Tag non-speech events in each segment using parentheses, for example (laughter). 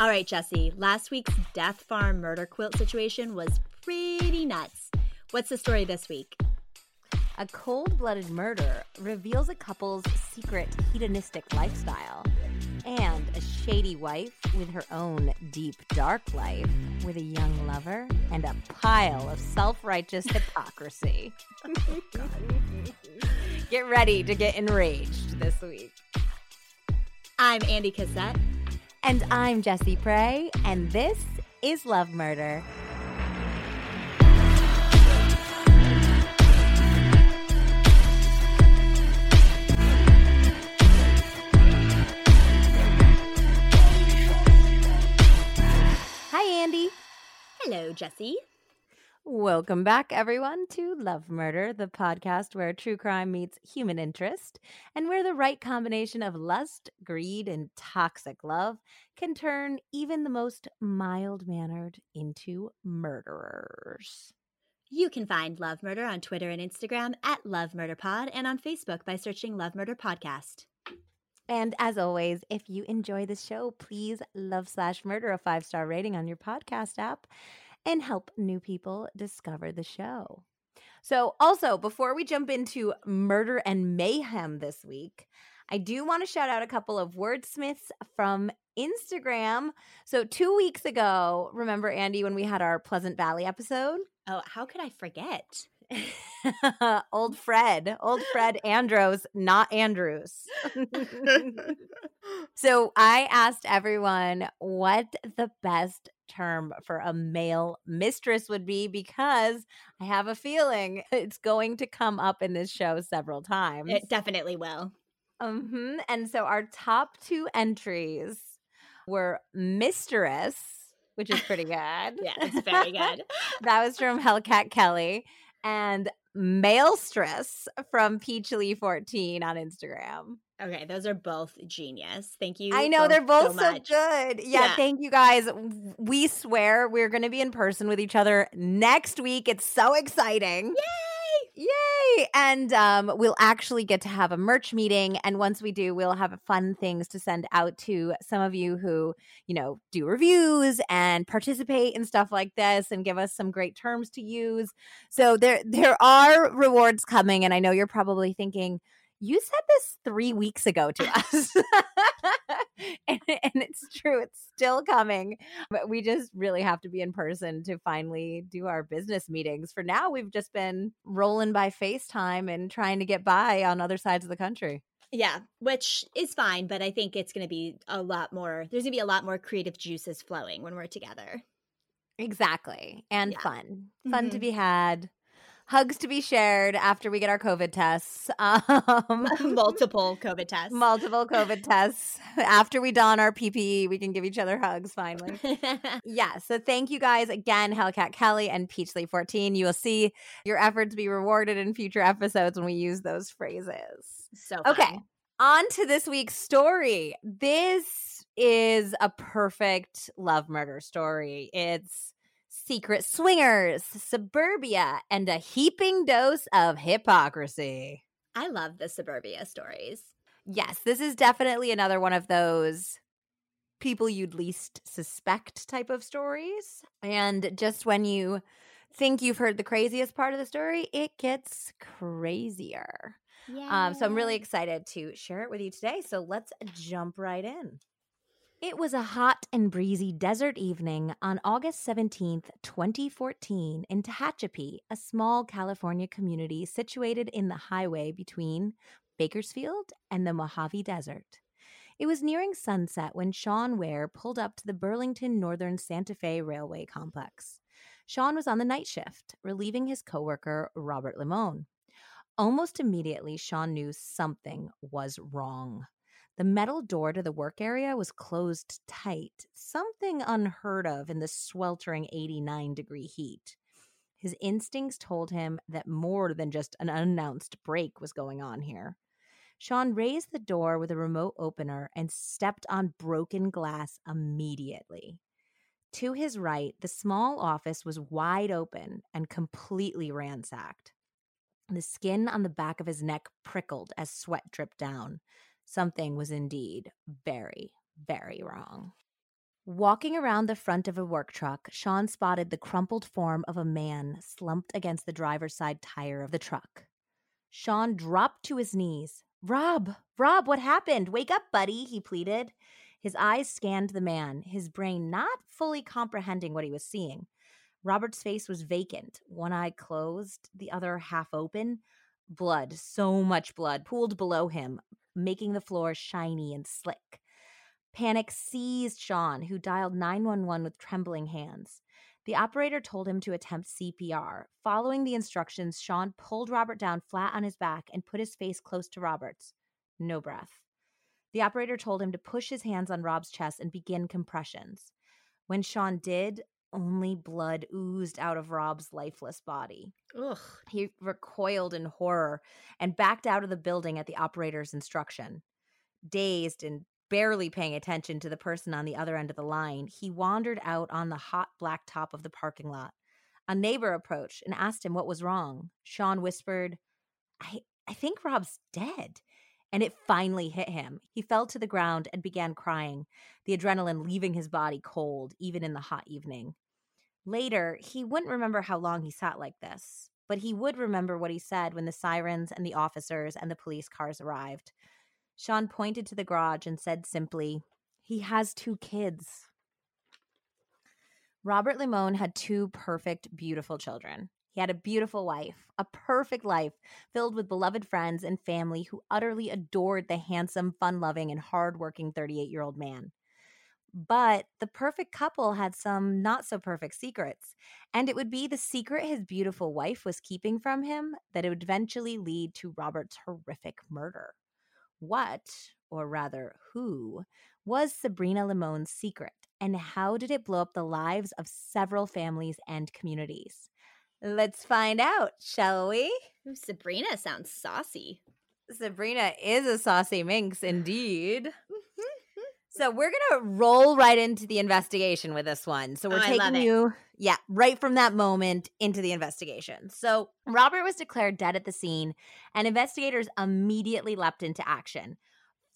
All right, Jesse. Last week's Death Farm murder quilt situation was pretty nuts. What's the story this week? A cold blooded murder reveals a couple's secret hedonistic lifestyle and a shady wife with her own deep, dark life with a young lover and a pile of self righteous (laughs) hypocrisy. get ready to get enraged this week. I'm Andy Cassette. And I'm Jessie Prey, and this is Love Murder. Hi, Andy. Hello, Jesse. Welcome back, everyone, to Love Murder, the podcast where true crime meets human interest and where the right combination of lust, greed, and toxic love can turn even the most mild mannered into murderers. You can find Love Murder on Twitter and Instagram at Love Murder Pod and on Facebook by searching Love Murder Podcast. And as always, if you enjoy the show, please love slash murder a five star rating on your podcast app and help new people discover the show. So, also, before we jump into murder and mayhem this week, I do want to shout out a couple of wordsmiths from Instagram. So, two weeks ago, remember, Andy, when we had our Pleasant Valley episode? Oh, how could I forget? (laughs) old Fred, old Fred Andros, not Andrews. (laughs) (laughs) so I asked everyone what the best term for a male mistress would be because I have a feeling (laughs) it's going to come up in this show several times. It definitely will. Mm-hmm. And so our top two entries were Mistress, which is pretty good. (laughs) yeah, it's very (laughs) good. that was from Hellcat Kelly and Maelstress from Peachly 14 on Instagram. Okay, those are both genius. Thank you. I know they're both so, so, good. Yeah, yeah, thank you guys. We swear we're going to be in person with each other next week. It's so exciting. Yay! Yay! And um, we'll actually get to have a merch meeting. And once we do, we'll have fun things to send out to some of you who, you know, do reviews and participate in stuff like this and give us some great terms to use. So there there are rewards coming. And I know you're probably thinking, you said this three weeks ago to us. (laughs) and, and, it's true, it's still coming. But we just really have to be in person to finally do our business meetings. For now, we've just been rolling by FaceTime and trying to get by on other sides of the country. Yeah, which is fine, but I think it's going to be a lot more, there's going to be a lot more creative juices flowing when we're together. Exactly. And yeah. fun. Fun mm-hmm. to be had hugs to be shared after we get our COVID tests. (laughs) Um, (laughs) multiple COVID tests. Multiple COVID tests. After we don our PPE, we can give each other hugs finally. (laughs) yeah. So thank you guys again, Hellcat Kelly and Peachly 14. You will see your efforts be rewarded in future episodes when we use those phrases. So fun. okay. On to this week's story. This is a perfect love murder story. It's secret swingers, suburbia, and a heaping dose of hypocrisy. I love the suburbia stories. Yes, this is definitely another one of those people you'd least suspect type of stories. And just when you think you've heard the craziest part of the story, it gets crazier. Um, so I'm really excited to share it with you today. So let's jump right in. It was a hot and breezy desert evening on August 17th, 2014, in Tehachapi, a small California community situated in the highway between Bakersfield and the Mojave Desert. It was nearing sunset when Sean Ware pulled up to the Burlington Northern Santa Fe Railway Complex. Sean was on the night shift, relieving his coworker, Robert Limon. Almost immediately, Sean knew something was wrong. The metal door to the work area was closed tight, something unheard of in the sweltering 89 degree heat. His instincts told him that more than just an unannounced break was going on here. Sean raised the door with a remote opener and stepped on broken glass immediately. To his right, the small office was wide open and completely ransacked. The skin on the back of his neck prickled as sweat dripped down something was indeed very, very wrong. Walking around the front of a work truck, Sean spotted the crumpled form of a man slumped against the driver's side tire of the truck. Sean dropped to his knees. Rob, Rob, what happened? Wake up, buddy, he pleaded. His eyes scanned the man, his brain not fully comprehending what he was seeing. Robert's face was vacant, one eye closed, the other half open. Blood, so much blood, pooled below him, making the floor shiny and slick. Panic seized Sean, who dialed 911 with trembling hands. The operator told him to attempt CPR. Following the instructions, Sean pulled Robert down flat on his back and put his face close to Robert's. No breath. The operator told him to push his hands on Rob's chest and begin compressions. When Sean did, only blood oozed out of Rob's lifeless body. Ugh. He recoiled in horror and backed out of the building at the operator's instruction. Dazed and barely paying attention to the person on the other end of the line, he wandered out on the hot black top of the parking lot. A neighbor approached and asked him what was wrong. Sean whispered, I, I think Rob's dead. And it finally hit him. He fell to the ground and began crying, the adrenaline leaving his body cold, even in the hot evening. Later, he wouldn't remember how long he sat like this, but he would remember what he said when the sirens and the officers and the police cars arrived. Sean pointed to the garage and said simply, He has two kids. Robert Limon had two perfect, beautiful children. He had a beautiful wife, a perfect life filled with beloved friends and family who utterly adored the handsome, fun loving, and hard-working 38 year old man. But the perfect couple had some not so perfect secrets, and it would be the secret his beautiful wife was keeping from him that would eventually lead to Robert's horrific murder. What, or rather, who, was Sabrina Limon's secret, and how did it blow up the lives of several families and communities? Let's find out, shall we? Ooh, Sabrina sounds saucy. Sabrina is a saucy minx indeed. (laughs) so we're gonna roll right into the investigation with this one. So oh, we're Oh, taking you, yeah, right from that moment into the investigation. So Robert was declared dead at the scene, and investigators immediately leapt into action.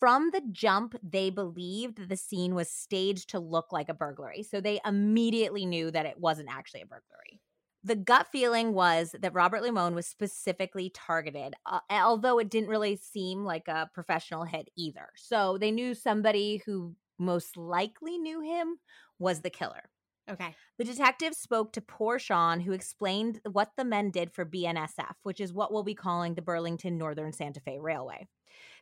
From the jump, they believed that the scene was staged to look like a burglary. So they immediately knew that it wasn't actually a burglary. The gut feeling was that Robert Limon was specifically targeted, uh, although it didn't really seem like a professional hit either. So they knew somebody who most likely knew him was the killer. Okay. The detective spoke to poor Sean, who explained what the men did for BNSF, which is what we'll be calling the Burlington Northern Santa Fe Railway.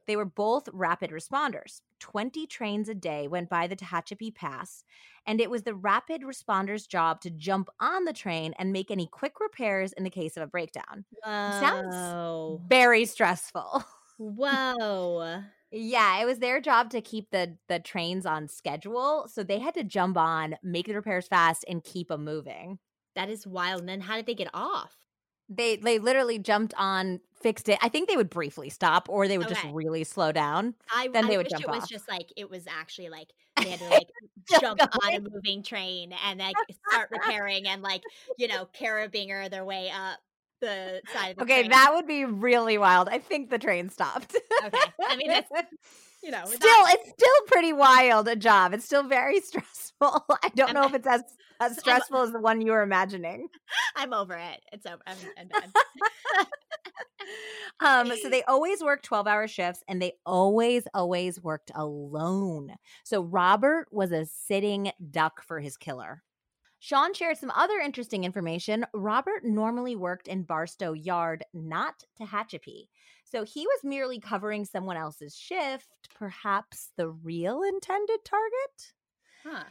They were both rapid responders. 20 trains a day went by the Tehachapi Pass, and it was the rapid responders' job to jump on the train and make any quick repairs in the case of a breakdown. Sounds- Very stressful. Whoa. (laughs) Yeah, it was their job to keep the the trains on schedule, so they had to jump on, make the repairs fast, and keep them moving. That is wild. And then how did they get off? They they literally jumped on, fixed it. I think they would briefly stop, or they would just really slow down. I, Then I they would wish jump it was off. just like it was actually like they had to (laughs) like jump on a moving train and like start repairing and like you know (laughs) carabinger their way up the side of the Okay, train. that would be really wild. I think the train stopped. Okay. I mean, that's (laughs) you know still, not- it's still pretty wild a job. It's still very stressful. I don't know if it's as as stressful as the one you were imagining. (laughs) I'm over it. It's over. I'm, I'm done. (laughs) Um, so (laughs) they always worked 12 hour shifts and they always, always worked alone. So Robert was a sitting duck for his killer. Sean shared some other interesting information. Robert normally worked in Barstow Yard, not Tehachapi. So he was merely covering someone else's shift, perhaps the real intended target. Huh.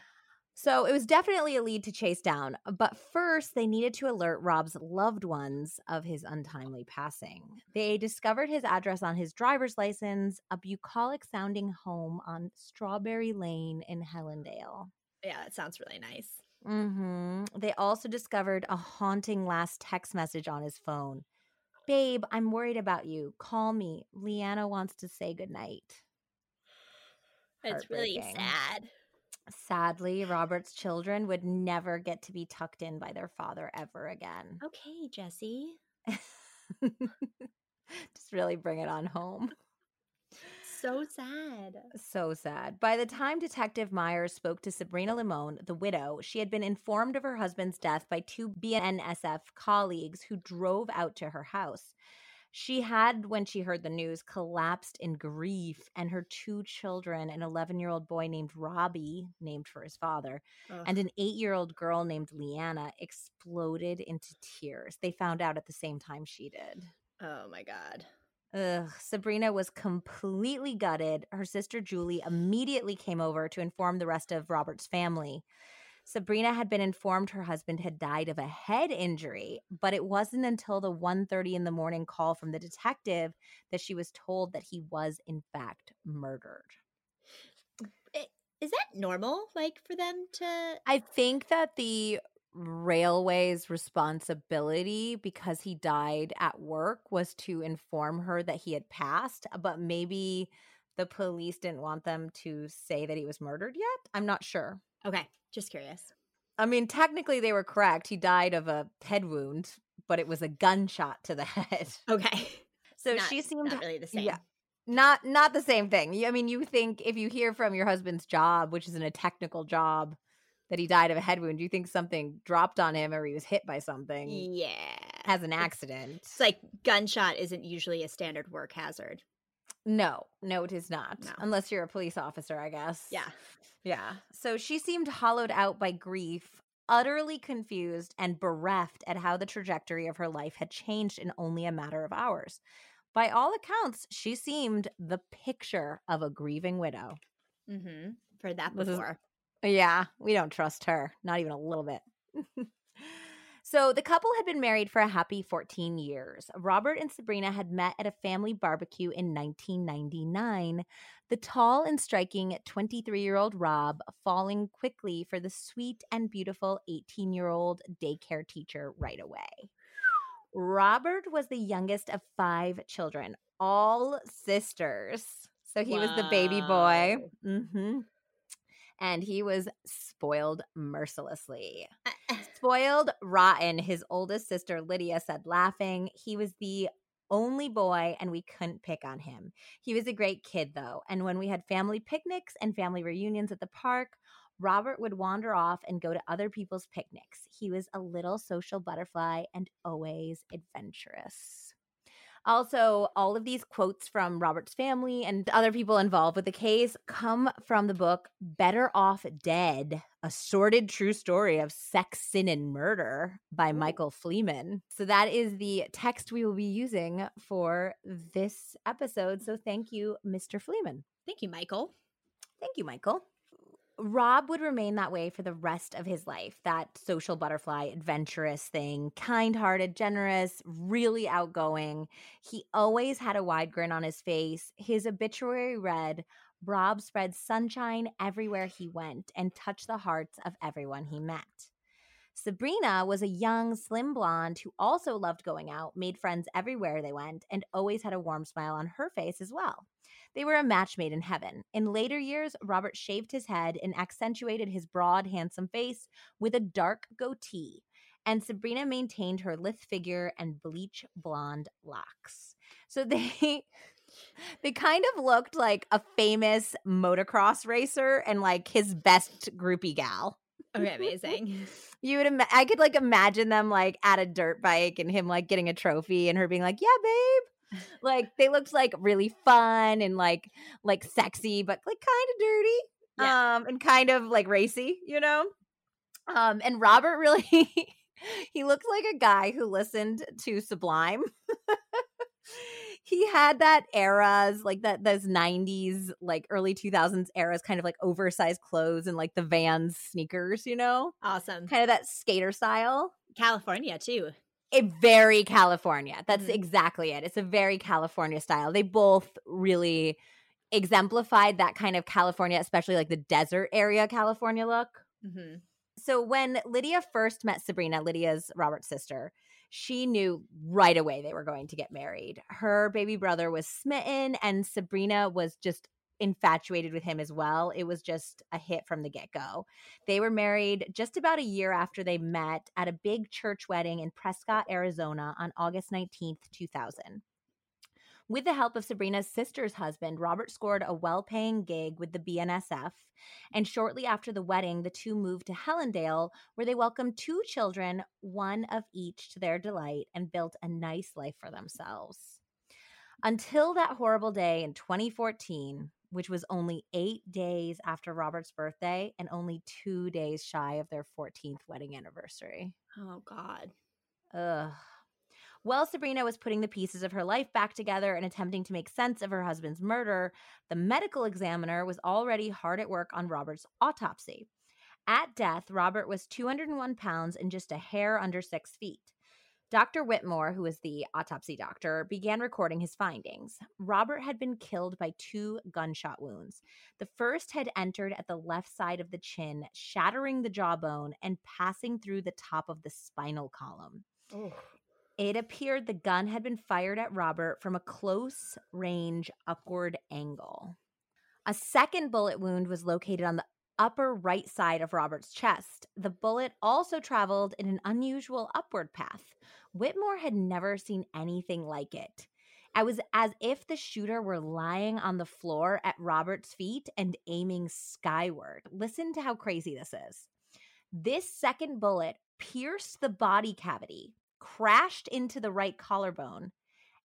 So it was definitely a lead to chase down. But first, they needed to alert Rob's loved ones of his untimely passing. They discovered his address on his driver's license, a bucolic sounding home on Strawberry Lane in Helendale. Yeah, that sounds really nice. hmm They also discovered a haunting last text message on his phone. Babe, I'm worried about you. Call me. Leanna wants to say goodnight. It's really sad. Sadly, Robert's children would never get to be tucked in by their father ever again. Okay, Jesse. (laughs) Just really bring it on home. so sad. So sad. By the time Detective Myers spoke to Sabrina Limon, the widow, she had been informed of her husband's death by two BNSF colleagues who drove out to her house. She had, when she heard the news, collapsed in grief, and her two children, an 11 year old boy named Robbie, named for his father, Ugh. and an eight year old girl named Leanna, exploded into tears. They found out at the same time she did. oh my god. Ugh, Sabrina was completely gutted. Her sister Julie immediately came over to inform the rest of Robert's family. Sabrina had been informed her husband had died of a head injury, but it wasn't until the 1:30 in the morning call from the detective that she was told that he was in fact murdered. Eh, is that normal? Like for them to? I think that the railway's responsibility because he died at work was to inform her that he had passed, but maybe the police didn't want them to say that he was murdered yet. I'm not sure. Okay, just curious. I mean, technically they were correct. He died of a head wound, but it was a gunshot to the (laughs) head. Okay, So Not- she seemed not really the same. yeah. not not the same thing. I mean, you think if you hear from your husband's job, which isn't a technical job, that he died of a head wound, you think something dropped on him or he was hit by something Yeah. as an It's- accident. It's like gunshot isn't usually a standard work hazard. No, no, it is not. No. Unless you're a police officer, I guess. Yeah. Yeah. So she seemed hollowed out by grief, utterly confused and bereft at how the trajectory of her life had changed in only a matter of hours. By all accounts, she seemed the picture of a grieving widow. Mm-hmm. For that This is- before. Yeah, we don't trust her, not even a little bit. (laughs) so the couple had been married for a happy 14 years. Robert and Sabrina had met at a family barbecue in 1999. The tall and striking 23 year old Rob falling quickly for the sweet and beautiful 18 year old daycare teacher right away. Robert was the youngest of five children, all sisters. So he was the baby boy. Wow. hmm And he was spoiled mercilessly. Spoiled rotten, his oldest sister Lydia said, laughing. He was the only boy, and we couldn't pick on him. He was a great kid, though. And when we had family picnics and family reunions at the park, Robert would wander off and go to other people's picnics. He was a little social butterfly and always adventurous. Also, all of these quotes from Robert's family and other people involved with the case come from the book Better Off Dead A Sordid True Story of Sex, Sin, and Murder by Michael Fleeman. So, that is the text we will be using for this episode. So, thank you, Mr. Fleeman. Thank you, Michael. Thank you, Michael. Rob would remain that way for the rest of his life that social butterfly, adventurous thing, kind hearted, generous, really outgoing. He always had a wide grin on his face. His obituary read Rob spread sunshine everywhere he went and touched the hearts of everyone he met. Sabrina was a young, slim blonde who also loved going out, made friends everywhere they went, and always had a warm smile on her face as well. They were a match made in heaven. In later years, Robert shaved his head and accentuated his broad, handsome face with a dark goatee. And Sabrina maintained her lithe figure and bleach blonde locks. So (laughs) they they kind of looked like a famous motocross racer and like his best groupie gal. Okay, (laughs) amazing. You would ima- I could like imagine them like at a dirt bike and him like getting a trophy and her being like, "Yeah, babe." Like they looked like really fun and like like sexy but like kind of dirty. Yeah. Um and kind of like racy, you know? Um and Robert really (laughs) he looked like a guy who listened to Sublime. (laughs) he had that eras like that those 90s like early 2000s eras kind of like oversized clothes and like the Vans sneakers, you know? awesome. kind of that skater style. California too. It very California. That's Mhm. exactly it. It's a very California style. They both really exemplified that kind of California, especially like the desert area California look. Mm-hmm. So when Lydia first met Sabrina, Lydia's Robert's sister, she knew right away they were going to get married. Her baby brother was smitten, and Sabrina was just infatuated with him as well. It was just a hit from the get go. They were married just about a year after they met at a big church wedding in Prescott, Arizona on August 19th, 2000. With the help of Sabrina's sister's husband, Robert scored a well paying gig with the BNSF. And shortly after the wedding, the two moved to Helendale, where they welcomed two children, one of each to their delight, and built a nice life for themselves. Until that horrible day in 2014, which was only eight days after Robert's birthday and only two days shy of their 14th wedding anniversary. Oh, God. Ugh. While Sabrina was putting the pieces of her life back together and attempting to make sense of her husband's murder, the medical examiner was already hard at work on Robert's autopsy. At death, Robert was 201 pounds and just a hair under six feet. Dr. Whitmore, who was the autopsy doctor, began recording his findings. Robert had been killed by two gunshot wounds. The first had entered at the left side of the chin, shattering the jawbone and passing through the top of the spinal column. Oh. It appeared the gun had been fired at Robert from a close range upward angle. A second bullet wound was located on the upper right side of Robert's chest. The bullet also traveled in an unusual upward path. Whitmore had never seen anything like it. It was as if the shooter were lying on the floor at Robert's feet and aiming skyward. Listen to how crazy this is. This second bullet pierced the body cavity, crashed into the right collarbone,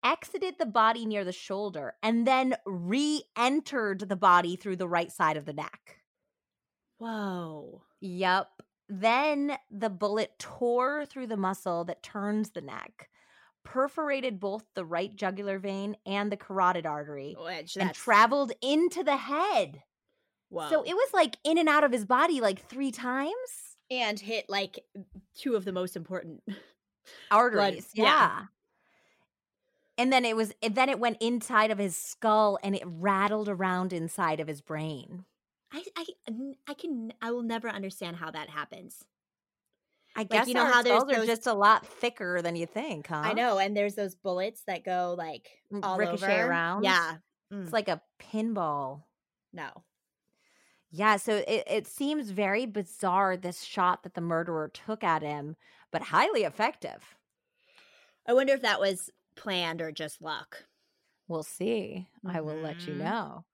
exited the body near the shoulder, and then re entered the body through the right side of the neck. Whoa. Yep. Then the bullet tore through the muscle that turns the neck, perforated both the right jugular vein and the carotid artery, Which and traveled into the head. whoa. So it was like in and out of his body like three times. and hit like two of the most important. (laughs) Arteries. yeah. yeah. And then it was and then it went inside of his skull and it rattled around inside of his brain. I I I can I will never understand how that happens. I guess you know how there's skulls are just a lot thicker than you think, huh? I know, and there's those bullets that go like Mm, all ricochet over. around. Yeah. It's Mm, like a pinball. no. Yeah, so it, it seems very bizarre this shot that the murderer took at him, but highly effective. I wonder if that was planned or just luck. We'll see. I will let you Mhm. know.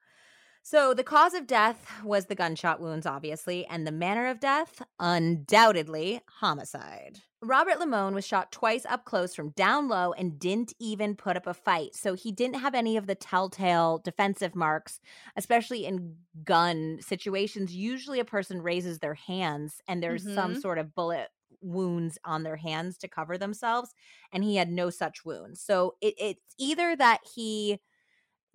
So, the cause of death was the gunshot wounds, obviously, and the manner of death, undoubtedly homicide. Robert Limon was shot twice up close from down low and didn't even put up a fight. So, he didn't have any of the telltale defensive marks, especially in gun situations. Usually, a person raises their hands and there's some Mhm. sort of bullet wounds on their hands to cover themselves and he had no such wounds. So it, it's either that he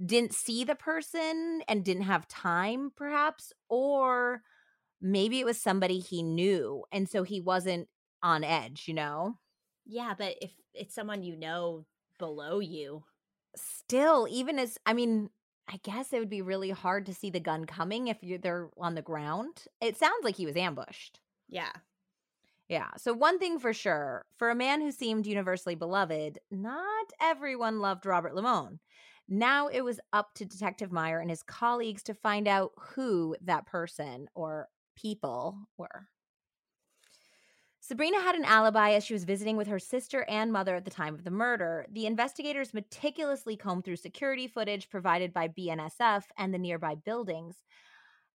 didn't see the person and didn't have time, perhaps, or maybe it was somebody he knew and so he wasn't on edge, you know? Yeah, but if it's someone you know below you, Still, even as I mean, I guess it would be really hard to see the gun coming if you're they're on the ground. It sounds like he was ambushed. yeah. Yeah. So, one thing for sure for a man who seemed universally beloved, not everyone loved Robert Limon. Now it was up to Detective Meyer and his colleagues to find out who that person or people were. Sabrina had an alibi as she was visiting with her sister and mother at the time of the murder. The investigators meticulously combed through security footage provided by BNSF and the nearby buildings,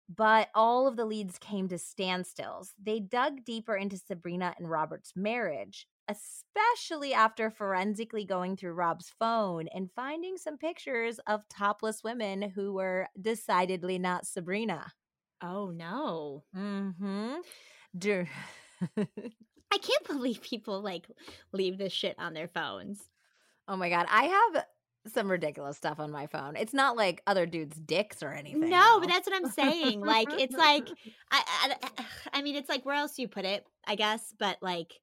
but all of the leads came to standstills. They dug deeper into Sabrina and Robert's marriage, especially after forensically going through Rob's phone and finding some pictures of topless women who were decidedly not Sabrina. Oh no. Mm-hmm. Dur- (laughs) I can't believe people like leave this shit on their phones. oh my god, I have some ridiculous stuff on my phone. It's not like other dudes' dicks or anything. No, but that's what I'm saying. Like it's like (laughs) I, I I mean it's like where else do you put it? I guess, but like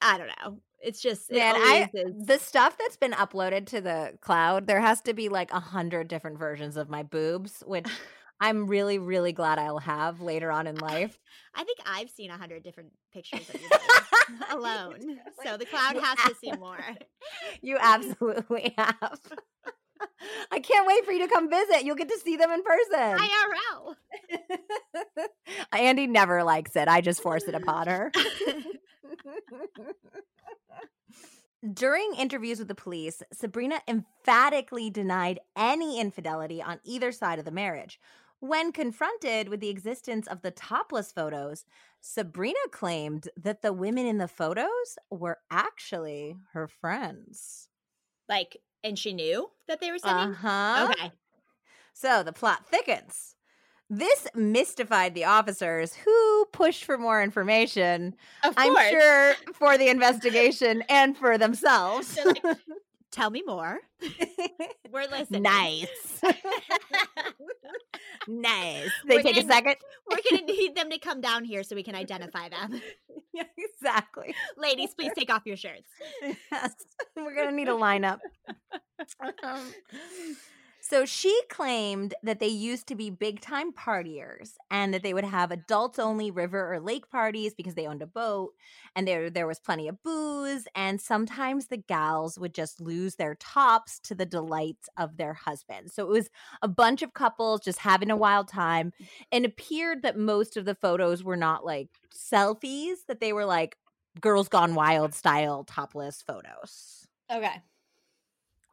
I don't know. It's just it I is- the stuff that's been uploaded to the cloud, there has to be like a hundred different versions of my boobs, which (laughs) I'm really, really glad I'll have later on in life. I think I've seen a hundred different pictures of you (laughs) (laughs) alone. So the cloud You has to see more. You absolutely have. I can't wait for you to come visit. You'll get to see them in person. IRL. Andy never likes it. I just force it upon her. During interviews with the police, Sabrina emphatically denied any infidelity on either side of the marriage. When confronted with the existence of the topless photos, Sabrina claimed that the women in the photos were actually her friends. Like, and she knew that they were sending. Uh huh. Okay. So the plot thickens. This mystified the officers who pushed for more information, Of I'm sure, (laughs) for the investigation and for themselves. Like, (laughs) Tell me more. (laughs) We're listening. nice. nice. They We're take a gonna- second. We're gonna need them to come down here so we can identify them. Yeah, exactly. Ladies, please take off your shirts. Yes. We're going to need a lineup. Um, so she claimed that they used to be big time partiers and that they would have adults only river or lake parties because they owned a boat and there there was plenty of booze and sometimes the gals would just lose their tops to the delights of their husbands. So it was a bunch of couples just having a wild time and it appeared that most of the photos were not like selfies that they were like girls gone wild style topless photos. Okay.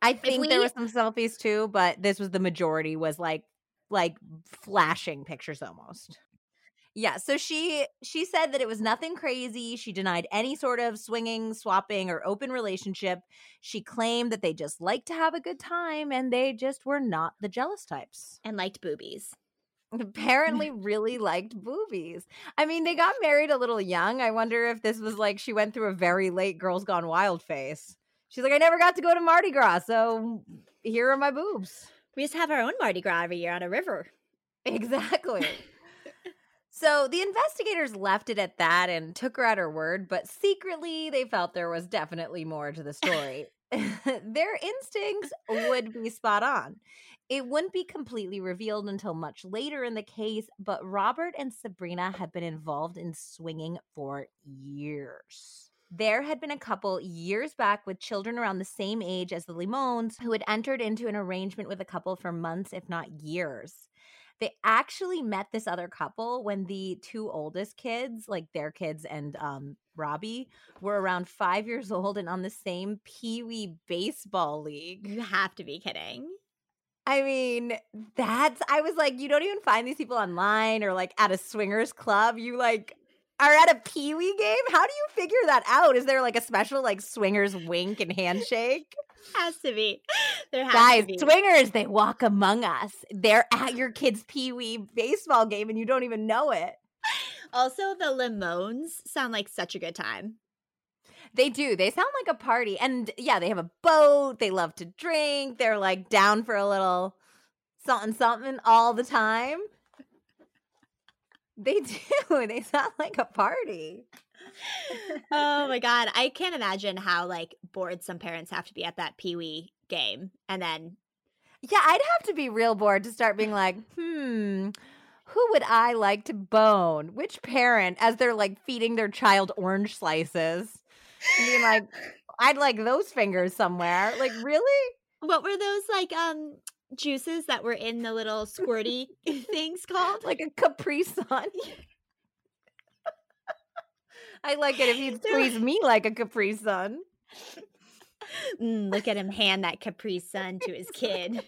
I think there we- were some selfies too, but this was the majority was like like flashing pictures almost. Yeah, so she she said that it was nothing crazy. She denied any sort of swinging, swapping or open relationship. She claimed that they just liked to have a good time and they just were not the jealous types. And liked boobies. (laughs) Apparently really liked boobies. I mean, they got married a little young. I wonder if this was like she went through a very late girls gone wild phase. She's like, I never got to go to Mardi Gras, so here are my boobs. We just have our own Mardi Gras every year on a river. Exactly. (laughs) so the investigators left it at that and took her at her word, but secretly they felt there was definitely more to the story. (laughs) (laughs) Their instincts would be spot on. It wouldn't be completely revealed until much later in the case, but Robert and Sabrina had been involved in swinging for years. There had been a couple years back with children around the same age as the Limons who had entered into an arrangement with a couple for months, if not years. They actually met this other couple when the two oldest kids, like their kids and um, Robbie, were around five years old and on the same Pee Wee baseball league. You have to be kidding. I mean, that's, I was like, you don't even find these people online or like at a swingers club. You like are at a Pee Wee game. How do you figure that out? Is there like a special like swingers wink and handshake? Has to be. There Guys, to be. swingers, they walk among us. They're at your kid's Pee Wee baseball game and you don't even know it. also, the Limons sound like such a good time. They do. They sound like a party. And yeah, they have a boat. They love to drink. They're like down for a little something something all the time. They (laughs) do. They sound like a party. oh my (laughs) god, I can't imagine how like bored some parents have to be at that Pee Wee game, and then Yeah, I'd have to be real bored to start being like, hmm, who would I like to bone? Which parent, as they're like feeding their child orange slices, being like, (laughs) I'd like those fingers somewhere. Like, really? what were those like um juices that were in the little squirty (laughs) things called? Like a Capri Sun? I like it if you'd squeeze me like a Capri Sun. Mm, look at him hand that Capri Sun to his kid.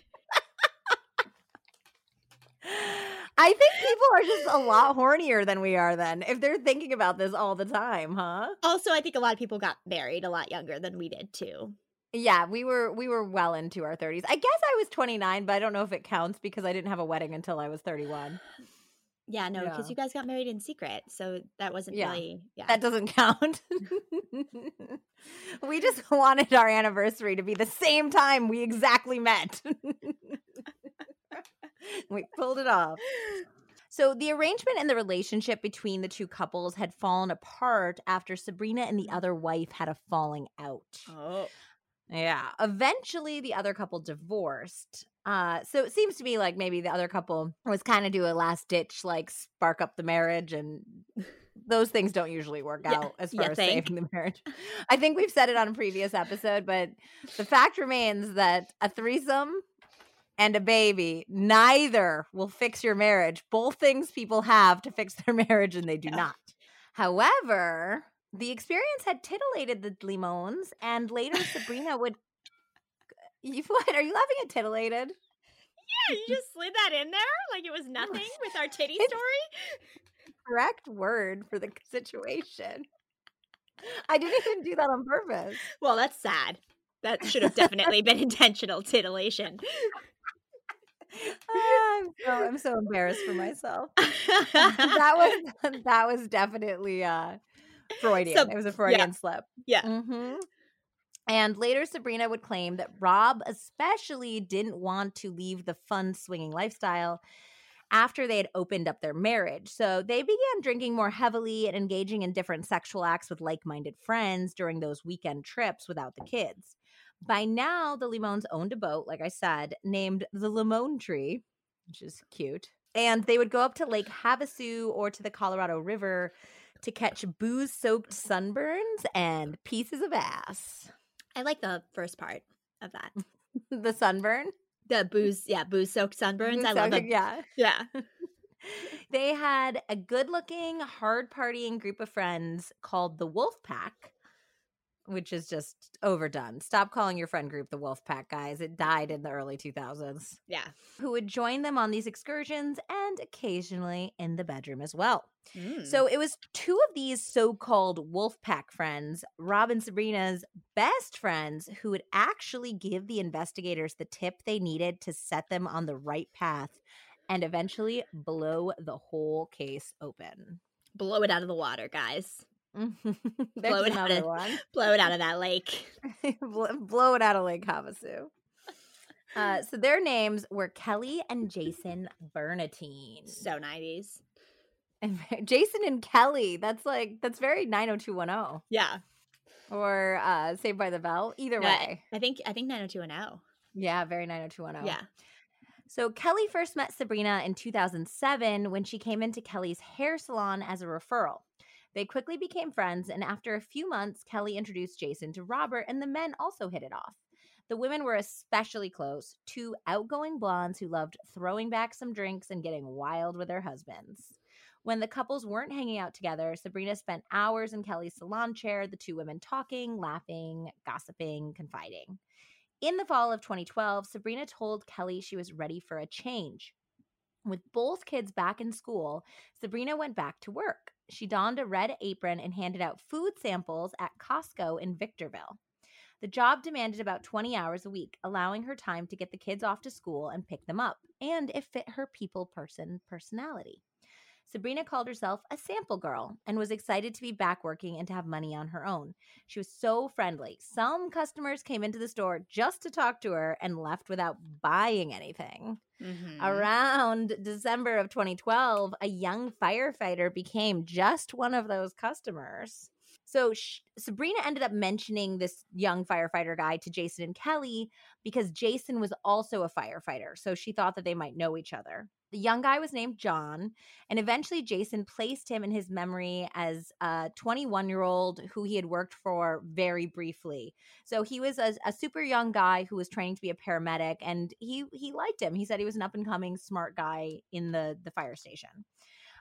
I think people are just a lot hornier than we are then if they're thinking about this all the time, huh? Also, I think a lot of people got married a lot younger than we did too. Yeah, we were we were well into our 30s. I guess I was 29, but I don't know if it counts because I didn't have a wedding until I was 31. Yeah, no, because Yeah. you guys got married in secret, so that wasn't Yeah. really. Yeah, That doesn't count. (laughs) we just (laughs) wanted our anniversary to be the same time we exactly met. (laughs) we pulled it off. So the arrangement and the relationship between the two couples had fallen apart after Sabrina and the other wife had a falling out. oh, Yeah. Eventually, the other couple divorced. Uh, so it seems to me like maybe the other couple was kind of do a last ditch, like spark up the marriage, and those things don't usually work Yeah, out as far as think? saving the (laughs) marriage. (laughs) I think we've said it on a previous episode, but the fact remains that a threesome and a baby neither will fix your marriage. Both things people have to fix their (laughs) marriage, and they do Yeah. not. However, The experience had titillated the Limons, and later Sabrina would. (laughs) You what? Are you laughing at titillated? Yeah, you just slid that in there like it was (laughs) nothing with our titty It's- story. (laughs) Correct word for the situation. I didn't even do that on purpose. Well, that's sad. That should have definitely been intentional titillation. Ah, I'm so I'm so embarrassed for myself. that was that was definitely uh Freudian. So- it was a Freudian slip. yeah. hmm And later, Sabrina would claim that Rob especially didn't want to leave the fun swinging lifestyle after they had opened up their marriage. So they began drinking more heavily and engaging in different sexual acts with like minded friends during those weekend trips without the kids. By now, the Limons owned a boat, like I said, named the Limone Tree, which is cute. And they would go up to Lake Havasu or to the Colorado River to catch booze soaked sunburns and pieces of ass. I like the first part of that. (laughs) the sunburn? The booze, yeah, booze soaked sunburns. I love them. (laughs) Yeah. (laughs) Yeah. They had a good looking, hard partying group of friends called the Wolf Pack, which is just overdone. Stop calling your friend group the Wolf Pack, guys. It died in the early 2000s. Yeah. Who would join them on these excursions and occasionally in the bedroom as well. Mm. So it was two of these so called wolf pack friends, Rob and Sabrina's best friends, who would actually give the investigators the tip they needed to set them on the right path and eventually blow the whole case open. blow it out of the water, guys. (laughs) Blow it out of- one. (laughs) Blow it out of that lake. (laughs) blow, it out of Lake Havasu. Uh, so their names were Kelly and Jason Bernatine. So 90s. And Jason and Kelly. That's like that's very 90210 Yeah. or uh Saved by the Bell. Either No, I- way. I think I think 90210. Yeah, very 90210. Yeah. So Kelly first met Sabrina in 2007 when she came into Kelly's hair salon as a referral. They quickly became friends, and after a few months, Kelly introduced Jason to Robert, and the men also hit it off. The women were especially close, two outgoing blondes who loved throwing back some drinks and getting wild with their husbands. When the couples weren't hanging out together, Sabrina spent hours in Kelly's salon chair, the two women talking, laughing, gossiping, confiding. In the fall of 2012, Sabrina told Kelly she was ready for a change. With both kids back in school, Sabrina went back to work. She donned a red apron and handed out food samples at Costco in Victorville. The job demanded about 20 hours a week, allowing her time to get the kids off to school and pick them up, and it fit her people person personality. Sabrina called herself a sample girl and was excited to be back working and to have money on her own. She was so friendly. Some customers came into the store just to talk to her and left without buying anything. Mhm. Around December of 2012, a young firefighter became just one of those customers. So Sabrina ended up mentioning this young firefighter guy to Jason and Kelly because Jason was also a firefighter. So she thought that they might know each other. The young guy was named John, and eventually Jason placed him in his memory as a 21 year old who he had worked for very briefly. So he was a, a super young guy who was training to be a paramedic, and he he liked him. He said he was an up and coming smart guy in the the fire station.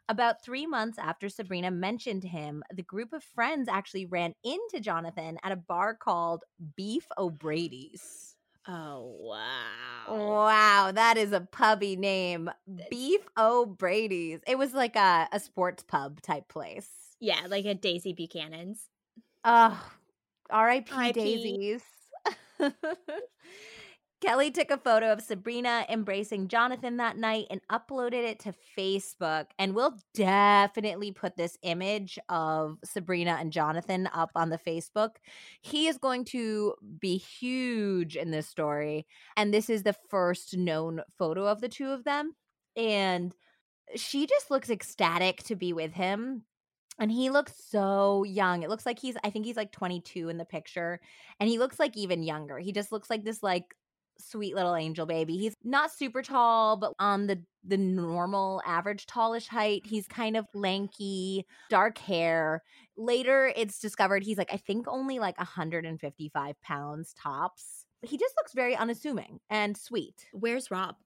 About three months after Sabrina mentioned him, the group of friends actually ran into Jonathan at a bar called Beef O'Brady's. Oh wow. Wow, that is a pubby name. Beef O'Brady's. It was like a, a sports pub type place. Yeah, like a Daisy Buchanan's. Oh, R.I.P. R.I.P.. Daisies. (laughs) Kelly took a photo of Sabrina embracing Jonathan that night and uploaded it to Facebook. And we'll definitely put this image of Sabrina and Jonathan up on the Facebook. He is going to be huge in this story. And this is the first known photo of the two of them. And she just looks ecstatic to be with him. And he looks so young. It looks like he's, I think he's like 22 in the picture. And he looks like even younger. He just looks like this, like, sweet little angel baby. He's not super tall, but on the the normal average tallish height. He's kind of lanky, dark hair. Later it's discovered he's like I think only like 155 pounds tops. He just looks very unassuming and sweet. Where's Rob?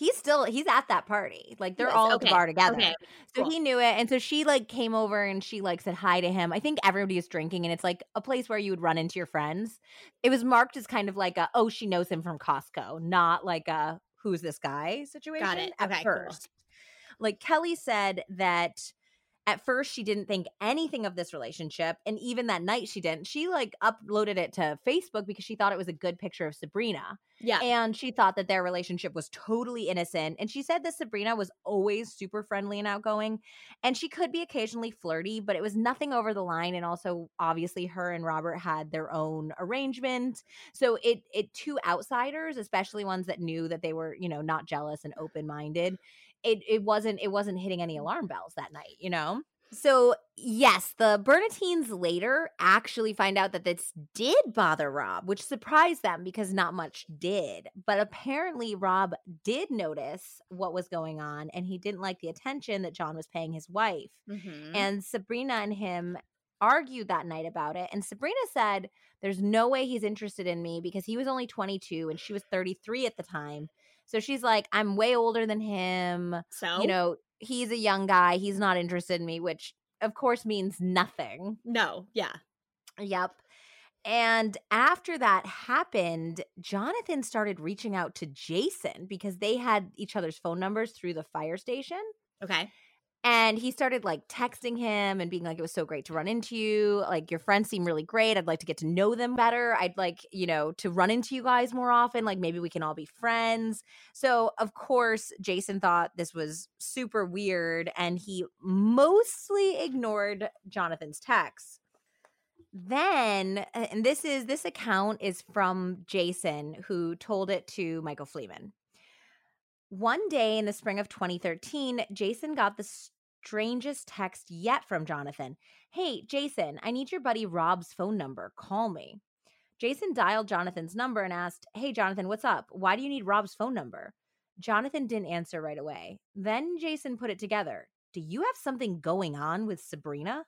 He's still he's at that party. Like they're Yes, all at the bar together. okay, So cool. he knew it. And so she like came over and she like said hi to him. I think everybody was drinking and it's like a place where you would run into your friends. It was marked as kind of like a oh, she knows him from Costco, not like a who's this guy situation Got it. at Okay, cool. first. Like Kelly said that at first she didn't think anything of this relationship and even that night she didn't. She like uploaded it to Facebook because she thought it was a good picture of Sabrina Yeah. and she thought that their relationship was totally innocent and she said that sabrina was always super friendly and outgoing and she could be occasionally flirty but it was nothing over the line and also obviously her and robert had their own arrangement so it it to outsiders especially ones that knew that they were you know not jealous and open-minded it it wasn't it wasn't hitting any alarm bells that night you know so, yes, the Bernatines later actually find out that this did bother Rob, which surprised them because not much did. But apparently, Rob did notice what was going on and he didn't like the attention that John was paying his wife. Mhm. And Sabrina and him argued that night about it. And Sabrina said, There's no way he's interested in me because he was only 22 and she was 33 at the time. So she's like, I'm way older than him so you know, he's a young guy. He's not interested in me, which of course means nothing. no, yeah. Yep. And after that happened, Jonathan started reaching out to Jason because they had each other's phone numbers through the fire station. Okay. And he started like texting him and being like, it was so great to run into you. Like, your friends seem really great. I'd like to get to know them better. I'd like, you know, to run into you guys more often. Like, maybe we can all be friends. So, of course, Jason thought this was super weird and he mostly ignored Jonathan's texts. Then, and this is this account is from Jason, who told it to Michael Fleeman. One day in the spring of 2013, Jason got the strangest text yet from Jonathan. Hey, Jason, I need your buddy Rob's phone number. Call me. Jason dialed Jonathan's number and asked, Hey, Jonathan, what's up? Why do you need Rob's phone number? Jonathan didn't answer right away. Then Jason put it together. Do you have something going on with Sabrina?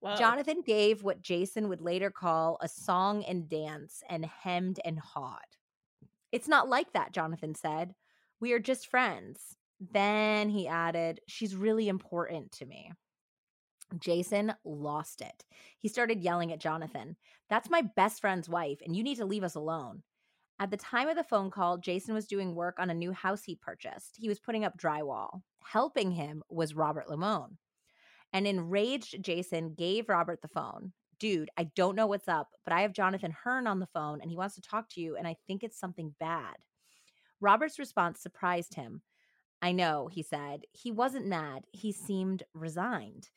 Whoa. Jonathan gave what Jason would later call a song and dance and hemmed and hawed. It's not like that, Jonathan said. We are just friends. Then he added, She's really important to me. Jason lost it. He started yelling at Jonathan, That's my best friend's wife, and you need to leave us alone. At the time of the phone call, Jason was doing work on a new house he purchased. He was putting up drywall. Helping him was Robert Limon. An enraged Jason gave Robert the phone. Dude, I don't know what's up, but I have Jonathan Hearn on the phone and he wants to talk to you, and I think it's something bad. Robert's response surprised him. I know, he said. He wasn't mad, he seemed resigned.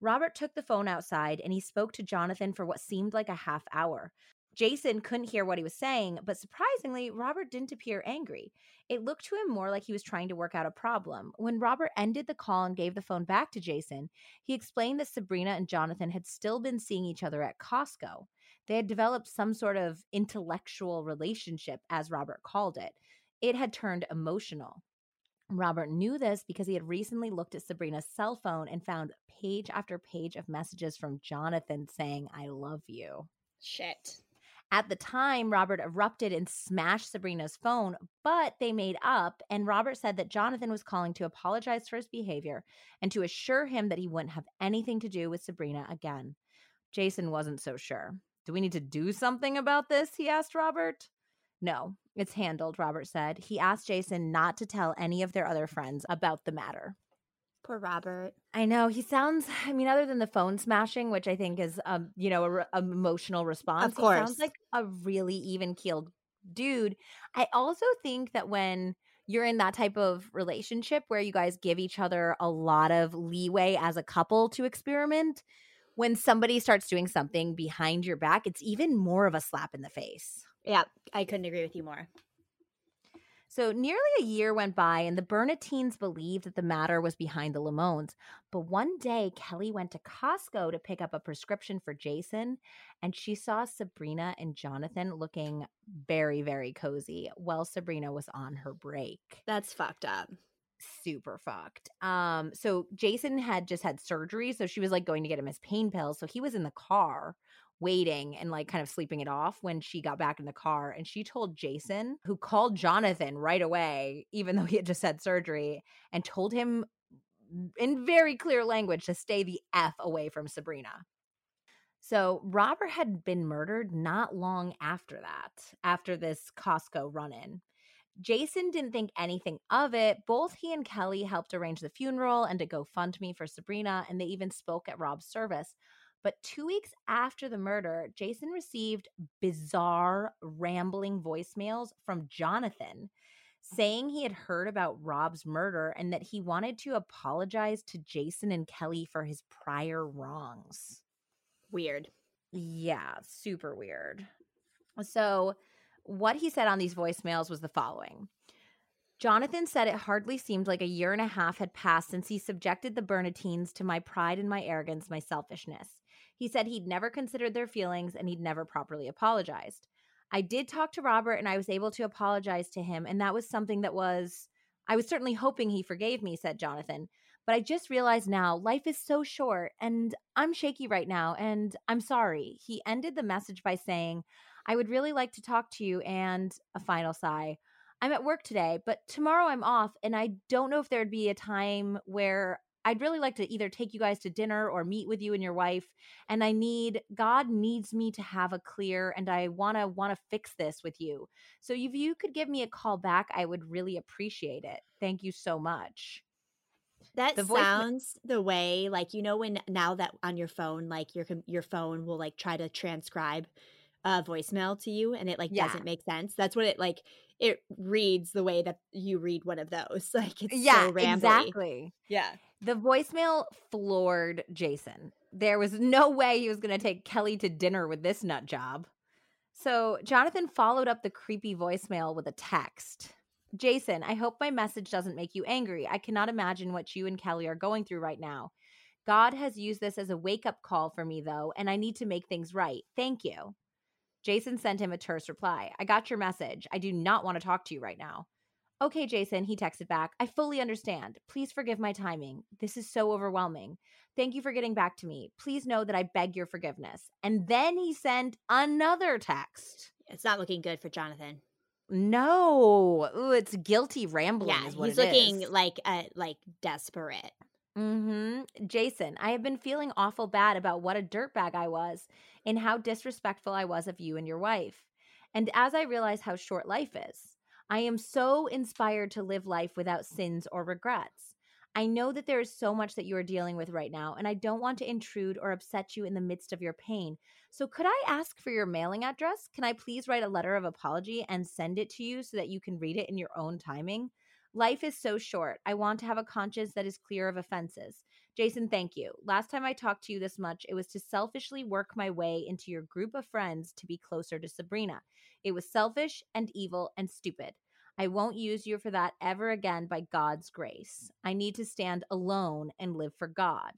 Robert took the phone outside and he spoke to Jonathan for what seemed like a half hour. Jason couldn't hear what he was saying, but surprisingly, Robert didn't appear angry. It looked to him more like he was trying to work out a problem. When Robert ended the call and gave the phone back to Jason, he explained that Sabrina and Jonathan had still been seeing each other at Costco. They had developed some sort of intellectual relationship, as Robert called it. It had turned emotional. Robert knew this because he had recently looked at Sabrina's cell phone and found page after page of messages from Jonathan saying, I love you. Shit. At the time, Robert erupted and smashed Sabrina's phone, but they made up, and Robert said that Jonathan was calling to apologize for his behavior and to assure him that he wouldn't have anything to do with Sabrina again. Jason wasn't so sure. Do we need to do something about this? He asked Robert. No, it's handled, Robert said. He asked Jason not to tell any of their other friends about the matter. Poor Robert. I know he sounds. I mean, other than the phone smashing, which I think is, um, you know, a re- emotional response. he course. sounds like a really even keeled dude. I also think that when you're in that type of relationship where you guys give each other a lot of leeway as a couple to experiment, when somebody starts doing something behind your back, it's even more of a slap in the face. Yeah, I couldn't agree with you more. So nearly a year went by, and the Bernatines believed that the matter was behind the Limons. But one day, Kelly went to Costco to pick up a prescription for Jason, and she saw Sabrina and Jonathan looking very, very cozy while Sabrina was on her break. That's fucked up. super fucked. Um, so Jason had just had surgery, so she was like going to get him his pain pills. So he was in the car waiting and like kind of sleeping it off when she got back in the car. And she told Jason, who called Jonathan right away, even though he had just had surgery, and told him in very clear language to stay the F away from Sabrina. So Robert had been murdered not long after that, after this Costco run in. Jason didn't think anything of it. Both he and Kelly helped arrange the funeral and to GoFundMe for Sabrina, and they even spoke at Rob's service. But two weeks after the murder, Jason received bizarre, rambling voicemails from Jonathan saying he had heard about Rob's murder and that he wanted to apologize to Jason and Kelly for his prior wrongs. Weird. Yeah, super weird. So, what he said on these voicemails was the following Jonathan said it hardly seemed like a year and a half had passed since he subjected the Bernatines to my pride and my arrogance, my selfishness. He said he'd never considered their feelings and he'd never properly apologized. I did talk to Robert and I was able to apologize to him, and that was something that was, I was certainly hoping he forgave me, said Jonathan. But I just realized now life is so short and I'm shaky right now and I'm sorry. He ended the message by saying, I would really like to talk to you and a final sigh. I'm at work today, but tomorrow I'm off and I don't know if there'd be a time where I'd really like to either take you guys to dinner or meet with you and your wife. And I need, God needs me to have a clear, and I want to, want to fix this with you. So if you could give me a call back, I would really appreciate it. Thank you so much. That the sounds the way, like, you know, when now that on your phone, like your, your phone will like try to transcribe a voicemail to you and it like yeah. doesn't make sense. That's what it like it reads the way that you read one of those. (laughs) Like it's yeah, so rambly. exactly. Yeah. The voicemail floored Jason. There was no way he was going to take Kelly to dinner with this nut job. So Jonathan followed up the creepy voicemail with a text. Jason, I hope my message doesn't make you angry. I cannot imagine what you and Kelly are going through right now. God has used this as a wake up call for me, though, and I need to make things right. Thank you. Jason sent him a terse reply I got your message. I do not want to talk to you right now. Okay, Jason, he texted back. I fully understand. Please forgive my timing. This is so overwhelming. Thank you for getting back to me. Please know that I beg your forgiveness. And then he sent another text. It's not looking good for Jonathan. No, Ooh, it's guilty rambling. Yeah, he's looking is. like uh, like desperate. Hmm. Jason, I have been feeling awful bad about what a dirtbag I was, and how disrespectful I was of you and your wife. And as I realize how short life is, I am so inspired to live life without sins or regrets. I know that there is so much that you are dealing with right now, and I don't want to intrude or upset you in the midst of your pain. So, could I ask for your mailing address? Can I please write a letter of apology and send it to you so that you can read it in your own timing? Life is so short. I want to have a conscience that is clear of offenses. Jason, thank you. Last time I talked to you this much, it was to selfishly work my way into your group of friends to be closer to Sabrina. It was selfish and evil and stupid. I won't use you for that ever again by God's grace. I need to stand alone and live for God.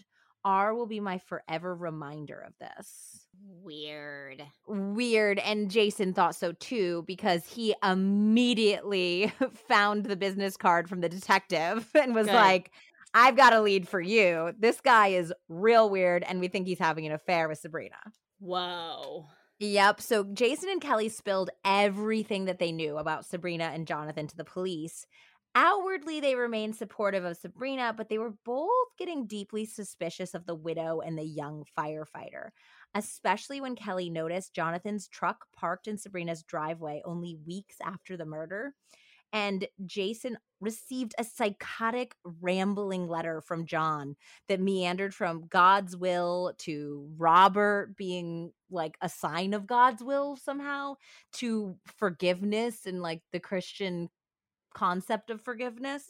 R will be my forever reminder of this. Weird. Weird. And Jason thought so too because he immediately (laughs) found the business card from the detective (laughs) and was Good. like, I've got a lead for you. This guy is real weird, and we think he's having an affair with Sabrina. Whoa. Yep. So Jason and Kelly spilled everything that they knew about Sabrina and Jonathan to the police. Outwardly, they remained supportive of Sabrina, but they were both getting deeply suspicious of the widow and the young firefighter, especially when Kelly noticed Jonathan's truck parked in Sabrina's driveway only weeks after the murder. And Jason received a psychotic, rambling letter from John that meandered from God's will to Robert being like a sign of God's will somehow to forgiveness and like the Christian concept of forgiveness.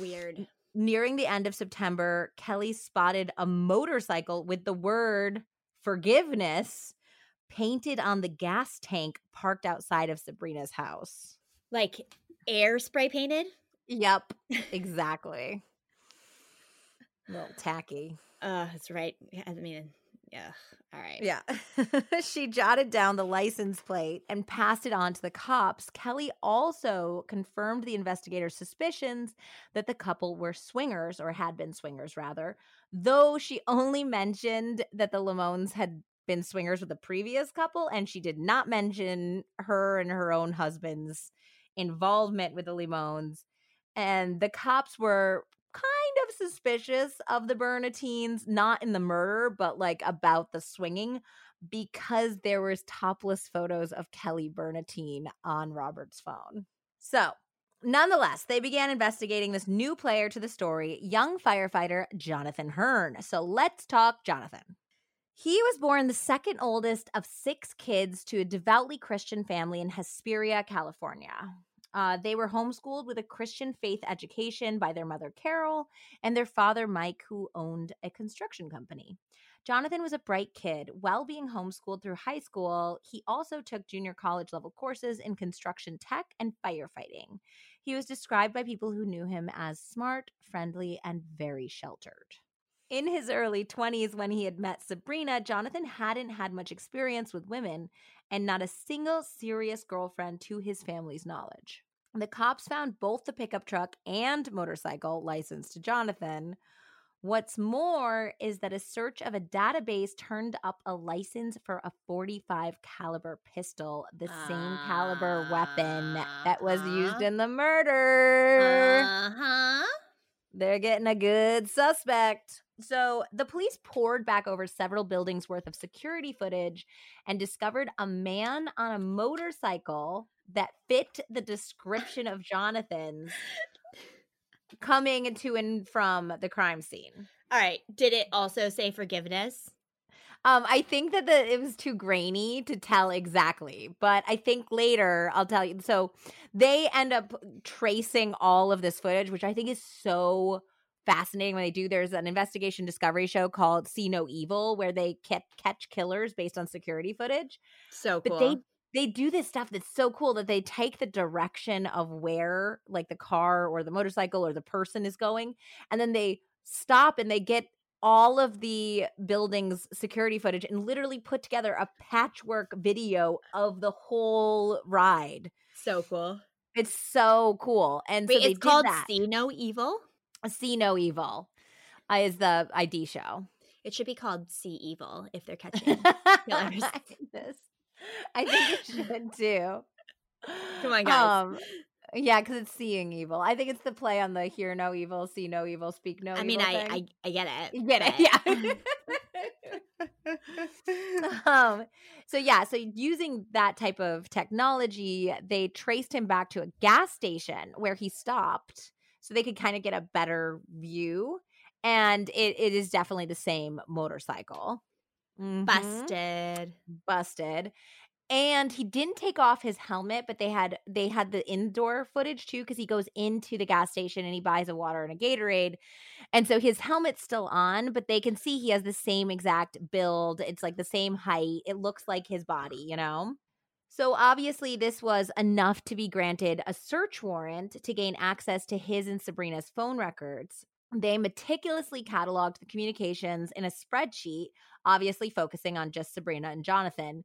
Weird. Nearing the end of September, Kelly spotted a motorcycle with the word forgiveness painted on the gas tank parked outside of Sabrina's house. Like air spray painted? Yep, (laughs) exactly. a little tacky. Uh, that's right. I mean, Yeah. All right. Yeah. (laughs) she jotted down the license plate and passed it on to the cops. Kelly also confirmed the investigators' suspicions that the couple were swingers or had been swingers, rather, though she only mentioned that the Limons had been swingers with the previous couple and she did not mention her and her own husband's involvement with the Limons. And the cops were kind of suspicious of the Bernatines, not in the murder, but like about the swinging because there was topless photos of Kelly Bernatine on Robert's phone. So, nonetheless, they began investigating this new player to the story, young firefighter Jonathan Hearn. So, let's talk Jonathan. He was born the second oldest of six kids to a devoutly Christian family in Hesperia, California. Uh, they were homeschooled with a Christian faith education by their mother, Carol, and their father, Mike, who owned a construction company. Jonathan was a bright kid. While being homeschooled through high school, he also took junior college level courses in construction tech and firefighting. He was described by people who knew him as smart, friendly, and very sheltered. In his early 20s, when he had met Sabrina, Jonathan hadn't had much experience with women and not a single serious girlfriend to his family's knowledge. The cops found both the pickup truck and motorcycle licensed to Jonathan. What's more is that a search of a database turned up a license for a 45 caliber pistol, the uh, same caliber weapon that was used in the murder. Uh-huh. They're getting a good suspect. So the police poured back over several buildings worth of security footage and discovered a man on a motorcycle that fit the description of Jonathan's coming to and from the crime scene. All right. Did it also say forgiveness? Um, I think that the it was too grainy to tell exactly, but I think later I'll tell you. So they end up tracing all of this footage, which I think is so fascinating when they do. There's an investigation discovery show called See No Evil where they catch killers based on security footage. So cool. But they they do this stuff that's so cool that they take the direction of where like the car or the motorcycle or the person is going and then they stop and they get all of the building's security footage and literally put together a patchwork video of the whole ride. So cool. It's so cool. And Wait, so it's called. See No Evil? See No Evil uh, is the ID show. It should be called See Evil if they're (laughs) catching this. I think it should too. Come on, guys. Um, yeah, because it's seeing evil. I think it's the play on the hear no evil, see no evil, speak no. I mean, I, I, I get it. You get it, yeah. (laughs) um. So yeah, so using that type of technology, they traced him back to a gas station where he stopped, so they could kind of get a better view. And it, it is definitely the same motorcycle. Mm-hmm. Busted. Busted. And he didn't take off his helmet, but they had they had the indoor footage too because he goes into the gas station and he buys a water and a Gatorade. And so his helmet's still on, but they can see he has the same exact build. It's like the same height. It looks like his body, you know? So obviously, this was enough to be granted a search warrant to gain access to his and Sabrina's phone records. They meticulously cataloged the communications in a spreadsheet, obviously focusing on just Sabrina and Jonathan.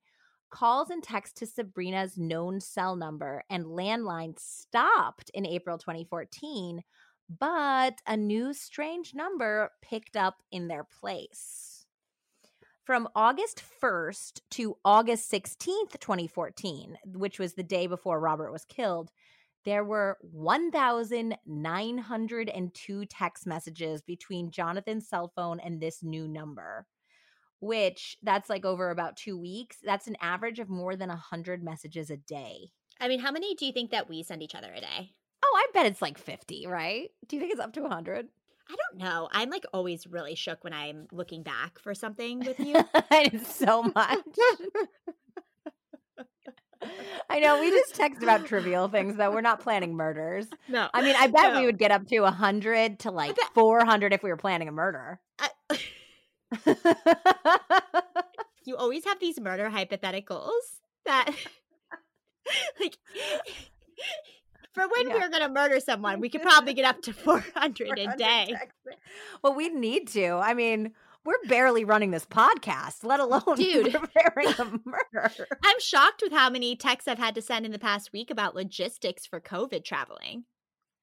Calls and texts to Sabrina's known cell number and landline stopped in April 2014, but a new strange number picked up in their place. From August 1st to August 16th, 2014, which was the day before Robert was killed, there were 1,902 text messages between Jonathan's cell phone and this new number, which that's like over about two weeks. That's an average of more than 100 messages a day. I mean, how many do you think that we send each other a day? Oh, I bet it's like 50, right? Do you think it's up to 100? I don't know. I'm like always really shook when I'm looking back for something with you. (laughs) it's so much. (laughs) (laughs) I know we just text about trivial things though. We're not planning murders. (laughs) No. I mean, I bet no. we would get up to 100 to like 400 if we were planning a murder. I- (laughs) you always have these murder hypotheticals that like for when yeah. we are going to murder someone, we could probably get up to 400, 400 a day. Well, we need to. I mean, we're barely running this podcast, let alone (laughs) Dude. preparing a murder. (laughs) I'm shocked with how many texts I've had to send in the past week about logistics for COVID traveling.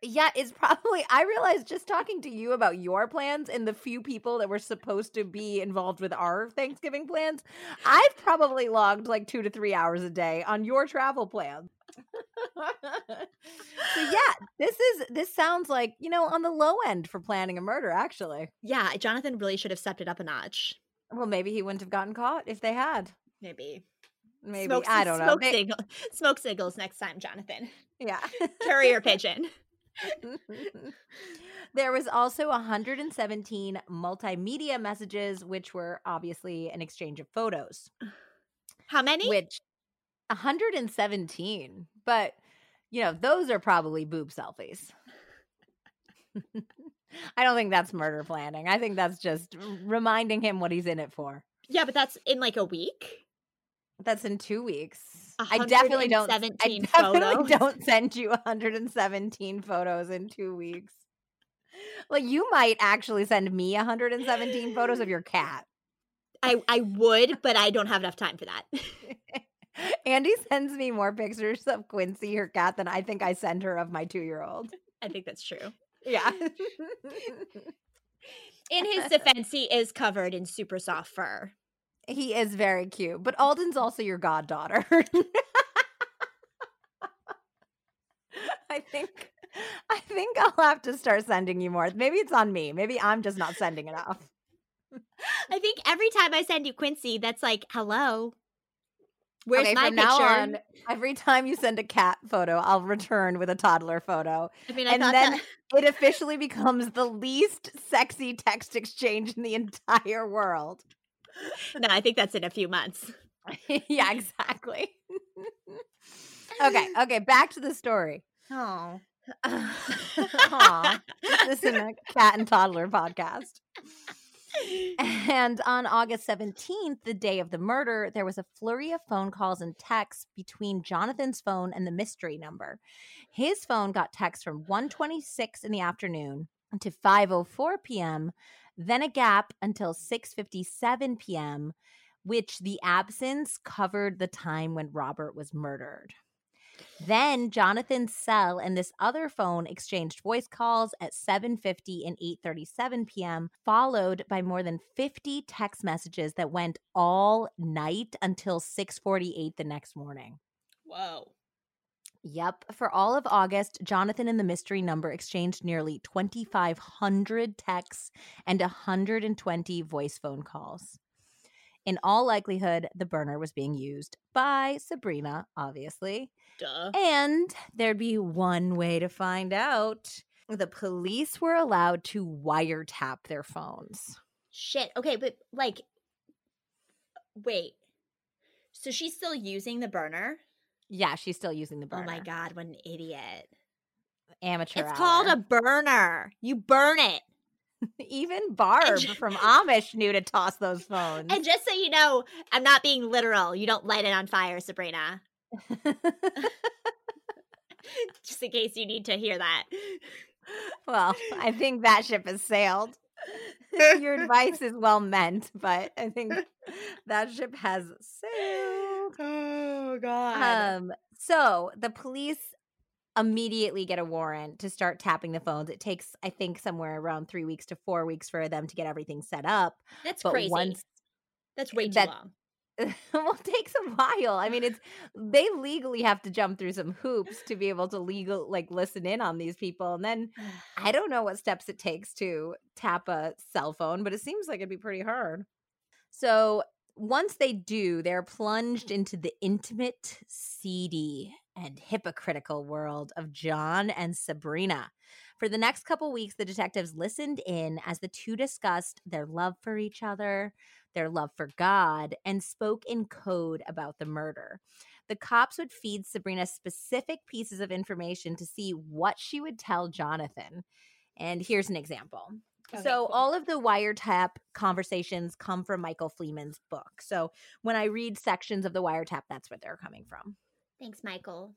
Yeah, it's probably. I realized just talking to you about your plans and the few people that were supposed to be involved with our Thanksgiving plans, I've probably logged like two to three hours a day on your travel plans. So yeah, this is this sounds like you know on the low end for planning a murder. Actually, yeah, Jonathan really should have stepped it up a notch. Well, maybe he wouldn't have gotten caught if they had. Maybe. Maybe smoke, I don't know. Smoke, smoke signals next time, Jonathan. Yeah, (laughs) carrier pigeon. (laughs) there was also 117 multimedia messages, which were obviously an exchange of photos. How many? Which 117. But, you know, those are probably boob selfies. (laughs) I don't think that's murder planning. I think that's just reminding him what he's in it for. Yeah, but that's in like a week. That's in two weeks. I definitely don't. I definitely photos. don't send you 117 photos in two weeks. Like you might actually send me 117 photos of your (gasps) cat. I I would, but I don't have enough time for that. (laughs) Andy sends me more pictures of Quincy, her cat, than I think I send her of my two year old. (laughs) I think that's true. Yeah. (laughs) in his (laughs) defense, he is covered in super soft fur. He is very cute, but Alden's also your goddaughter. I think I think I'll have to start sending you more. Maybe it's on me. Maybe I'm just not sending enough. I think every time I send you Quincy, that's like, hello. Where's okay, my from picture? Now on, every time you send a cat photo, I'll return with a toddler photo. I mean, I and then that... it officially becomes the least sexy text exchange in the entire world (laughs) no, I think that's in a few months. (laughs) yeah, exactly. okay, (laughs) okay, back to the story. Oh. this is a cat and toddler podcast. And on August 17th, the day of the murder, there was a flurry of phone calls and texts between Jonathan's phone and the mystery number. His phone got texts from 126 in the afternoon to 5:04 p.m then a gap until 6:57 p.m., which the absence covered the time when Robert was murdered. Then Jonathan's cell and this other phone exchanged voice calls at 7:50 and 8:37 p.m., followed by more than 50 text messages that went all night until 6:48 the next morning. Whoa. Yep. For all of August, Jonathan and the mystery number exchanged nearly 2,500 texts and 120 voice phone calls. In all likelihood, the burner was being used by Sabrina, obviously. Duh. And there'd be one way to find out. The police were allowed to wiretap their phones. Shit. Okay, but like, wait. So she's still using the burner? Yeah, she's still using the burner. Oh my god, what an idiot. Amateur. It's hour. called a burner. You burn it. (laughs) Even Barb from Amish knew to toss those phones. And just so you know, I'm not being literal. You don't light it on fire, Sabrina. (laughs) just in case you need to hear that. Well, I think that ship has sailed. (laughs) Your advice is well meant, but I think that ship has sailed. Oh god. Um so the police immediately get a warrant to start tapping the phones. It takes I think somewhere around 3 weeks to 4 weeks for them to get everything set up. That's but crazy. Once That's way too that, long. (laughs) well, it takes a while. I mean, it's they legally have to jump through some hoops to be able to legal like listen in on these people. And then (sighs) I don't know what steps it takes to tap a cell phone, but it seems like it'd be pretty hard. So once they do, they're plunged into the intimate, seedy, and hypocritical world of John and Sabrina. For the next couple weeks, the detectives listened in as the two discussed their love for each other, their love for God, and spoke in code about the murder. The cops would feed Sabrina specific pieces of information to see what she would tell Jonathan. And here's an example. Okay, so cool. all of the wiretap conversations come from Michael Fleeman's book. So when I read sections of the wiretap, that's where they're coming from. Thanks, Michael.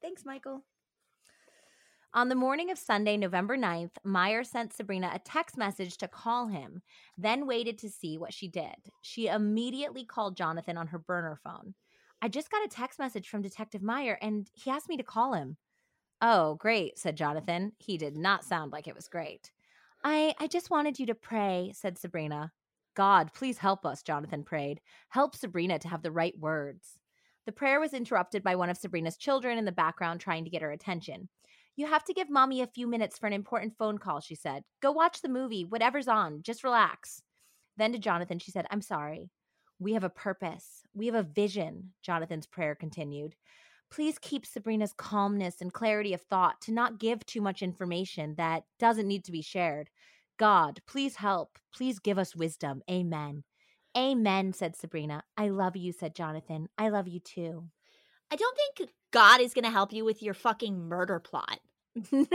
Thanks, Michael. On the morning of Sunday, November 9th, Meyer sent Sabrina a text message to call him, then waited to see what she did. She immediately called Jonathan on her burner phone. I just got a text message from Detective Meyer and he asked me to call him. Oh, great, said Jonathan. He did not sound like it was great. I I just wanted you to pray, said Sabrina. God, please help us, Jonathan prayed. Help Sabrina to have the right words. The prayer was interrupted by one of Sabrina's children in the background trying to get her attention. You have to give mommy a few minutes for an important phone call, she said. Go watch the movie, whatever's on. Just relax. Then to Jonathan, she said, I'm sorry. We have a purpose. We have a vision, Jonathan's prayer continued. Please keep Sabrina's calmness and clarity of thought to not give too much information that doesn't need to be shared. God, please help. Please give us wisdom. Amen. Amen, said Sabrina. I love you, said Jonathan. I love you too. I don't think God is going to help you with your fucking murder plot. (laughs)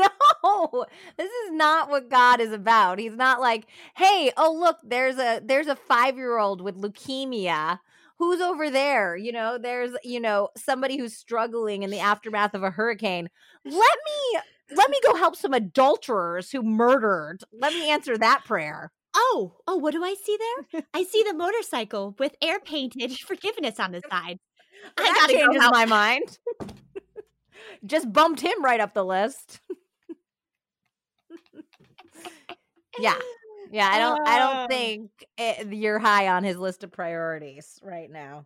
No, this is not what God is about. He's not like, hey, oh look, there's a there's a five year old with leukemia who's over there. You know, there's you know somebody who's struggling in the aftermath of a hurricane. Let me let me go help some adulterers who murdered. Let me answer that prayer. Oh, oh, what do I see there? (laughs) I see the motorcycle with air painted (laughs) forgiveness on the side. (laughs) I gotta changes go my mind. Just bumped him right up the list. yeah. Yeah, I don't I don't think it, you're high on his list of priorities right now.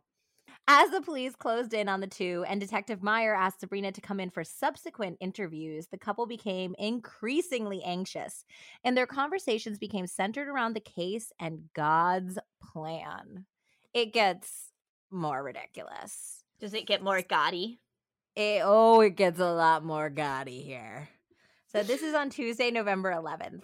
As the police closed in on the two and Detective Meyer asked Sabrina to come in for subsequent interviews, the couple became increasingly anxious, and their conversations became centered around the case and God's plan. It gets more ridiculous. Does it get more gaudy? It, oh, it gets a lot more gaudy here. So this is on Tuesday, November 11th.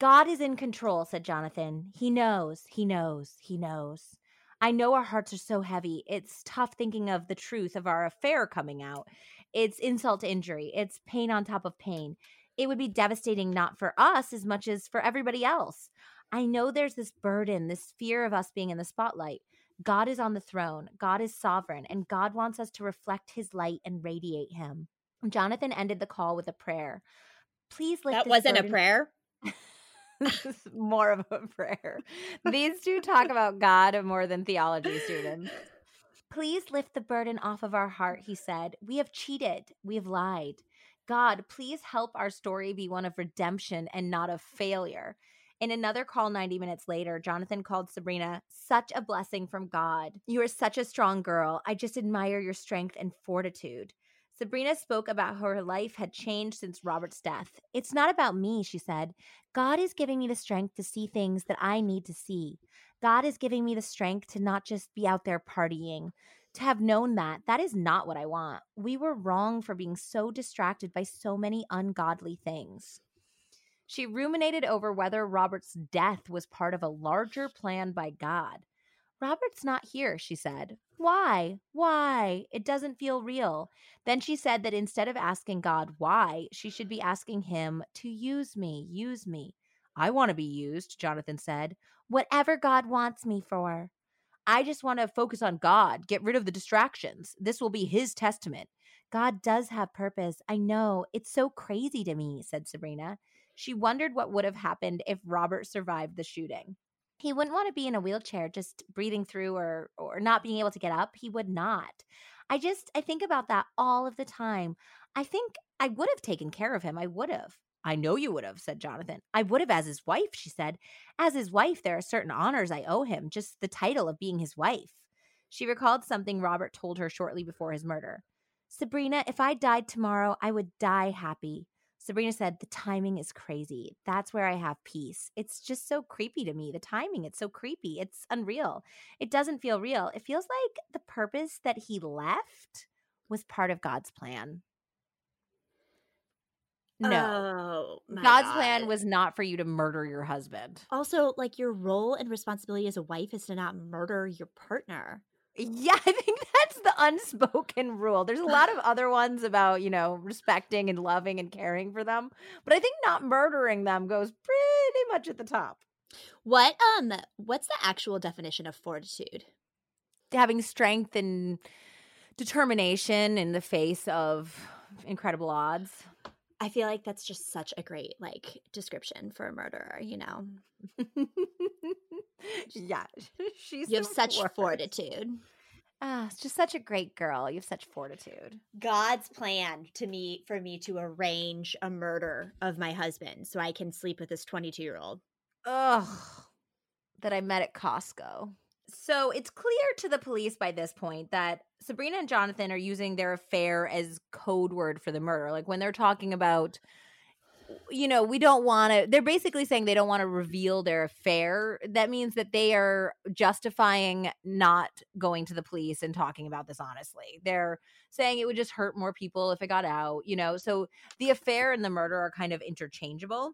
God is in control, said Jonathan. He knows, he knows, he knows. I know our hearts are so heavy. It's tough thinking of the truth of our affair coming out. It's insult to injury, it's pain on top of pain. It would be devastating not for us as much as for everybody else. I know there's this burden, this fear of us being in the spotlight. God is on the throne, God is sovereign, and God wants us to reflect his light and radiate him. Jonathan ended the call with a prayer. Please lift That wasn't burden- a prayer? (laughs) (laughs) more of a prayer. These two talk (laughs) about God more than theology students. Please lift the burden off of our heart, he said. We have cheated, we have lied. God, please help our story be one of redemption and not of failure. In another call 90 minutes later, Jonathan called Sabrina, such a blessing from God. You are such a strong girl. I just admire your strength and fortitude. Sabrina spoke about how her life had changed since Robert's death. It's not about me, she said. God is giving me the strength to see things that I need to see. God is giving me the strength to not just be out there partying. To have known that, that is not what I want. We were wrong for being so distracted by so many ungodly things. She ruminated over whether Robert's death was part of a larger plan by God. Robert's not here, she said. Why? Why? It doesn't feel real. Then she said that instead of asking God why, she should be asking him to use me, use me. I want to be used, Jonathan said. Whatever God wants me for. I just want to focus on God, get rid of the distractions. This will be his testament. God does have purpose. I know. It's so crazy to me, said Sabrina. She wondered what would have happened if Robert survived the shooting he wouldn't want to be in a wheelchair just breathing through or or not being able to get up he would not. I just i think about that all of the time. I think i would have taken care of him i would have. I know you would have said jonathan. I would have as his wife she said. As his wife there are certain honors i owe him just the title of being his wife. She recalled something robert told her shortly before his murder. Sabrina if i died tomorrow i would die happy Sabrina said, The timing is crazy. That's where I have peace. It's just so creepy to me. The timing, it's so creepy. It's unreal. It doesn't feel real. It feels like the purpose that he left was part of God's plan. No. Oh, God's God. plan was not for you to murder your husband. Also, like your role and responsibility as a wife is to not murder your partner. Yeah, (laughs) I think that's the unspoken rule. There's a lot of other ones about, you know, respecting and loving and caring for them, but I think not murdering them goes pretty much at the top. What um what's the actual definition of fortitude? Having strength and determination in the face of incredible odds. I feel like that's just such a great like description for a murderer, you know. (laughs) (laughs) yeah, (laughs) she's you have such worst. fortitude. Ah, it's just such a great girl. You have such fortitude. God's plan to me for me to arrange a murder of my husband so I can sleep with this 22 year old. Ugh. That I met at Costco. So it's clear to the police by this point that Sabrina and Jonathan are using their affair as code word for the murder. Like when they're talking about you know, we don't want to, they're basically saying they don't want to reveal their affair. That means that they are justifying not going to the police and talking about this honestly. They're saying it would just hurt more people if it got out, you know. So the affair and the murder are kind of interchangeable.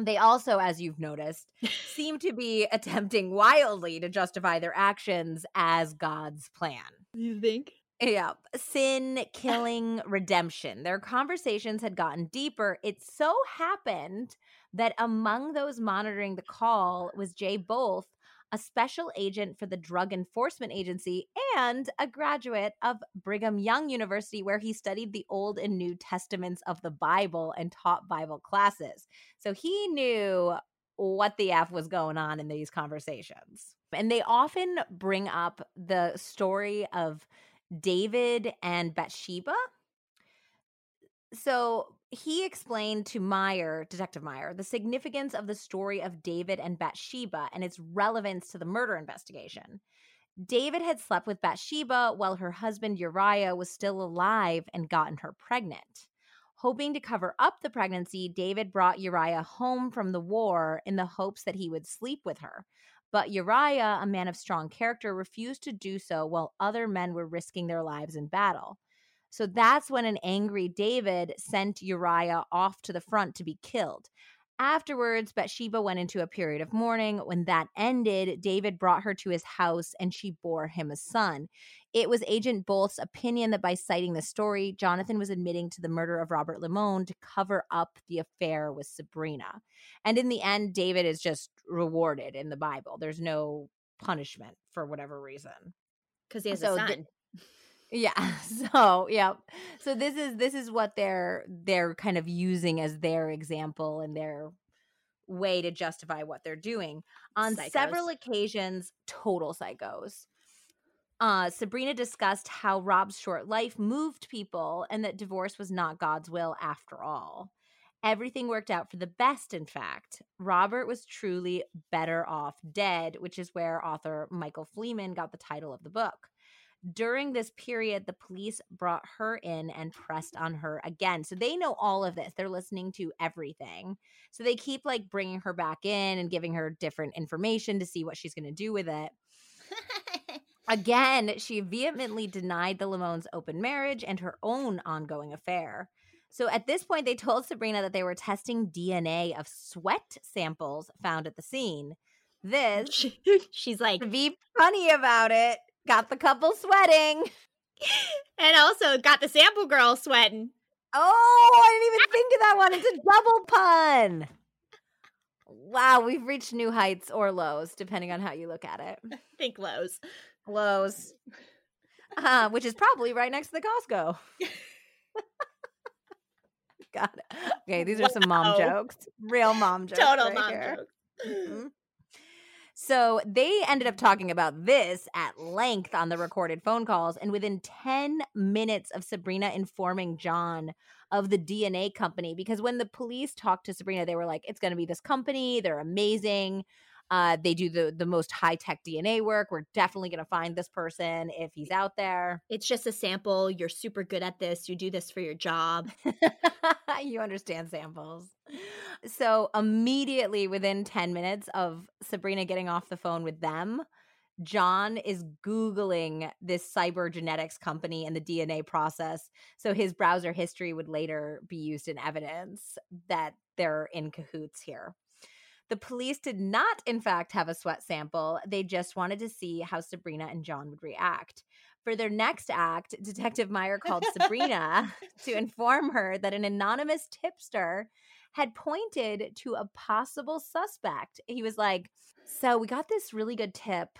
They also, as you've noticed, seem to be attempting wildly to justify their actions as God's plan. You think? Yeah. Sin, (laughs) killing, redemption. Their conversations had gotten deeper. It so happened that among those monitoring the call was Jay Bolth, a special agent for the Drug Enforcement Agency and a graduate of Brigham Young University, where he studied the Old and New Testaments of the Bible and taught Bible classes. So he knew what the F was going on in these conversations. And they often bring up the story of David and Bathsheba. So he explained to Meyer, Detective Meyer, the significance of the story of David and Bathsheba and its relevance to the murder investigation. David had slept with Bathsheba while her husband Uriah was still alive and gotten her pregnant. Hoping to cover up the pregnancy, David brought Uriah home from the war in the hopes that he would sleep with her. But Uriah, a man of strong character, refused to do so while other men were risking their lives in battle. So that's when an angry David sent Uriah off to the front to be killed. Afterwards, Bathsheba went into a period of mourning. When that ended, David brought her to his house and she bore him a son. It was Agent Bolth's opinion that by citing the story, Jonathan was admitting to the murder of Robert Limon to cover up the affair with Sabrina. And in the end, David is just rewarded in the Bible. There's no punishment for whatever reason. Because he has so a son. Th- yeah. (laughs) So yeah. So this is this is what they're they're kind of using as their example and their way to justify what they're doing. On psychos. several occasions, total psychos. Uh, Sabrina discussed how Rob's short life moved people and that divorce was not God's will after all. Everything worked out for the best, in fact. Robert was truly better off dead, which is where author Michael Fleeman got the title of the book. During this period, the police brought her in and pressed on her again. So they know all of this. They're listening to everything. So they keep like bringing her back in and giving her different information to see what she's going to do with it. (laughs) Again, she vehemently denied the Limons open marriage and her own ongoing affair. So at this point, they told Sabrina that they were testing DNA of sweat samples found at the scene. This, (laughs) she's like, be funny about it. Got the couple sweating. (laughs) And also got the sample girl sweating. Oh, I didn't even (laughs) think of that one. It's a double pun. Wow, we've reached new heights or lows, depending on how you look at it. think lows. Lows. (laughs) uh, which is probably right next to the Costco. Got it. Okay, these are wow. some mom jokes. Real mom jokes. Total right mom here. jokes. Mm-hmm. So they ended up talking about this at length on the recorded phone calls. And within 10 minutes of Sabrina informing John of the DNA company, because when the police talked to Sabrina, they were like, it's going to be this company. They're amazing. Uh, they do the the most high tech DNA work. We're definitely going to find this person if he's out there. It's just a sample. You're super good at this. You do this for your job. (laughs) you understand samples. So immediately within 10 minutes of Sabrina getting off the phone with them, John is Googling this cybergenetics company and the DNA process. So his browser history would later be used in evidence that they're in cahoots here. The police did not, in fact, have a sweat sample. They just wanted to see how Sabrina and John would react. For their next act, (laughs) Detective Meyer called Sabrina (laughs) (laughs) to inform her that an anonymous tipster had pointed to a possible suspect. He was like, So we got this really good tip.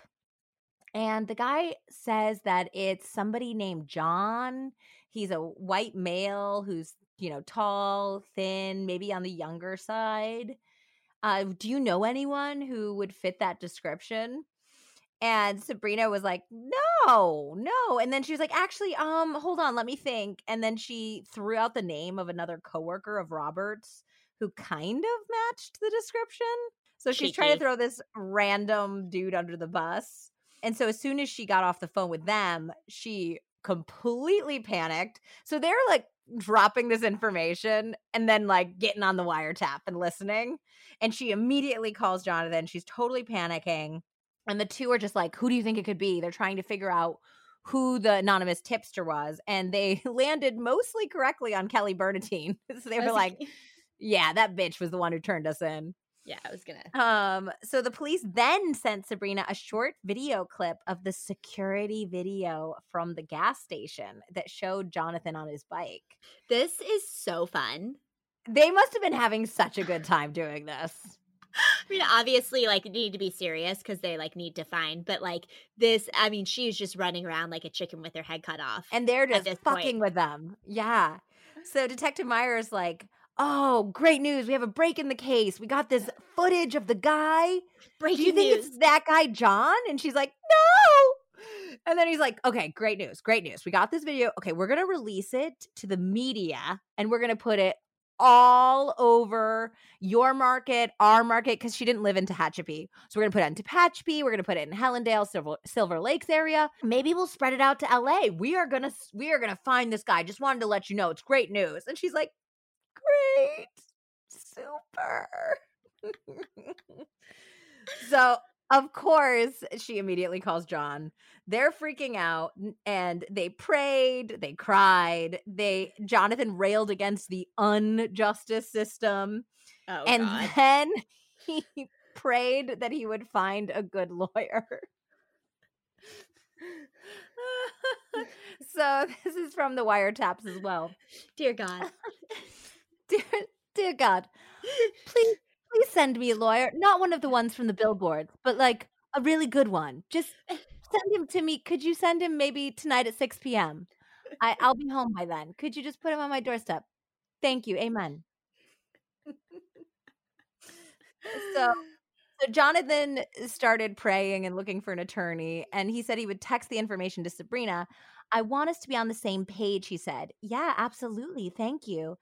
And the guy says that it's somebody named John. He's a white male who's you know, tall, thin, maybe on the younger side. Uh, do you know anyone who would fit that description? And Sabrina was like, "No, no." And then she was like, "Actually, um, hold on, let me think." And then she threw out the name of another coworker of Roberts who kind of matched the description. So she's Cheeky. trying to throw this random dude under the bus. And so as soon as she got off the phone with them, she completely panicked. So they're like dropping this information and then like getting on the wiretap and listening. And she immediately calls Jonathan. She's totally panicking. And the two are just like, who do you think it could be? They're trying to figure out who the anonymous tipster was. And they (laughs) landed mostly correctly on Kelly Bernadine. (laughs) so they were like, yeah, that bitch was the one who turned us in. Yeah, I was gonna. Um, so the police then sent Sabrina a short video clip of the security video from the gas station that showed Jonathan on his bike. This is so fun. They must have been having such a good time doing this. I mean, obviously, like need to be serious because they like need to find, but like this, I mean, she's just running around like a chicken with her head cut off, and they're just fucking point. with them. Yeah. So Detective Meyer is like, "Oh, great news! We have a break in the case. We got this footage of the guy. Breaking Do you think news. it's that guy, John?" And she's like, "No." And then he's like, okay, great news, great news. We got this video. Okay, we're going to release it to the media and we're going to put it all over your market, our market, because she didn't live in Tehachapi. So we're gonna put it in Tehachapi. We're gonna put it in Helendale, Silver, Silver Lakes area. Maybe we'll spread it out to LA. We are gonna we are gonna find this guy. Just wanted to let you know it's great news. And she's like, great, super. (laughs) so of course, she immediately calls John. They're freaking out and they prayed, they cried, they Jonathan railed against the unjustice system. Oh, and God. then (laughs) he prayed that he would find a good lawyer. (laughs) so this is from the wiretaps as well. Dear God. Dear dear God. Please please send me a lawyer. Not one of the ones from the billboards, but like a really good one. Just eh, send him to me. Could you send him maybe tonight at 6 p.m.? I, I'll be home by then. Could you just put him on my doorstep? Thank you. Amen. so so Jonathan eh, started praying and looking for an attorney, and he said he would text the information to Sabrina. I want us to be on the same page, he said. Yeah, absolutely. Thank you.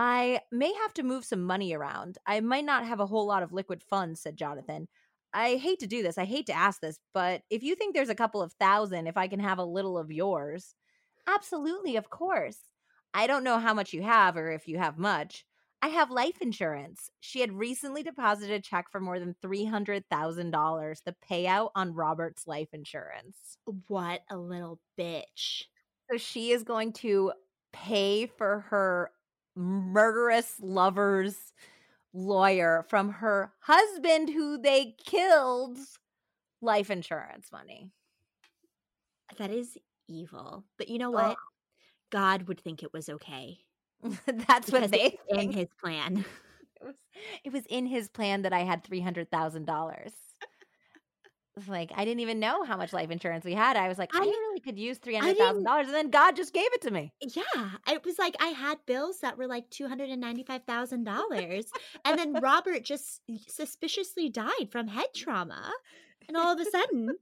I may have to move some money around. I might not have a whole lot of liquid funds, said Jonathan. I hate to do this. I hate to ask this, but if you think there's a couple of thousand, if I can have a little of yours, absolutely, of course. I don't know how much you have or if you have much. I have life insurance. She had recently deposited a check for more than $300,000, the payout on Robert's life insurance. What a little bitch. So she is going to pay for her murderous lover's lawyer from her husband who they killed life insurance money. That is evil. But you know what? Oh. God would think it was okay. (laughs) That's what they in his plan. (laughs) It was, it was in his plan that I had three hundred thousand dollars like I didn't even know how much life insurance we had. I was like, I, I really could use three hundred thousand dollars, and then God just gave it to me. Yeah, it was like I had bills that were like two hundred and ninety five thousand dollars, and then Robert just suspiciously died from head trauma, and all of a sudden. (laughs)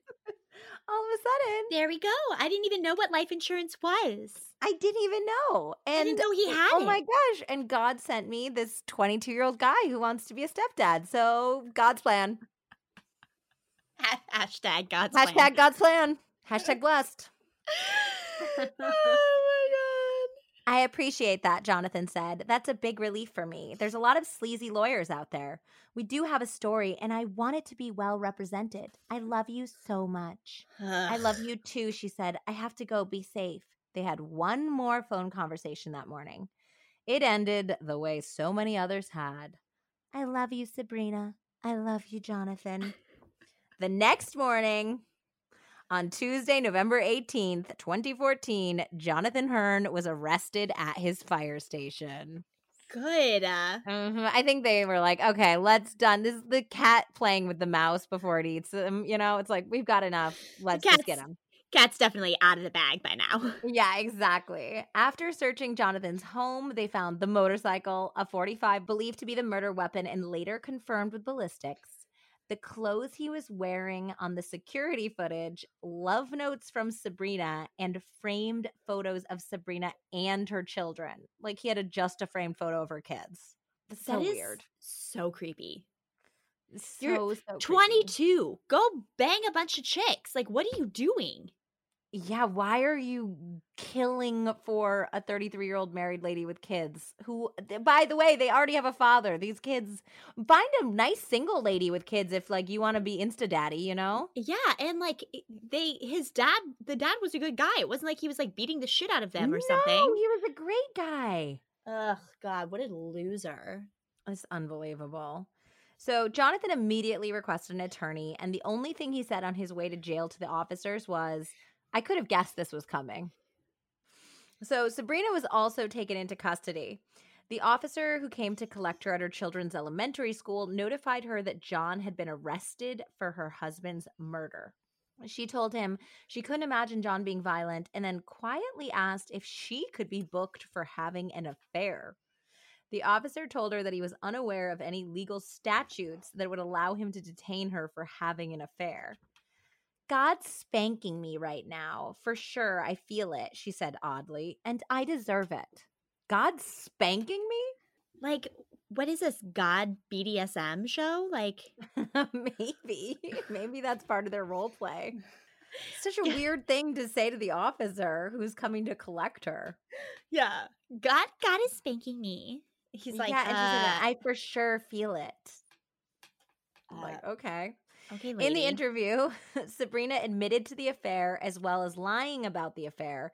all of a sudden, there we go. I didn't even know what life insurance was. I didn't even know. And I didn't know he had Oh it. my gosh. And God sent me this 22 year old guy who wants to be a stepdad. So God's plan. Hashtag God's Hashtag plan. God's plan. Hashtag (laughs) blessed. oh my god. I appreciate that, Jonathan said. That's a big relief for me. There's a lot of sleazy lawyers out there. We do have a story, and I want it to be well represented. I love you so much. I (sighs) love you too, she said. I have to go. Be safe. They had one more phone conversation that morning. It ended the way so many others had. I love you, Sabrina. I love you, Jonathan. The next morning, on Tuesday, November 18th, 2014, Jonathan Hearn was arrested at his fire station. Good. Uh, mm-hmm. I think they were like, okay, let's done. This is the cat playing with the mouse before it eats him. You know, it's like we've got enough. Let's just get him. cat's definitely out of the bag by now. (laughs) Yeah, exactly. After searching Jonathan's home, they found the motorcycle, a 45 believed to be the murder weapon and later confirmed with ballistics, the clothes he was wearing on the security footage, love notes from Sabrina, and framed photos of Sabrina and her children. Like he had a just a framed photo of her kids. That's that so weird. So creepy. So, You're so 22. Go bang a bunch of chicks. Like, what are you doing? Yeah, why are you killing for a 33 year old married lady with kids who, by the way, they already have a father? These kids, find a nice single lady with kids if, like, you want to be insta daddy, you know? Yeah, and like, they, his dad, the dad was a good guy. It wasn't like he was like beating the shit out of them or no, something. he was a great guy. Ugh, God, what a loser. It's unbelievable. So Jonathan immediately requested an attorney, and the only thing he said on his way to jail to the officers was, I could have guessed this was coming. So Sabrina was also taken into custody. The officer who came to collect her at her children's elementary school notified her that John had been arrested for her husband's murder. She told him she couldn't imagine John being violent and then quietly asked if she could be booked for having an affair. The officer told her that he was unaware of any legal statutes that would allow him to detain her for having an affair. God's spanking me right now. For sure, I feel it, she said oddly, and I deserve it. God's spanking me? Like, what is this God BDSM show? Like, (laughs) maybe, maybe that's part of their role play. Such a weird thing to say to the officer who's coming to collect her. Yeah, God, God is spanking me. He's like, yeah, uh, I for sure feel it. Uh, like, okay. Okay, lady. In the interview, (laughs) Sabrina admitted to the affair as well as lying about the affair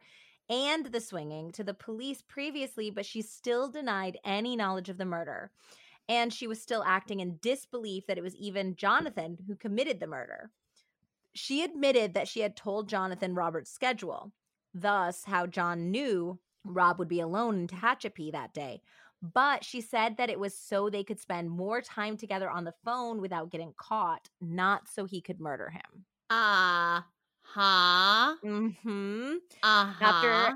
and the swinging to the police previously, but she still denied any knowledge of the murder. And she was still acting in disbelief that it was even Jonathan who committed the murder. She admitted that she had told Jonathan Robert's schedule, thus, how John knew Rob would be alone in Tehachapi that day, but she said that it was so they could spend more time together on the phone without getting caught, not so he could murder him. Uh huh. Mm-hmm. Uh-huh. After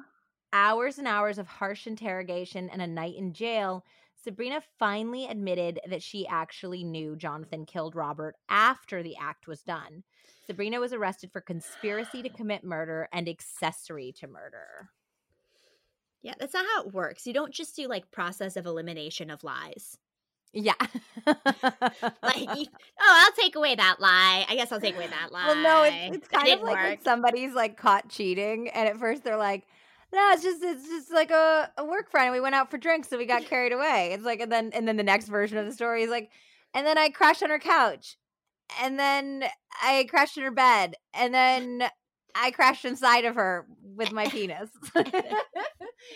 hours and hours of harsh interrogation and a night in jail, Sabrina finally admitted that she actually knew Jonathan killed Robert after the act was done. Sabrina was arrested for conspiracy to (sighs) commit murder and accessory to murder. Yeah, that's not how it works. You don't just do like process of elimination of lies. Yeah. (laughs) like, oh, I'll take away that lie. I guess I'll take away that lie. Well, no, it's, it's kind of like when somebody's like caught cheating, and at first they're like, "No, it's just it's just like a, a work friend. We went out for drinks, so we got carried away." It's like, and then and then the next version of the story is like, and then I crashed on her couch, and then I crashed in her bed, and then I crashed inside of her with my penis. (laughs)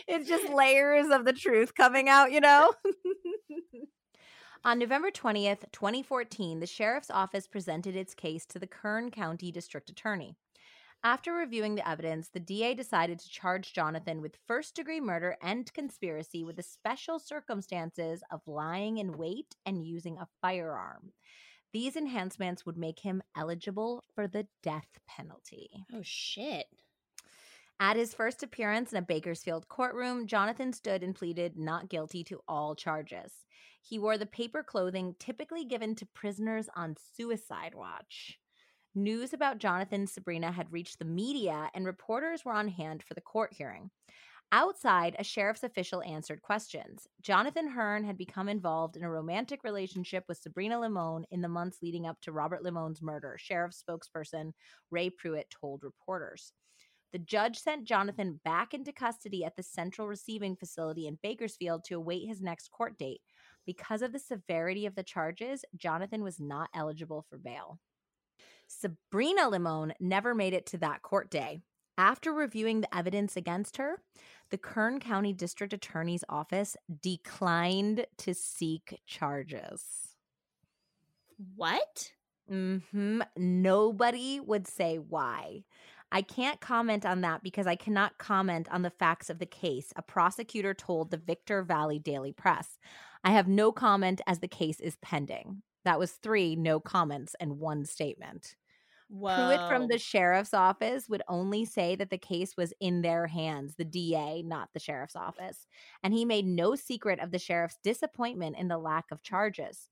it's just layers of the truth coming out, you know? On November 20th, 2014, the sheriff's office presented its case to the Kern County District Attorney. After reviewing the evidence, the DA decided to charge Jonathan with first degree murder and conspiracy with the special circumstances of lying in wait and using a firearm. These enhancements would make him eligible for the death penalty. Oh, shit. At his first appearance in a Bakersfield courtroom, Jonathan stood and pleaded not guilty to all charges. He wore the paper clothing typically given to prisoners on suicide watch. News about Jonathan and Sabrina had reached the media, and reporters were on hand for the court hearing. Outside, a sheriff's official answered questions. Jonathan Hearn had become involved in a romantic relationship with Sabrina Limon in the months leading up to Robert Limon's murder, sheriff spokesperson Ray Pruitt told reporters. The judge sent Jonathan back into custody at the Central Receiving Facility in Bakersfield to await his next court date. Because of the severity of the charges, Jonathan was not eligible for bail. Sabrina Limone never made it to that court day. After reviewing the evidence against her, the Kern County District Attorney's Office declined to seek charges. What? Mm-hmm. Nobody would say why. I can't comment on that because I cannot comment on the facts of the case, a prosecutor told the Victor Valley Daily Press. I have no comment as the case is pending. That was three no comments and one statement. Whoa. Pruitt from the sheriff's office would only say that the case was in their hands, the DA, not the sheriff's office. And he made no secret of the sheriff's disappointment in the lack of charges.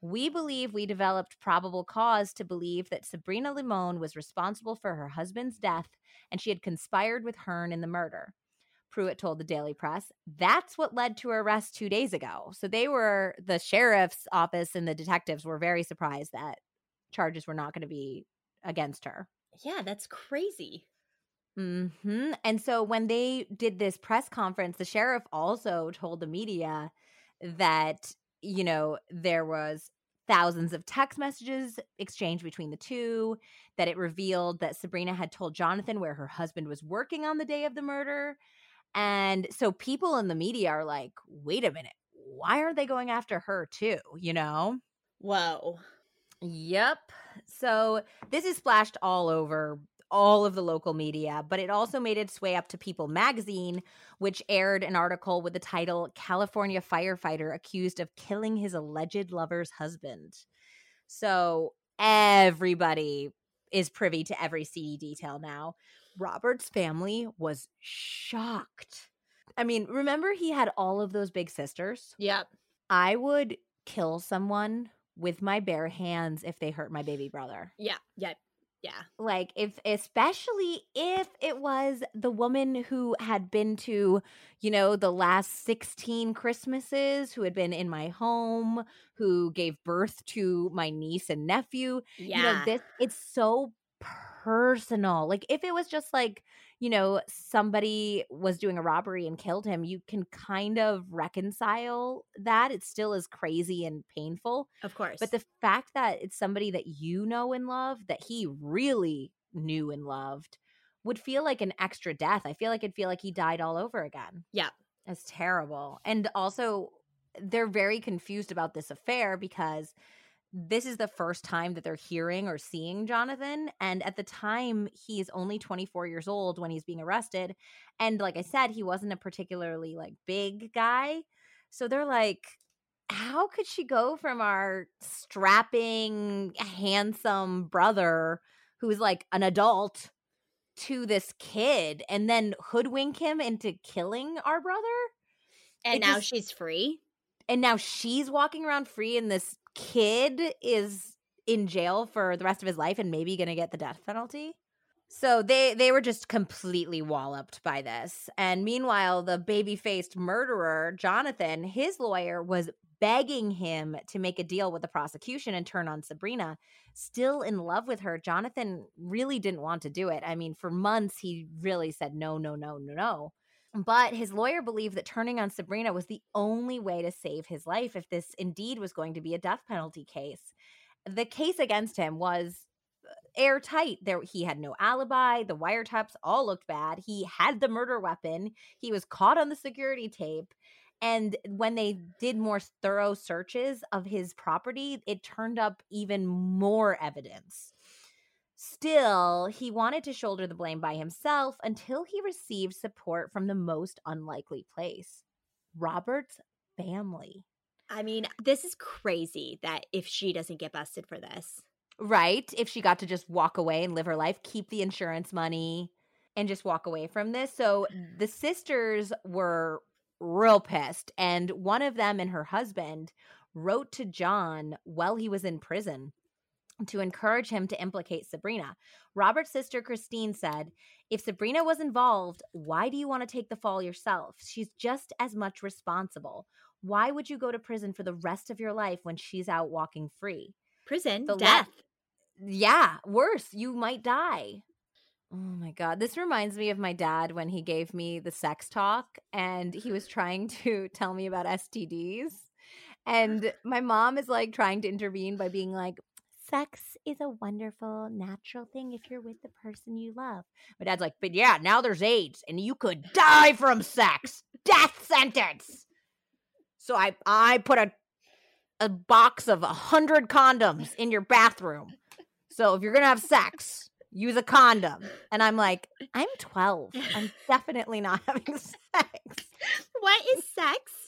We believe we developed probable cause to believe that Sabrina Limon was responsible for her husband's death and she had conspired with Hearn in the murder. Pruitt told the Daily Press. That's what led to her arrest two days ago. So they were, the sheriff's office and the detectives were very surprised that charges were not going to be against her. Yeah, that's crazy. hmm And so when they did this press conference, the sheriff also told the media that, you know, there was thousands of text messages exchanged between the two, that it revealed that Sabrina had told Jonathan where her husband was working on the day of the murder. And so people in the media are like, wait a minute, why are they going after her too? You know? Whoa. Yep. So this is splashed all over all of the local media, but it also made its way up to People magazine, which aired an article with the title California Firefighter Accused of Killing His Alleged Lover's Husband. So everybody is privy to every seedy detail now. Robert's family was shocked. I mean, remember he had all of those big sisters? Yep. I would kill someone with my bare hands if they hurt my baby brother. Yeah. Yeah. Yeah. Like if especially if it was the woman who had been to, you know, the last 16 Christmases, who had been in my home, who gave birth to my niece and nephew. Yeah. You know, this it's so personal. Like if it was just like, you know, somebody was doing a robbery and killed him, you can kind of reconcile that. It still is crazy and painful. Of course. But the fact that it's somebody that you know and love, that he really knew and loved, would feel like an extra death. I feel like it'd feel like he died all over again. Yeah. It's terrible. And also, they're very confused about this affair because this is the first time that they're hearing or seeing Jonathan. And at the time, he's only 24 years old when he's being arrested. And like I said, he wasn't a particularly like big guy. So they're like, how could she go from our strapping, handsome brother who's like an adult to this kid and then hoodwink him into killing our brother? And it now just, she's free. And now she's walking around free in this kid is in jail for the rest of his life and maybe going to get the death penalty. So they they were just completely walloped by this. And meanwhile, the baby-faced murderer, Jonathan, his lawyer was begging him to make a deal with the prosecution and turn on Sabrina. Still in love with her, Jonathan really didn't want to do it. I mean, for months he really said no, no, no, no, no. But his lawyer believed that turning on Sabrina was the only way to save his life if this indeed was going to be a death penalty case. The case against him was uh, airtight. There he had no alibi, the wiretaps all looked bad. He had the murder weapon. He was caught on the security tape. And when they did more thorough searches of his property, it turned up even more evidence. Still, he wanted to shoulder the blame by himself until he received support from the most unlikely place Robert's family. I mean, this is crazy that if she doesn't get busted for this. Right. If she got to just walk away and live her life, keep the insurance money, and just walk away from this. So hmm. the sisters were real pissed. And one of them and her husband wrote to John while he was in prison to encourage him to implicate Sabrina. Robert's sister Christine said, If Sabrina was involved, why do you want to take the fall yourself? She's just as much responsible. Why would you go to prison for the rest of your life when she's out walking free? Prison, the death. Yeah, worse, you might die. Oh my God. This reminds me of my dad when he gave me the sex talk and he was trying to tell me about STDs. And my mom is like trying to intervene by being like, sex is a wonderful, natural thing if you're with the person you love. My dad's like, but yeah, now there's AIDS and you could die from sex. Death sentence. So I I put a a box of a hundred condoms in your bathroom. So if you're gonna have sex, use a condom. And I'm like, I'm 12. I'm (laughs) definitely not having (laughs) sex. What is sex?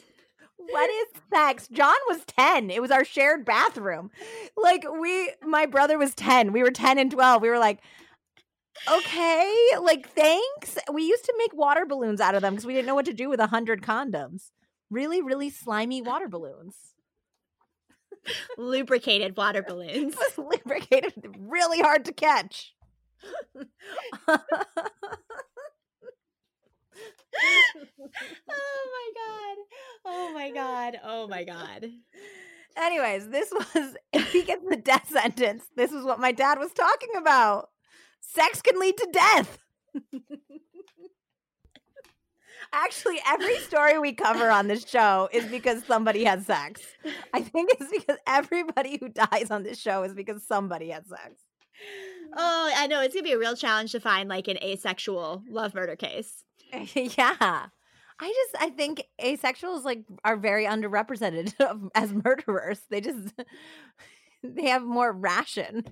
What is sex? John was 10. It was our shared bathroom. Like we my brother was 10. We were 10 and 12. We were like okay, like thanks. We used to make water balloons out of them because we didn't know what to do with a hundred condoms. Really, really slimy water balloons. Lubricated water balloons. (laughs) lubricated, really hard to catch. (laughs) (laughs) oh my god. Oh my god. Oh my god. Anyways, this was if he gets the death sentence, this is what my dad was talking about. Sex can lead to death. Actually, every story we cover on this show is because somebody has sex. I think it's because everybody who dies on this show is because somebody had sex. Oh, I know. It's going to be a real challenge to find like an asexual love murder case. (laughs) yeah. I just I think asexuals like are very underrepresented (laughs) as murderers. They just (laughs) they have more ration.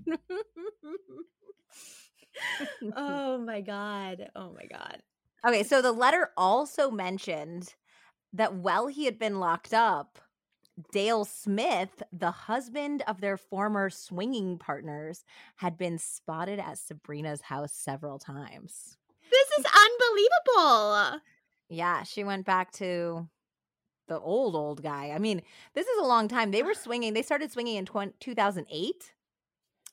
oh my god. Oh my god. Okay, so the letter also mentioned that while he had been locked up, Dale Smith, the husband of their former swinging partners, had been spotted at Sabrina's house several times. This is unbelievable. Yeah, she went back to the old, old guy. I mean, this is a long time. They were (sighs) swinging, they started swinging in 20, 2008.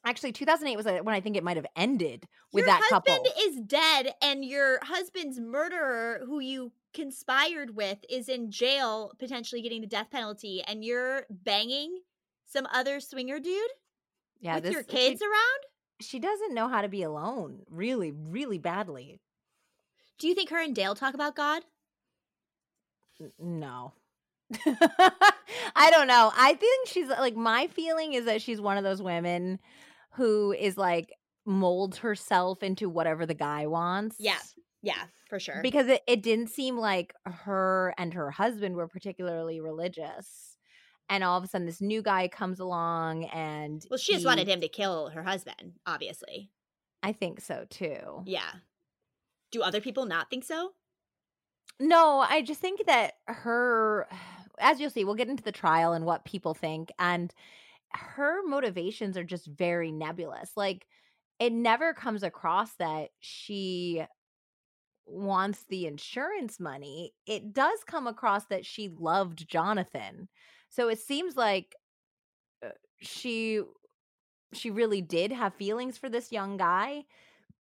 Actually, 2008 was uh, when I think it might have ended with your that couple. Your husband is dead, and your husband's murderer, who you conspired with, is in jail, potentially getting the death penalty, and you're banging some other swinger dude. Yeah, with this, your kids she, around. She doesn't know how to be alone, really, really badly. Do you think her and Dale talk about God? No. (laughs) I don't know. I think she's like my feeling is that she's one of those women who is like molds herself into whatever the guy wants. Yeah. Yeah, for sure. Because it, it didn't seem like her and her husband were particularly religious. And all of a sudden this new guy comes along and Well, she he, just wanted him to kill her husband, obviously. I think so too. Yeah. Do other people not think so? No, I just think that her (sighs) as you'll see, we'll get into the trial and what people think. And her motivations are just very nebulous. Like it never comes across that she wants the insurance money. It does come across that she loved Jonathan. So it seems like uh, she she really did have feelings for this young guy.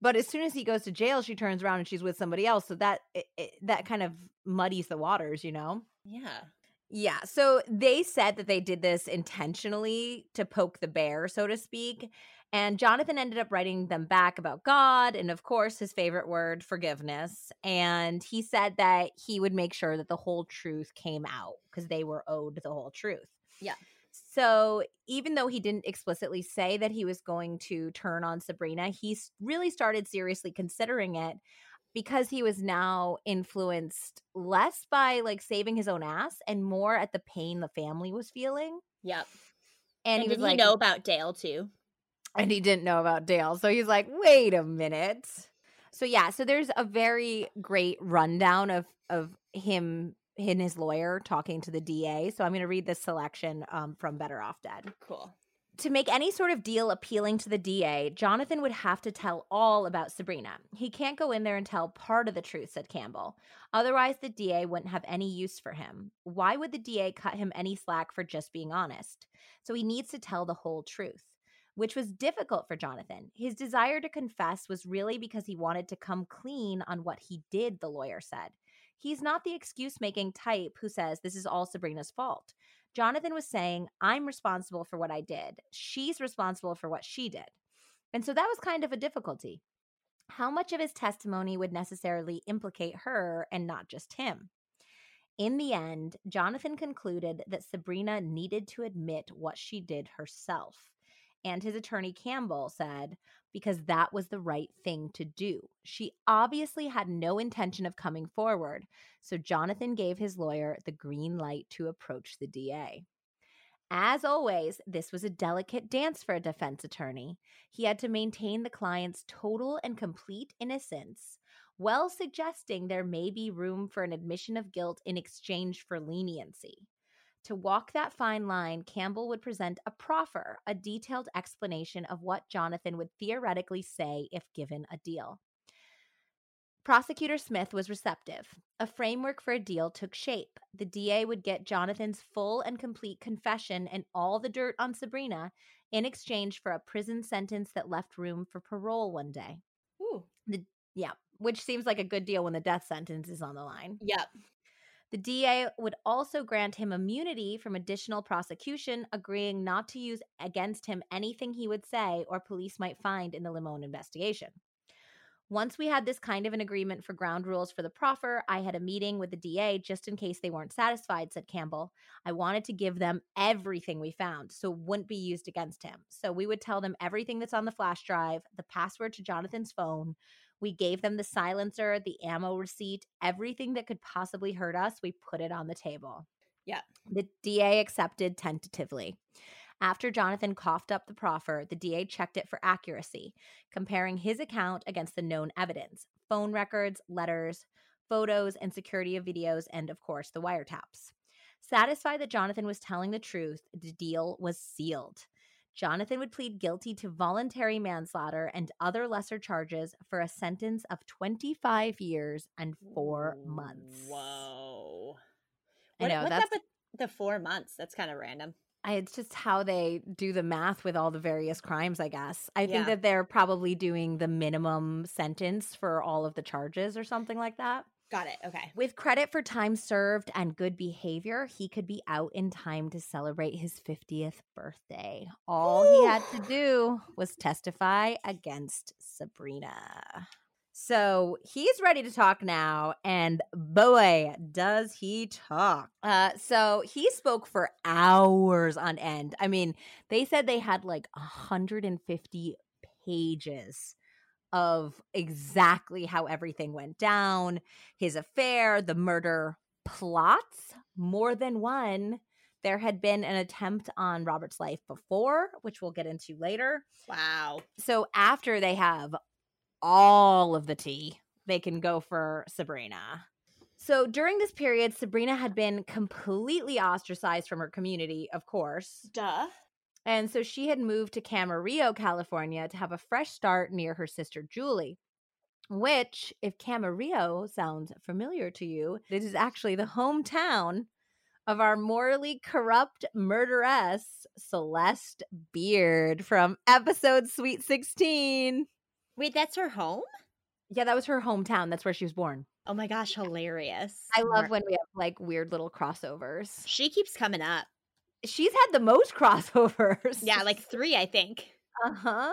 But as soon as he goes to jail, she turns around and she's with somebody else. So that it, it, that kind of muddies the waters, you know? Yeah. Yeah. So they said that they did this intentionally to poke the bear, so to speak. And Jonathan ended up writing them back about God and, of course, his favorite word, forgiveness. And he said that he would make sure that the whole truth came out because they were owed the whole truth. Yeah. So even though he didn't explicitly say that he was going to turn on Sabrina, he really started seriously considering it because he was now influenced less by like saving his own ass and more at the pain the family was feeling. Yep. And, and he did was he like, know about Dale too? And he didn't know about Dale. So he's like, wait a minute. So yeah, so there's a very great rundown of of him and his lawyer talking to the DA. So I'm going to read this selection um, from Better Off Dead. Cool. To make any sort of deal appealing to the DA, Jonathan would have to tell all about Sabrina. He can't go in there and tell part of the truth, said Campbell. Otherwise, the DA wouldn't have any use for him. Why would the DA cut him any slack for just being honest? So he needs to tell the whole truth, which was difficult for Jonathan. His desire to confess was really because he wanted to come clean on what he did, the lawyer said. He's not the excuse making type who says this is all Sabrina's fault. Jonathan was saying, I'm responsible for what I did. She's responsible for what she did. And so that was kind of a difficulty. How much of his testimony would necessarily implicate her and not just him? In the end, Jonathan concluded that Sabrina needed to admit what she did herself. And his attorney Campbell said, because that was the right thing to do. She obviously had no intention of coming forward, so Jonathan gave his lawyer the green light to approach the DA. As always, this was a delicate dance for a defense attorney. He had to maintain the client's total and complete innocence, while suggesting there may be room for an admission of guilt in exchange for leniency. To walk that fine line, Campbell would present a proffer, a detailed explanation of what Jonathan would theoretically say if given a deal. Prosecutor Smith was receptive. A framework for a deal took shape. The DA would get Jonathan's full and complete confession and all the dirt on Sabrina in exchange for a prison sentence that left room for parole one day. Ooh. The, yeah, which seems like a good deal when the death sentence is on the line. Yep. The DA would also grant him immunity from additional prosecution, agreeing not to use against him anything he would say or police might find in the Limon investigation. Once we had this kind of an agreement for ground rules for the proffer, I had a meeting with the DA just in case they weren't satisfied, said Campbell. I wanted to give them everything we found so it wouldn't be used against him. So we would tell them everything that's on the flash drive, the password to Jonathan's phone. We gave them the silencer, the ammo receipt, everything that could possibly hurt us. We put it on the table. Yeah. The DA accepted tentatively. After Jonathan coughed up the proffer, the DA checked it for accuracy, comparing his account against the known evidence phone records, letters, photos, and security of videos, and of course, the wiretaps. Satisfied that Jonathan was telling the truth, the deal was sealed. Jonathan would plead guilty to voluntary manslaughter and other lesser charges for a sentence of 25 years and four months. Whoa. I know, what's up with the four months? That's kind of random. I, it's just how they do the math with all the various crimes, I guess. I Yeah. think that they're probably doing the minimum sentence for all of the charges or something like that. Got it. Okay. With credit for time served and good behavior, he could be out in time to celebrate his 50th birthday. All he had to do was testify against Sabrina. So he's ready to talk now, and boy, does he talk. Uh, so he spoke for hours on end. I mean, they said they had like 150 pages of exactly how everything went down, his affair, the murder plots, more than one. There had been an attempt on Robert's life before, which we'll get into later. Wow. So after they have all of the tea, they can go for Sabrina. So during this period, Sabrina had been completely ostracized from her community, of course. Duh. And so she had moved to Camarillo, California to have a fresh start near her sister Julie. Which, if Camarillo sounds familiar to you, it is actually the hometown of our morally corrupt murderess, Celeste Beard from episode Sweet 16. Wait, that's her home? Yeah, that was her hometown. That's where she was born. Oh my gosh, hilarious. I love when we have like weird little crossovers. she keeps coming up. She's had the most (laughs) crossovers. Yeah, like three, I think. uh-huh.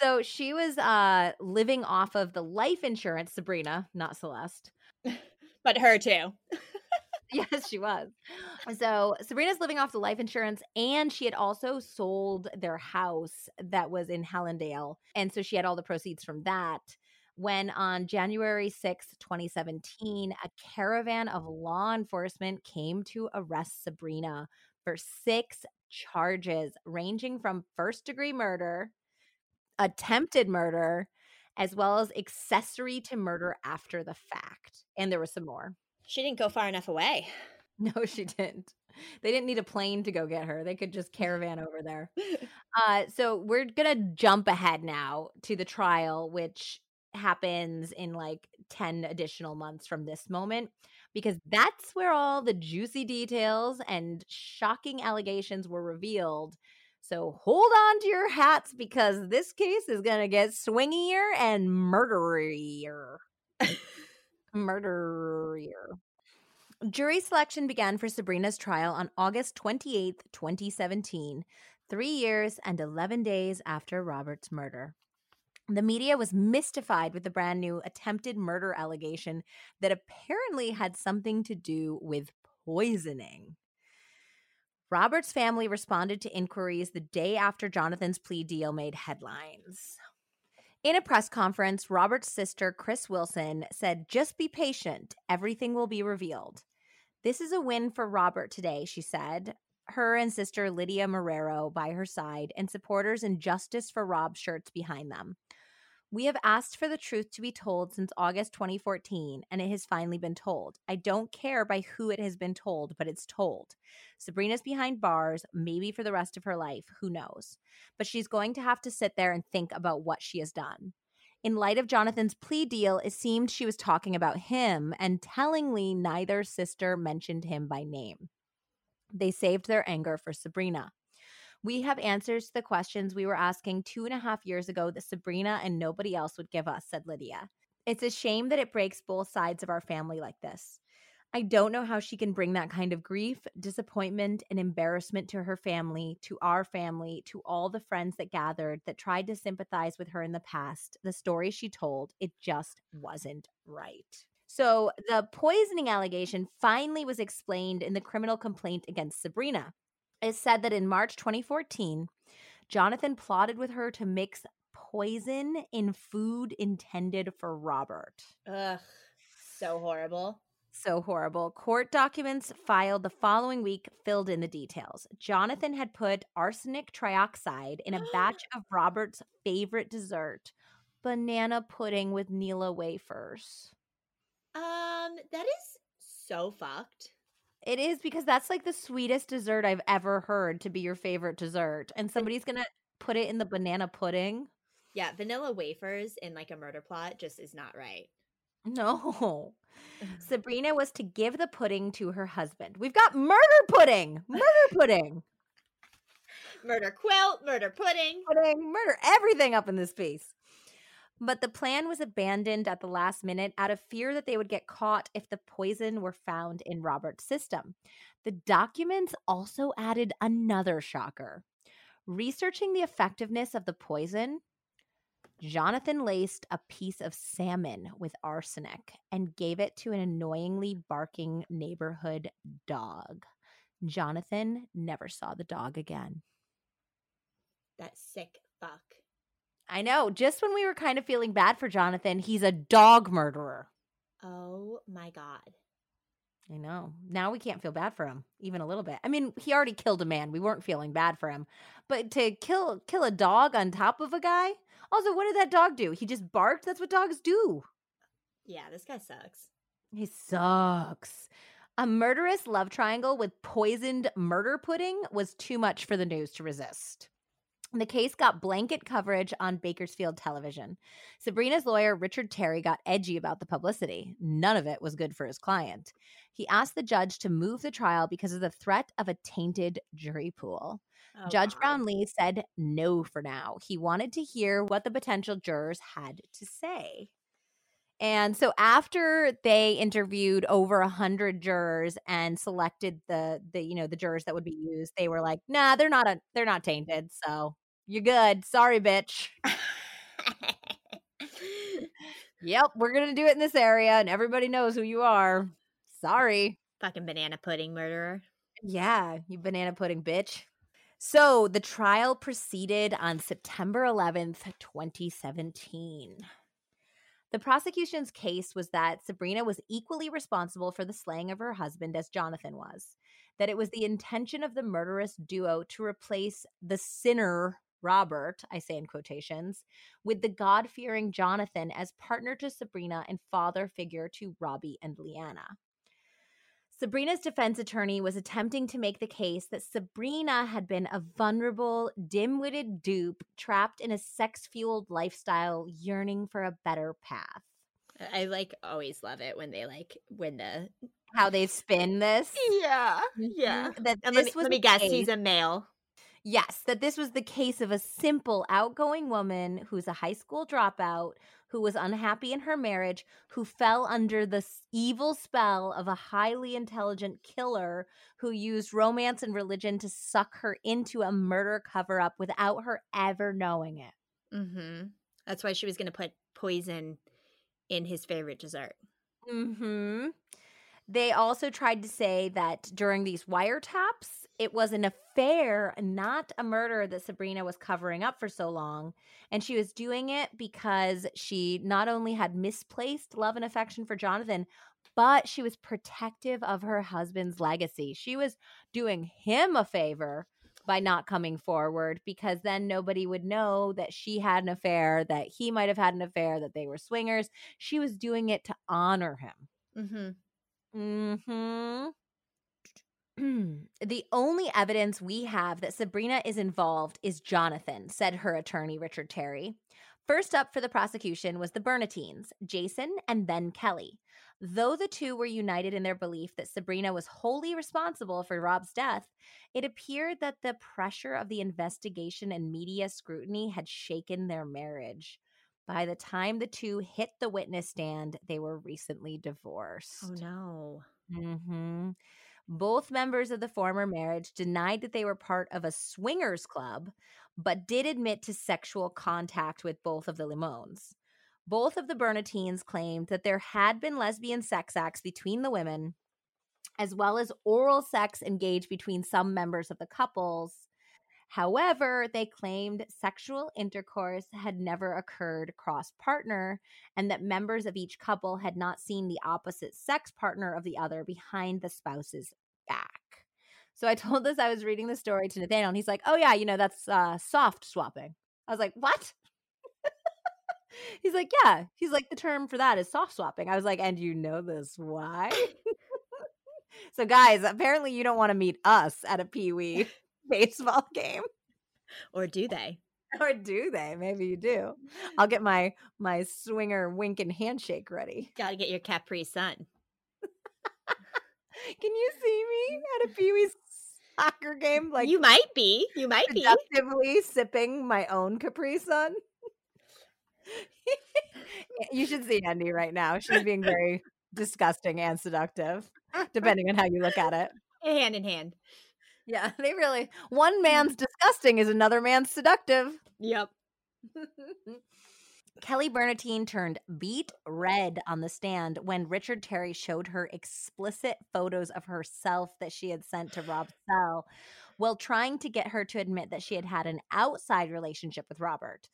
So she was uh living off of the life insurance, Sabrina, not Celeste. (laughs) But her too. (laughs) yes, she was. So Sabrina's living off the life insurance, and she had also sold their house that was in Helendale. And so she had all the proceeds from that. When on January 6th, 2017, a caravan of law enforcement came to arrest Sabrina for six charges, ranging from first degree murder, attempted murder, as well as accessory to murder after the fact. And there was some more. She didn't go far enough away. (laughs) No, she didn't. They didn't need a plane to go get her. They could just caravan over there. (laughs) Uh, so we're gonna jump ahead now to the trial, which happens in like 10 additional months from this moment, because that's where all the juicy details and shocking allegations were revealed. So hold on to your hats because this case is gonna get swingier and murderier. (laughs) murderier. Jury selection began for Sabrina's trial on August 28th, 2017, three years and 11 days after Robert's murder. The media was mystified with the brand new attempted murder allegation that apparently had something to do with poisoning. Robert's family responded to inquiries the day after Jonathan's plea deal made headlines. In a press conference, Robert's sister, Chris Wilson, said, Just be patient. Everything will be revealed. This is a win for Robert today, she said. Her and sister Lydia Marrero by her side, and supporters in Justice for Rob shirts behind them. We have asked for the truth to be told since August 2014, and it has finally been told. I don't care by who it has been told, but it's told. Sabrina's behind bars, maybe for the rest of her life, who knows? But she's going to have to sit there and think about what she has done. In light of Jonathan's plea deal, it seemed she was talking about him, and tellingly, neither sister mentioned him by name. They saved their anger for Sabrina. We have answers to the questions we were asking two and a half years ago that Sabrina and nobody else would give us, said Lydia. It's a shame that it breaks both sides of our family like this. I don't know how she can bring that kind of grief, disappointment, and embarrassment to her family, to our family, to all the friends that gathered that tried to sympathize with her in the past. The story she told, it just wasn't right. So, the poisoning allegation finally was explained in the criminal complaint against Sabrina. It said that in March 2014, Jonathan plotted with her to mix poison in food intended for Robert. Ugh, so horrible. So horrible. Court documents filed the following week filled in the details. Jonathan had put arsenic trioxide in a (gasps) batch of Robert's favorite dessert, banana pudding with Nilla wafers. Um, that is so fucked. It is because that's like the sweetest dessert I've ever heard to be your favorite dessert. And somebody's going to put it in the banana pudding. Yeah, vanilla wafers in like a murder plot just is not right. No. (laughs) Sabrina was to give the pudding to her husband. We've got murder pudding. Murder pudding. murder quilt, murder pudding. Pudding, murder, everything up in this piece. But the plan was abandoned at the last minute out of fear that they would get caught if the poison were found in Robert's system. The documents also added another shocker. Researching the effectiveness of the poison, Jonathan laced a piece of salmon with arsenic and gave it to an annoyingly barking neighborhood dog. Jonathan never saw the dog again. That sick fuck. I know. Just when we were kind of feeling bad for Jonathan, he's a dog murderer. Oh my God. I know. Now we can't feel bad for him, even a little bit. I mean, he already killed a man. We weren't feeling bad for him. But to kill kill a dog on top of a guy? Also, what did that dog do? He just barked? That's what dogs do. Yeah, this guy sucks. He sucks. A murderous love triangle with poisoned murder pudding was too much for the news to resist. The case got blanket coverage on Bakersfield television. Sabrina's lawyer, Richard Terry, got edgy about the publicity. None of it was good for his client. He asked the judge to move the trial because of the threat of a tainted jury pool. Oh, judge. Brownlee said no for now. He wanted to hear what the potential jurors had to say. And so after they interviewed over a hundred jurors and selected the the you know the jurors that would be used, they were like, "Nah, they're not a, they're not tainted, so you're good. Sorry, bitch." (laughs) yep, we're gonna do it in this area, and everybody knows who you are. Sorry, fucking banana pudding murderer. Yeah, you banana pudding bitch. So the trial proceeded on September 11th, 2017. The prosecution's case was that Sabrina was equally responsible for the slaying of her husband as Jonathan was, that it was the intention of the murderous duo to replace the sinner, Robert, I say in quotations, with the God fearing Jonathan as partner to Sabrina and father figure to Robbie and Leanna. Sabrina's defense attorney was attempting to make the case that Sabrina had been a vulnerable, dim witted dupe trapped in a sex fueled lifestyle, yearning for a better path. I like always love it when they like when the how they spin this. Yeah, yeah. Mm-hmm. That and let me, let me guess, case. he's a male. Yes, that this was the case of a simple, outgoing woman who's a high school dropout who was unhappy in her marriage, who fell under the evil spell of a highly intelligent killer who used romance and religion to suck her into a murder cover up without her ever knowing it. Mm-hmm. That's why she was going to put poison in his favorite dessert. Mm-hmm. They also tried to say that during these wiretaps, it was an affair, not a murder that Sabrina was covering up for so long. And she was doing it because she not only had misplaced love and affection for Jonathan, but she was protective of her husband's legacy. She was doing him a favor by not coming forward because then nobody would know that she had an affair, that he might have had an affair, that they were swingers. She was doing it to honor him. Mhm. Mhm. (clears throat) the only evidence we have that Sabrina is involved is Jonathan, said her attorney Richard Terry. First up for the prosecution was the Bernatines, Jason and then Kelly. Though the two were united in their belief that Sabrina was wholly responsible for Rob's death, it appeared that the pressure of the investigation and media scrutiny had shaken their marriage. By the time the two hit the witness stand, they were recently divorced. Oh no. Mm-hmm. Both members of the former marriage denied that they were part of a swingers club, but did admit to sexual contact with both of the Limons. Both of the Bernatines claimed that there had been lesbian sex acts between the women, as well as oral sex engaged between some members of the couples. However, they claimed sexual intercourse had never occurred cross partner and that members of each couple had not seen the opposite sex partner of the other behind the spouse's back. So I (laughs) told this, I was reading the story to Nathaniel, and he's like, Oh, yeah, you know, that's uh, soft swapping. I was like, What? (laughs) He's like, yeah. He's like, the term for that is soft swapping. I was like, and you know this why? (laughs) so, guys, apparently you don't want to meet us at a Pee Wee baseball (laughs) game. Or do they? Or do they? Maybe you do. I'll get my my swinger wink and handshake ready. Gotta get your Capri Sun. (laughs) Can you see me at a Pee Wee soccer game? Like you might be. You might be actively sipping my own Capri Sun. (laughs) you should see Andy right now. She's being very disgusting and seductive, depending on how you look at it. Hand in hand. Yeah, (laughs) they really one hmm. man's disgusting is another man's seductive. Yep. (laughs) Kelly Bernatine turned beet red on the stand when Richard Terry showed her explicit photos of herself that she had sent to Rob Sell while trying to get her to admit that she had had an outside relationship with Robert.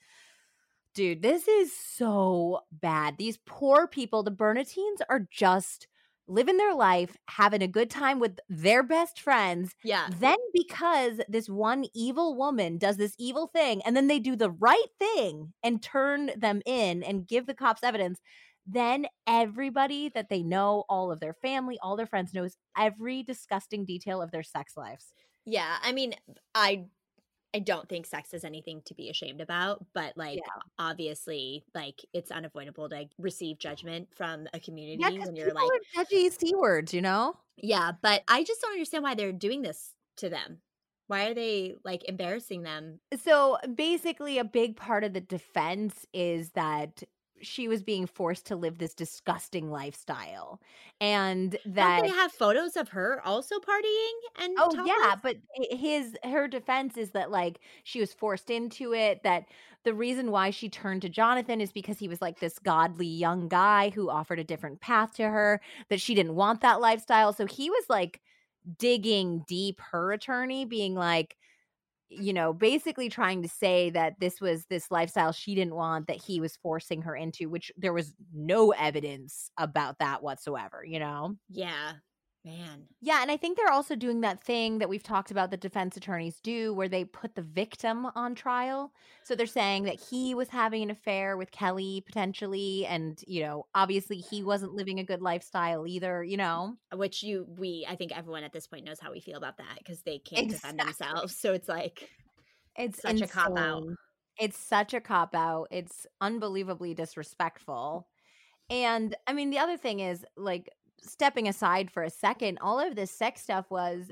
Dude, this is so bad. These poor people, the Bernatines, are just living their life, having a good time with their best friends. Yeah. Then because this one evil woman does this evil thing and then they do the right thing and turn them in and give the cops evidence, then everybody that they know, all of their family, all their friends knows every disgusting detail of their sex lives. Yeah, I mean, I I don't think sex is anything to be ashamed about, but like yeah. obviously, like it's unavoidable to receive judgment from a community yeah, when you're like judgy c words, you know? Yeah, but I just don't understand why they're doing this to them. Why are they like embarrassing them? So basically, a big part of the defense is that she was being forced to live this disgusting lifestyle and that Don't they have photos of her also partying and oh yeah but his her defense is that like she was forced into it that the reason why she turned to jonathan is because he was like this godly young guy who offered a different path to her that she didn't want that lifestyle so he was like digging deep her attorney being like you know, basically trying to say that this was this lifestyle she didn't want that he was forcing her into, which there was no evidence about that whatsoever, you know? Yeah. Man. Yeah, and I think they're also doing that thing that we've talked about that defense attorneys do where they put the victim on trial. So they're saying that he was having an affair with Kelly potentially and, you know, obviously he wasn't living a good lifestyle either, you know. Which you we I think everyone at this point knows how we feel about that because they can't exactly. defend themselves. So it's like it's such insane. a cop out. It's such a cop out. It's unbelievably disrespectful. And I mean, the other thing is like stepping aside for a second, all of this sex stuff was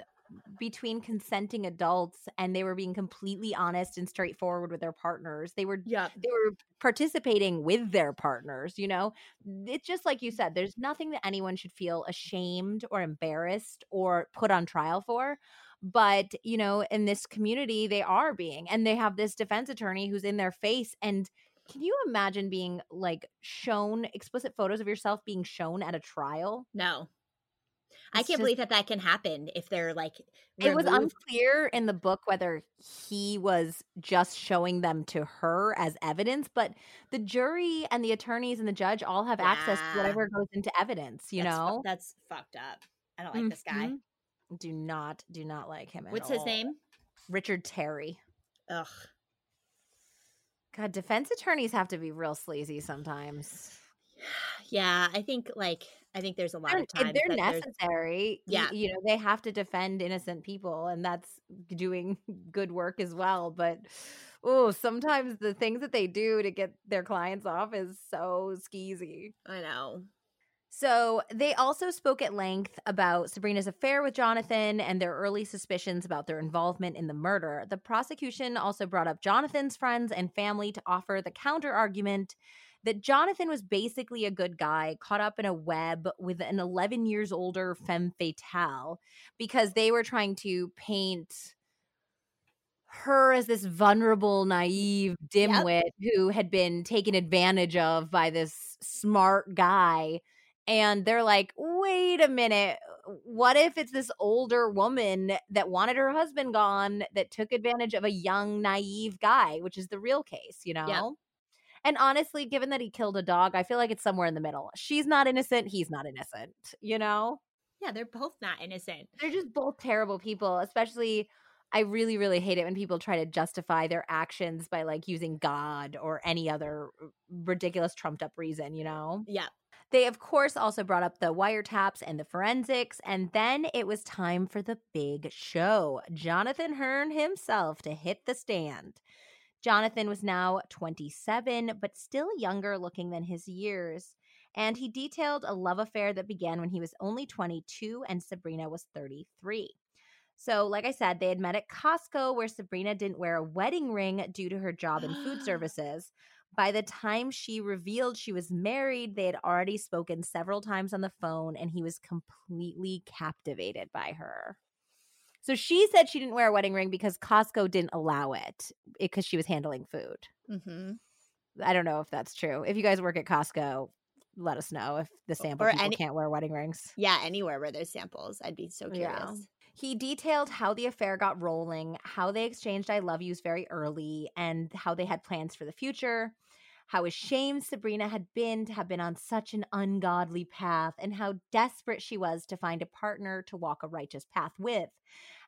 between consenting adults and they were being completely honest and straightforward with their partners. They were yeah. they were participating with their partners, you know. It's just like you said, there's nothing that anyone should feel ashamed or embarrassed or put on trial for. But, you know, in this community they are being and they have this defense attorney who's in their face and can you imagine being like shown explicit photos of yourself being shown at a trial? No. It's I can't just, believe that that can happen if they're like removed. It was unclear in the book whether he was just showing them to her as evidence, but the jury and the attorneys and the judge all have yeah. access to whatever goes into evidence, you that's know? That's fucked up. I don't like mm-hmm. this guy. Do not do not like him What's his all. name? Richard Terry. Ugh. God, defense attorneys have to be real sleazy sometimes. Yeah, I think like I think there's a lot of times they're necessary. Yeah, you, you know they have to defend innocent people, and that's doing good work as well. But oh, sometimes the things that they do to get their clients off is so skeezy. I know. So they also spoke at length about Sabrina's affair with Jonathan and their early suspicions about their involvement in the murder. The prosecution also brought up Jonathan's friends and family to offer the counter argument that Jonathan was basically a good guy caught up in a web with an 11 years older femme fatale because they were trying to paint her as this vulnerable, naive dimwit yep. who had been taken advantage of by this smart guy and they're like, wait a minute. What if it's this older woman that wanted her husband gone that took advantage of a young, naive guy, which is the real case, you know? Yeah. And honestly, given that he killed a dog, I feel like it's somewhere in the middle. She's not innocent. He's not innocent, you know? Yeah, they're both not innocent. They're just both terrible people, especially. I really, really hate it when people try to justify their actions by like using God or any other ridiculous trumped up reason, you know? Yeah. They, of course, also brought up the wiretaps and the forensics, and then it was time for the big show. Jonathan Hearn himself to hit the stand. Jonathan was now 27, but still younger looking than his years. And he detailed a love affair that began when he was only 22 and Sabrina was 33. So, like I said, they had met at Costco where Sabrina didn't wear a wedding ring due to her job in food (gasps) services. By the time she revealed she was married, they had already spoken several times on the phone, and he was completely captivated by her. So she said she didn't wear a wedding ring because Costco didn't allow it because she was handling food. Mm-hmm. I don't know if that's true. If you guys work at Costco, let us know if the sample or people any- can't wear wedding rings. Yeah, anywhere where there's samples, I'd be so curious. Yeah. He detailed how the affair got rolling, how they exchanged I love yous very early, and how they had plans for the future how ashamed Sabrina had been to have been on such an ungodly path, and how desperate she was to find a partner to walk a righteous path with.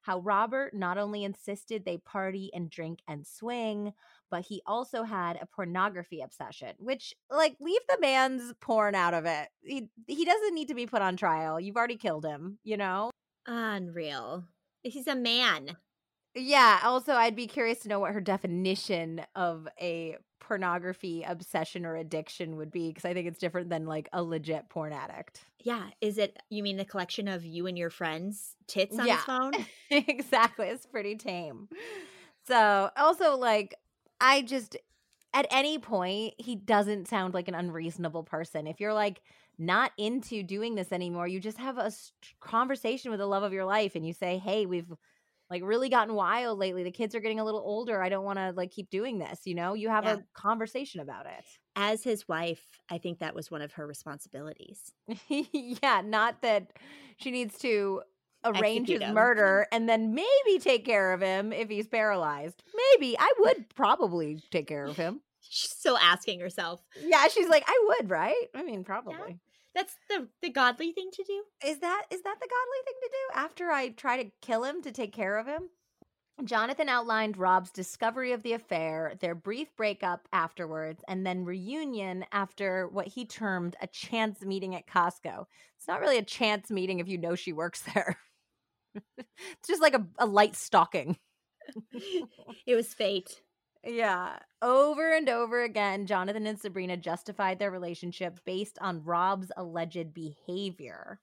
How Robert not only insisted they party and drink and swing, but he also had a pornography obsession, which, like, leave the man's porn out of it. He, he doesn't need to be put on trial. You've already killed him, you know? Unreal. He's a man. Yeah. Also, I'd be curious to know what her definition of a pornography obsession or addiction would be because I think it's different than like a legit porn addict. Yeah. Is it, you mean the collection of you and your friends' tits on yeah. his phone? (laughs) exactly. It's pretty tame. So, also, like, I just, at any point, he doesn't sound like an unreasonable person. If you're like, not into doing this anymore, you just have a conversation with the love of your life and you say, Hey, we've like really gotten wild lately. The kids are getting a little older. I don't want to like keep doing this, you know? You have yeah. a conversation about it. As his wife, I think that was one of her responsibilities. (laughs) yeah, not that she needs to arrange his him. murder and then maybe take care of him if he's paralyzed. Maybe I would probably take care of him. (laughs) She's still asking herself. Yeah, she's like, I would, right? I mean, probably. That's the the godly thing to do. Is that is that the godly thing to do? After I try to kill him to take care of him? Jonathan outlined Rob's discovery of the affair, their brief breakup afterwards, and then reunion after what he termed a chance meeting at Costco. It's not really a chance meeting if you know she works (laughs) there. it's just like a, a light stalking. (laughs) it was fate. Yeah. Over and over again, Jonathan and Sabrina justified their relationship based on Rob's alleged behavior.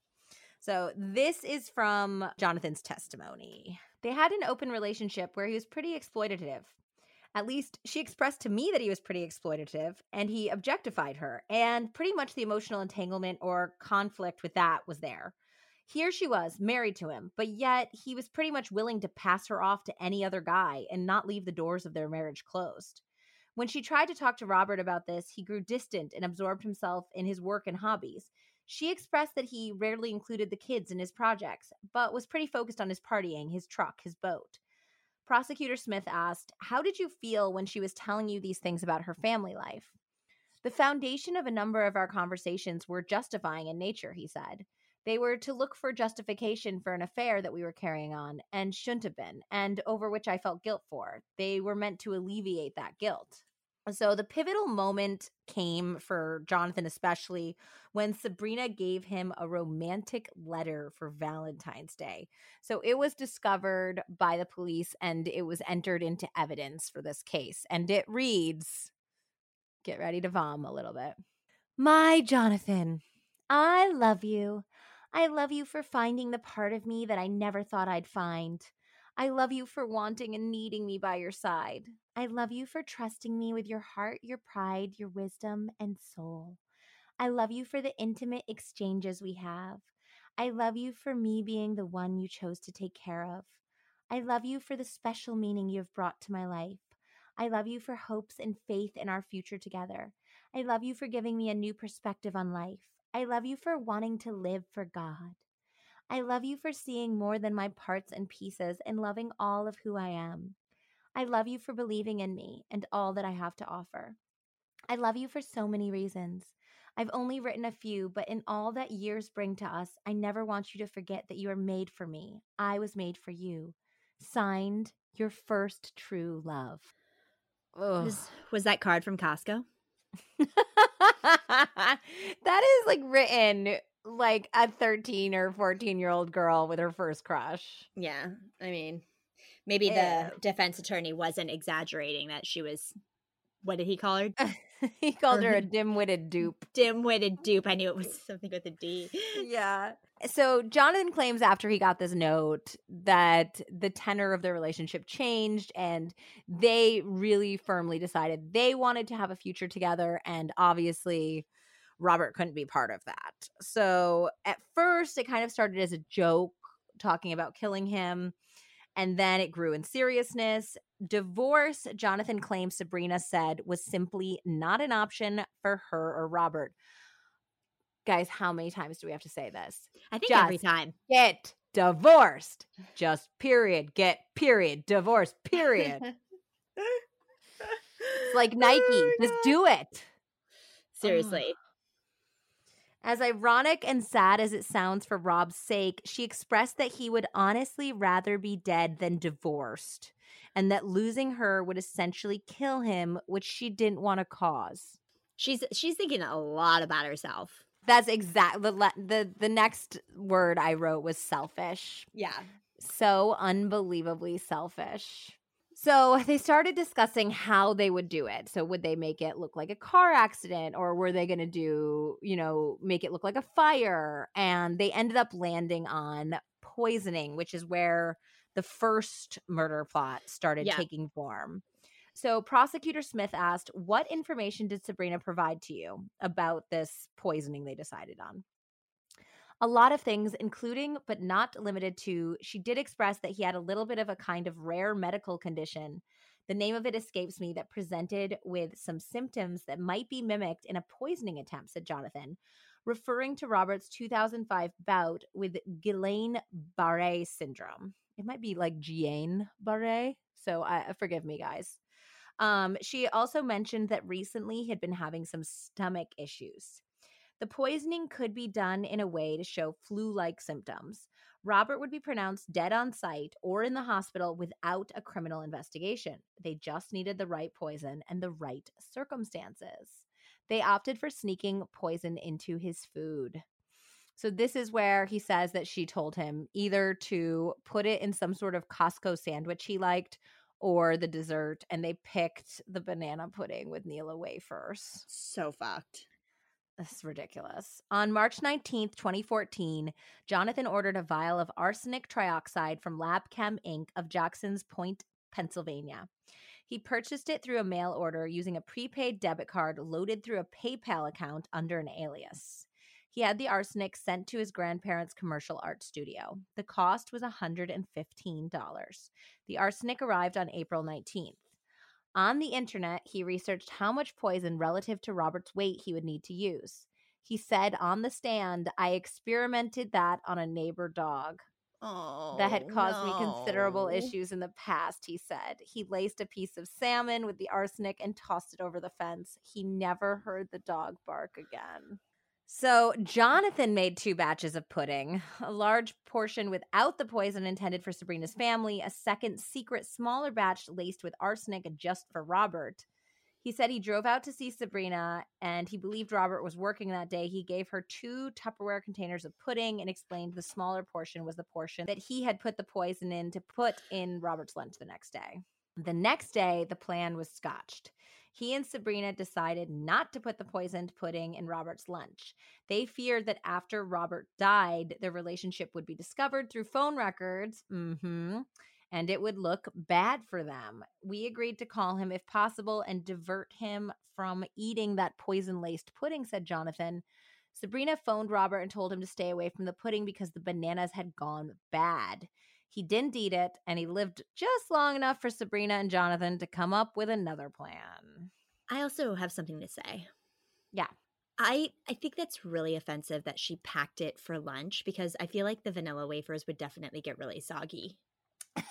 So, this is from Jonathan's testimony. They had an open relationship where he was pretty exploitative. At least she expressed to me that he was pretty exploitative and he objectified her. And pretty much the emotional entanglement or conflict with that was there. Here she was, married to him, but yet he was pretty much willing to pass her off to any other guy and not leave the doors of their marriage closed. When she tried to talk to Robert about this, he grew distant and absorbed himself in his work and hobbies. She expressed that he rarely included the kids in his projects, but was pretty focused on his partying, his truck, his boat. Prosecutor Smith asked, How did you feel when she was telling you these things about her family life? The foundation of a number of our conversations were justifying in nature, he said. They were to look for justification for an affair that we were carrying on and shouldn't have been, and over which I felt guilt for. They were meant to alleviate that guilt. So the pivotal moment came for Jonathan, especially when Sabrina gave him a romantic letter for Valentine's Day. So it was discovered by the police and it was entered into evidence for this case. And it reads get ready to vom a little bit. My Jonathan, I love you. I love you for finding the part of me that I never thought I'd find. I love you for wanting and needing me by your side. I love you for trusting me with your heart, your pride, your wisdom, and soul. I love you for the intimate exchanges we have. I love you for me being the one you chose to take care of. I love you for the special meaning you have brought to my life. I love you for hopes and faith in our future together. I love you for giving me a new perspective on life. I love you for wanting to live for God. I love you for seeing more than my parts and pieces and loving all of who I am. I love you for believing in me and all that I have to offer. I love you for so many reasons. I've only written a few, but in all that years bring to us, I never want you to forget that you are made for me. I was made for you. Signed, your first true love. Was, was that card from Costco? (laughs) (laughs) that is like written like a 13 or 14 year old girl with her first crush. Yeah. I mean, maybe Ew. the defense attorney wasn't exaggerating that she was what did he call her? (laughs) (laughs) (laughs) he called her a dim-witted dupe. Dim-witted dupe. I knew it was something with a D. (laughs) yeah. So Jonathan claims after he got this note that the tenor of their relationship changed and they really firmly decided they wanted to have a future together and obviously Robert couldn't be part of that. So at first, it kind of started as a joke, talking about killing him. And then it grew in seriousness. Divorce, Jonathan claims Sabrina said, was simply not an option for her or Robert. Guys, how many times do we have to say this? I think Just every time. Get divorced. Just period. Get period. Divorce, period. (laughs) it's like oh Nike. Oh Just do it. Seriously. As ironic and sad as it sounds for Rob's sake, she expressed that he would honestly rather be dead than divorced, and that losing her would essentially kill him, which she didn't want to cause. She's she's thinking a lot about herself. That's exactly the the the next word I wrote was selfish. Yeah. So unbelievably selfish. So they started discussing how they would do it. So would they make it look like a car accident or were they going to do, you know, make it look like a fire? And they ended up landing on poisoning, which is where the first murder plot started yeah. taking form. So prosecutor Smith asked, "What information did Sabrina provide to you about this poisoning they decided on?" A lot of things, including but not limited to, she did express that he had a little bit of a kind of rare medical condition. The name of it escapes me that presented with some symptoms that might be mimicked in a poisoning attempt, said Jonathan, referring to Robert's 2005 bout with Guillain Barre syndrome. It might be like Guillain Barre. So I forgive me, guys. Um, she also mentioned that recently he had been having some stomach issues. The poisoning could be done in a way to show flu like symptoms. Robert would be pronounced dead on site or in the hospital without a criminal investigation. They just needed the right poison and the right circumstances. They opted for sneaking poison into his food. So, this is where he says that she told him either to put it in some sort of Costco sandwich he liked or the dessert, and they picked the banana pudding with Nilla wafers. So fucked. That's ridiculous. On March 19th, 2014, Jonathan ordered a vial of arsenic trioxide from LabChem Inc. of Jackson's Point, Pennsylvania. He purchased it through a mail order using a prepaid debit card loaded through a PayPal account under an alias. He had the arsenic sent to his grandparents' commercial art studio. The cost was $115. The arsenic arrived on April 19th. On the internet, he researched how much poison relative to Robert's weight he would need to use. He said on the stand, I experimented that on a neighbor dog. Oh, that had oh, caused no. me considerable issues in the past, he said. He laced a piece of salmon with the arsenic and tossed it over the fence. He never heard the dog bark again. So, Jonathan made two batches of pudding a large portion without the poison intended for Sabrina's family, a second secret, smaller batch laced with arsenic just for Robert. He said he drove out to see Sabrina and he believed Robert was working that day. He gave her two Tupperware containers of pudding and explained the smaller portion was the portion that he had put the poison in to put in Robert's lunch the next day. The next day, the plan was scotched. He and Sabrina decided not to put the poisoned pudding in Robert's lunch. They feared that after Robert died, their relationship would be discovered through phone records. Mm-hmm and it would look bad for them. We agreed to call him if possible and divert him from eating that poison laced pudding, said Jonathan. Sabrina phoned Robert and told him to stay away from the pudding because the bananas had gone bad. He didn't eat it, and he lived just long enough for Sabrina and Jonathan to come up with another plan. I also have something to say. Yeah. I I think that's really offensive that she packed it for lunch because I feel like the vanilla wafers would definitely get really soggy. (laughs)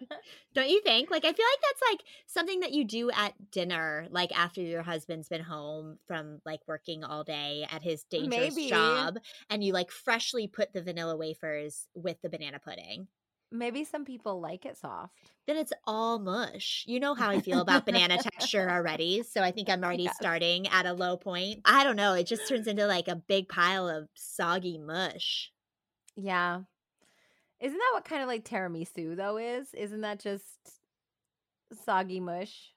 (laughs) Don't you think? Like, I feel like that's like something that you do at dinner, like after your husband's been home from like working all day at his dangerous Maybe. job, and you like freshly put the vanilla wafers with the banana pudding. Maybe some people like it soft. Then it's all mush. You know how I feel about banana texture (laughs) already. So I think I'm already yes. starting at a low point. I don't know. It just turns into like a big pile of soggy mush. Yeah. Isn't that what kind of like tiramisu though is? Isn't that just soggy mush?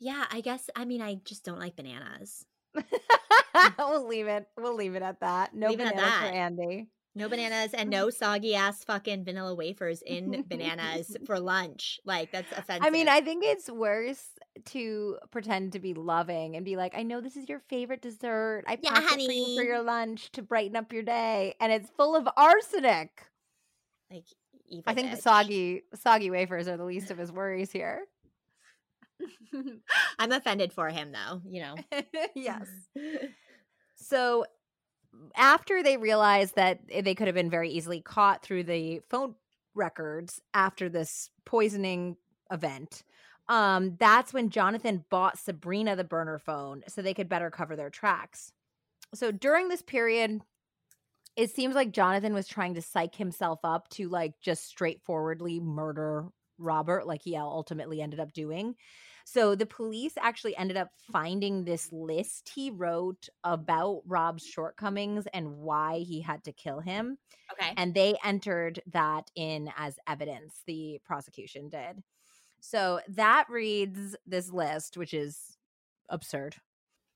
Yeah, I guess. I mean, I just don't like bananas. (laughs) we'll leave it. We'll leave it at that. No leave bananas that. for Andy. No bananas and no (laughs) soggy ass fucking vanilla wafers in bananas for lunch. Like that's offensive. I mean, I think it's worse to pretend to be loving and be like, I know this is your favorite dessert. I yeah, honey. it for your lunch to brighten up your day, and it's full of arsenic. Like I think bitch. the soggy soggy wafers are the least of his worries here. (laughs) I'm offended for him though, you know. (laughs) yes. (laughs) So after they realized that they could have been very easily caught through the phone records after this poisoning event, um, that's when Jonathan bought Sabrina the burner phone so they could better cover their tracks. So during this period, it seems like Jonathan was trying to psych himself up to like just straightforwardly murder Robert, like he ultimately ended up doing. So the police actually ended up finding this list he wrote about Rob's shortcomings and why he had to kill him. Okay. And they entered that in as evidence, the prosecution did. So that reads this list, which is absurd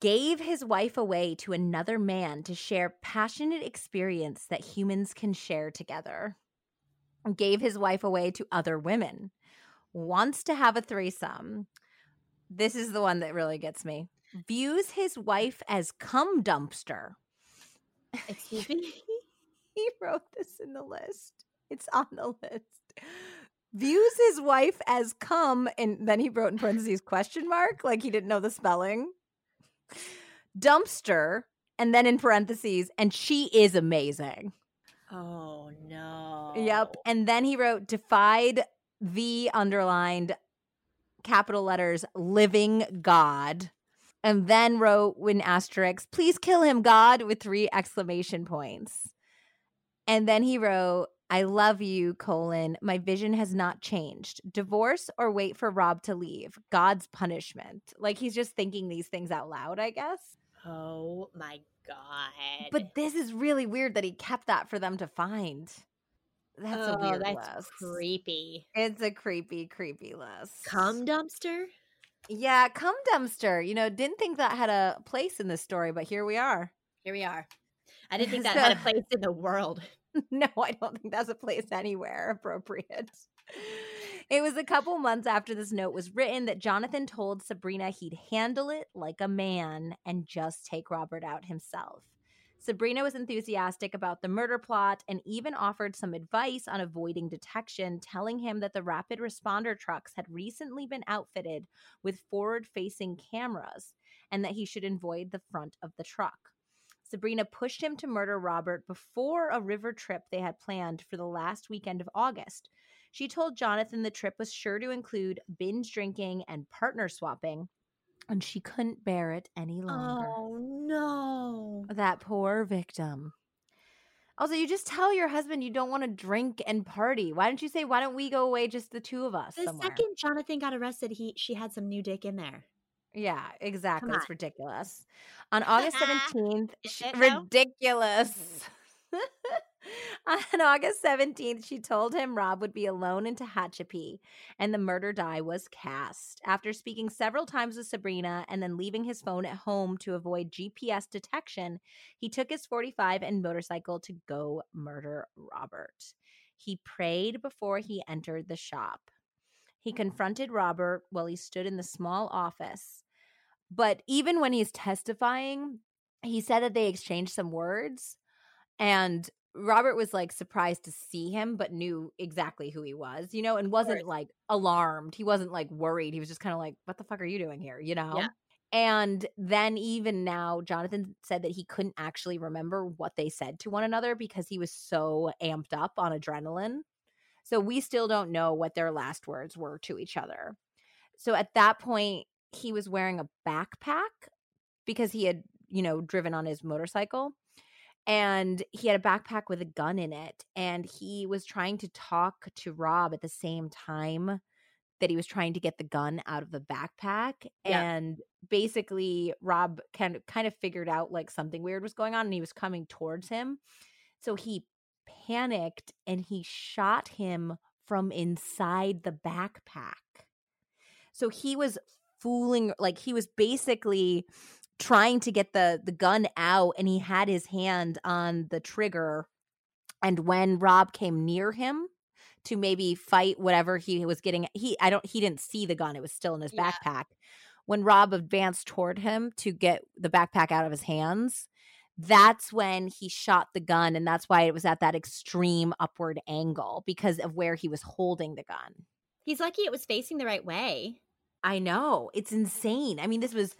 gave his wife away to another man to share passionate experience that humans can share together. Gave his wife away to other women. Wants to have a threesome. This is the one that really gets me. Views his wife as cum dumpster. Excuse (laughs) me? he wrote this in the list. It's on the list. Views his wife as cum, and then he wrote in parentheses question mark, like he didn't know the spelling dumpster, and then in parentheses, and she is amazing. Oh no. Yep. And then he wrote defied the underlined capital letters living God. And then wrote in asterisk, please kill him, God, with three exclamation points. And then he wrote, I love you, colon. My vision has not changed. Divorce or wait for Rob to leave. God's punishment. Like he's just thinking these things out loud, I guess. Oh my God. But this is really weird that he kept that for them to find. That's oh, a weird that's list. creepy. It's a creepy, creepy list. Come dumpster? Yeah, come dumpster. You know, didn't think that had a place in this story, but here we are. Here we are. I didn't think (laughs) that so, had a place in the world. (laughs) no, I don't think that's a place anywhere appropriate. It was a couple months after this note was written that Jonathan told Sabrina he'd handle it like a man and just take Robert out himself. Sabrina was enthusiastic about the murder plot and even offered some advice on avoiding detection, telling him that the rapid responder trucks had recently been outfitted with forward facing cameras and that he should avoid the front of the truck. Sabrina pushed him to murder Robert before a river trip they had planned for the last weekend of August. She told Jonathan the trip was sure to include binge drinking and partner swapping, and she couldn't bear it any longer. Oh, no. That poor victim. Also, you just tell your husband you don't want to drink and party. Why don't you say, "Why don't we go away, just the two of us?" The somewhere? second Jonathan got arrested, he she had some new dick in there. Yeah, exactly. It's ridiculous. On August 17th, it ridiculous. (laughs) On August 17th, she told him Rob would be alone in Tehachapi, and the murder die was cast. After speaking several times with Sabrina and then leaving his phone at home to avoid GPS detection, he took his 45 and motorcycle to go murder Robert. He prayed before he entered the shop. He confronted Robert while he stood in the small office. But even when he's testifying, he said that they exchanged some words. And Robert was like surprised to see him, but knew exactly who he was, you know, and wasn't like alarmed. He wasn't like worried. He was just kind of like, what the fuck are you doing here, you know? Yeah. And then, even now, Jonathan said that he couldn't actually remember what they said to one another because he was so amped up on adrenaline. So, we still don't know what their last words were to each other. So, at that point, he was wearing a backpack because he had, you know, driven on his motorcycle and he had a backpack with a gun in it and he was trying to talk to Rob at the same time that he was trying to get the gun out of the backpack yeah. and basically Rob kind of kind of figured out like something weird was going on and he was coming towards him so he panicked and he shot him from inside the backpack so he was fooling like he was basically trying to get the the gun out and he had his hand on the trigger and when Rob came near him to maybe fight whatever he was getting he I don't he didn't see the gun it was still in his yeah. backpack. When Rob advanced toward him to get the backpack out of his hands that's when he shot the gun and that's why it was at that extreme upward angle because of where he was holding the gun. He's lucky it was facing the right way I know. It's insane. I mean, this was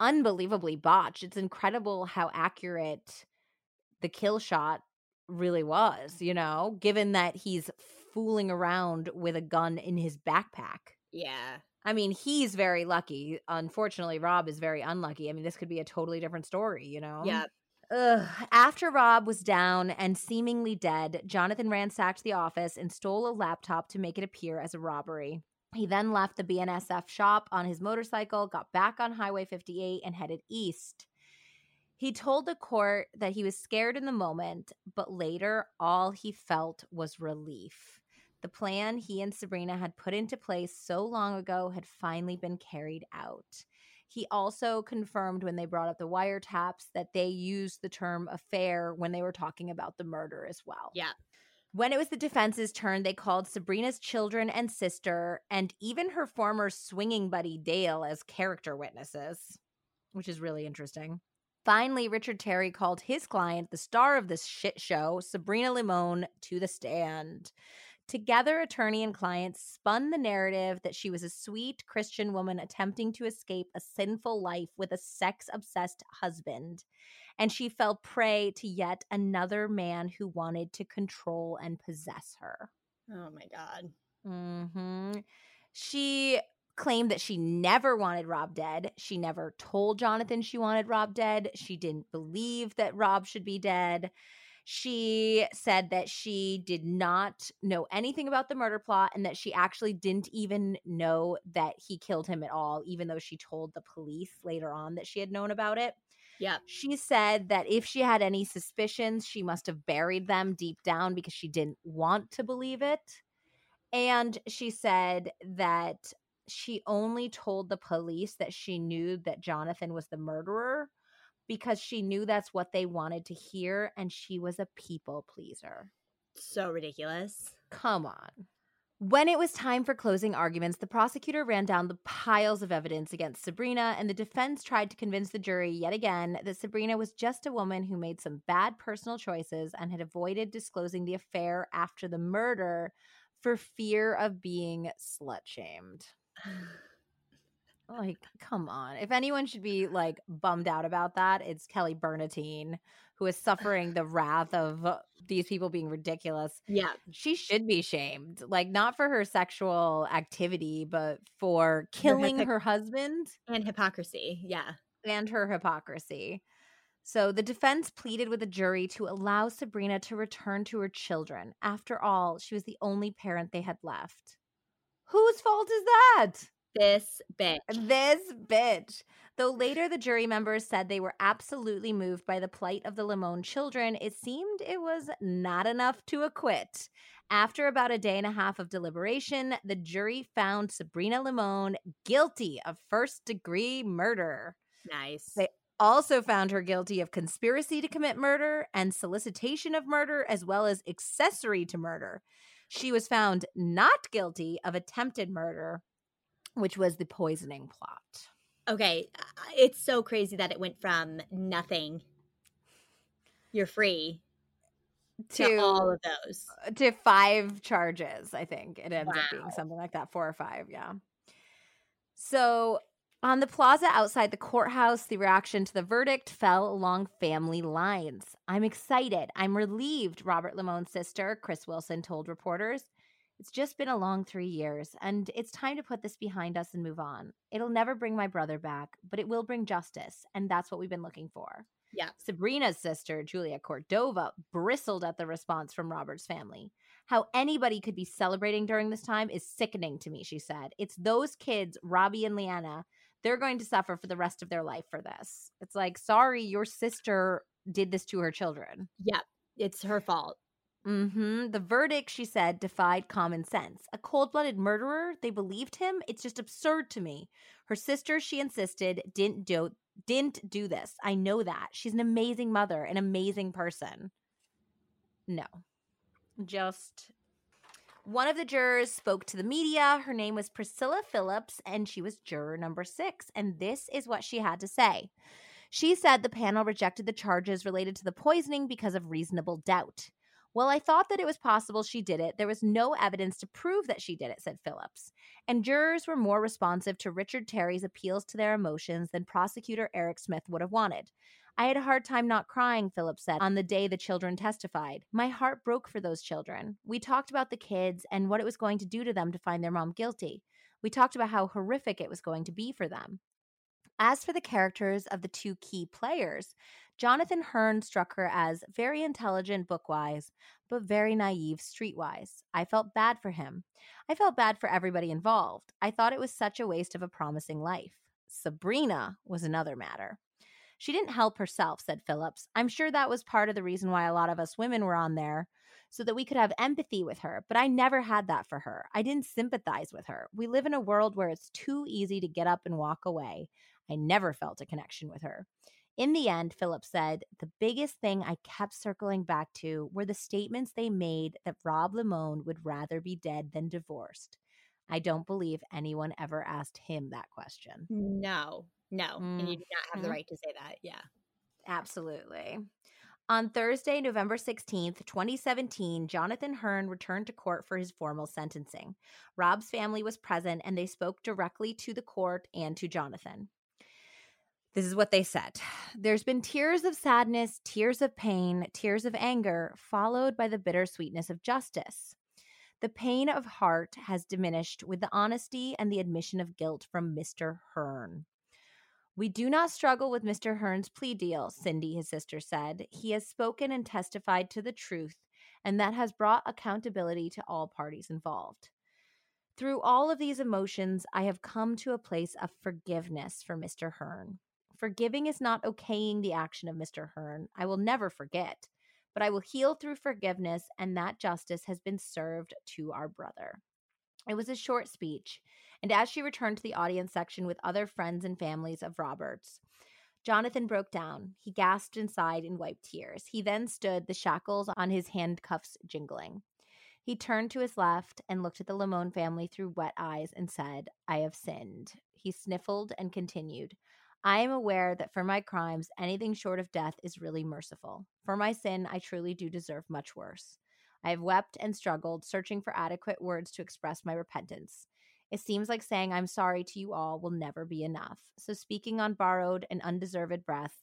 unbelievably botched. It's incredible how accurate the kill shot really was, you know, given that he's fooling around with a gun in his backpack. Yeah. I mean, he's very lucky. Unfortunately, Rob is very unlucky. I mean, this could be a totally different story, you know? Yeah. Ugh. After Rob was down and seemingly dead, Jonathan ransacked the office and stole a laptop to make it appear as a robbery. He then left the BNSF shop on his motorcycle, got back on Highway 58, and headed east. He told the court that he was scared in the moment, but later all he felt was relief. The plan he and Sabrina had put into place so long ago had finally been carried out. He also confirmed when they brought up the wiretaps that they used the term affair when they were talking about the murder as well. Yeah. When it was the defense's turn, they called Sabrina's children and sister, and even her former swinging buddy Dale as character witnesses, which is really interesting. Finally, Richard Terry called his client, the star of this shit show, Sabrina Limon, to the stand. Together, attorney and client spun the narrative that she was a sweet Christian woman attempting to escape a sinful life with a sex obsessed husband and she fell prey to yet another man who wanted to control and possess her. Oh my God. Mm-hmm. She claimed that she never wanted Rob dead. She never told Jonathan she wanted Rob dead. She didn't believe that Rob should be dead. She said that she did not know anything about the murder plot and that she actually didn't even know that he killed him at all, even though she told the police later on that she had known about it. Yeah. She said that if she had any suspicions, she must have buried them deep down because she didn't want to believe it. And she said that she only told the police that she knew that Jonathan was the murderer because she knew that's what they wanted to hear and she was a people pleaser. So ridiculous. Come on. When it was time for closing arguments, the prosecutor ran down the piles of evidence against Sabrina, and the defense tried to convince the jury yet again that Sabrina was just a woman who made some bad personal choices and had avoided disclosing the affair after the murder for fear of being slut shamed. Like, come on. If anyone should be like bummed out about that, it's Kelly Bernatine who is suffering the (sighs) wrath of uh, these people being ridiculous. Yeah. She should be shamed. Like not for her sexual activity, but for killing her, her husband and hypocrisy. Yeah. And her hypocrisy. So the defense pleaded with the jury to allow Sabrina to return to her children. After all, she was the only parent they had left. Whose fault is that? This bitch. This bitch. Though later the jury members said they were absolutely moved by the plight of the Limon children, it seemed it was not enough to acquit. After about a day and a half of deliberation, the jury found Sabrina Limon guilty of first degree murder. Nice. They also found her guilty of conspiracy to commit murder and solicitation of murder, as well as accessory to murder. She was found not guilty of attempted murder, which was the poisoning plot. Okay, it's so crazy that it went from nothing, you're free, to, to all of those. Uh, to five charges, I think. It ends wow. up being something like that, four or five, yeah. So on the plaza outside the courthouse, the reaction to the verdict fell along family lines. I'm excited. I'm relieved, Robert Limon's sister, Chris Wilson, told reporters. It's just been a long three years, and it's time to put this behind us and move on. It'll never bring my brother back, but it will bring justice, and that's what we've been looking for. Yeah. Sabrina's sister, Julia Cordova, bristled at the response from Robert's family. How anybody could be celebrating during this time is sickening to me, she said. It's those kids, Robbie and Leanna, they're going to suffer for the rest of their life for this. It's like, sorry, your sister did this to her children. Yep. It's her fault. Mm-hmm. The verdict, she said, defied common sense. A cold blooded murderer, they believed him? It's just absurd to me. Her sister, she insisted, didn't do didn't do this. I know that. She's an amazing mother, an amazing person. No. Just one of the jurors spoke to the media. Her name was Priscilla Phillips, and she was juror number six. And this is what she had to say. She said the panel rejected the charges related to the poisoning because of reasonable doubt. Well, I thought that it was possible she did it. There was no evidence to prove that she did it, said Phillips. And jurors were more responsive to Richard Terry's appeals to their emotions than prosecutor Eric Smith would have wanted. I had a hard time not crying, Phillips said, on the day the children testified. My heart broke for those children. We talked about the kids and what it was going to do to them to find their mom guilty. We talked about how horrific it was going to be for them. As for the characters of the two key players, Jonathan Hearn struck her as very intelligent bookwise, but very naive streetwise. I felt bad for him. I felt bad for everybody involved. I thought it was such a waste of a promising life. Sabrina was another matter. She didn't help herself, said Phillips. I'm sure that was part of the reason why a lot of us women were on there, so that we could have empathy with her. But I never had that for her. I didn't sympathize with her. We live in a world where it's too easy to get up and walk away. I never felt a connection with her. In the end, Philip said, the biggest thing I kept circling back to were the statements they made that Rob Limon would rather be dead than divorced. I don't believe anyone ever asked him that question. No, no. Mm-hmm. And you do not have the mm-hmm. right to say that. Yeah. Absolutely. On Thursday, November 16th, 2017, Jonathan Hearn returned to court for his formal sentencing. Rob's family was present and they spoke directly to the court and to Jonathan. This is what they said. There's been tears of sadness, tears of pain, tears of anger, followed by the bittersweetness of justice. The pain of heart has diminished with the honesty and the admission of guilt from Mr. Hearn. We do not struggle with Mr. Hearn's plea deal, Cindy, his sister, said. He has spoken and testified to the truth, and that has brought accountability to all parties involved. Through all of these emotions, I have come to a place of forgiveness for Mr. Hearn. Forgiving is not okaying the action of Mr. Hearn. I will never forget, but I will heal through forgiveness, and that justice has been served to our brother. It was a short speech, and as she returned to the audience section with other friends and families of Roberts, Jonathan broke down. He gasped inside and wiped tears. He then stood, the shackles on his handcuffs jingling. He turned to his left and looked at the Limon family through wet eyes and said, I have sinned. He sniffled and continued, I am aware that for my crimes, anything short of death is really merciful. For my sin, I truly do deserve much worse. I have wept and struggled, searching for adequate words to express my repentance. It seems like saying I'm sorry to you all will never be enough. So, speaking on borrowed and undeserved breath,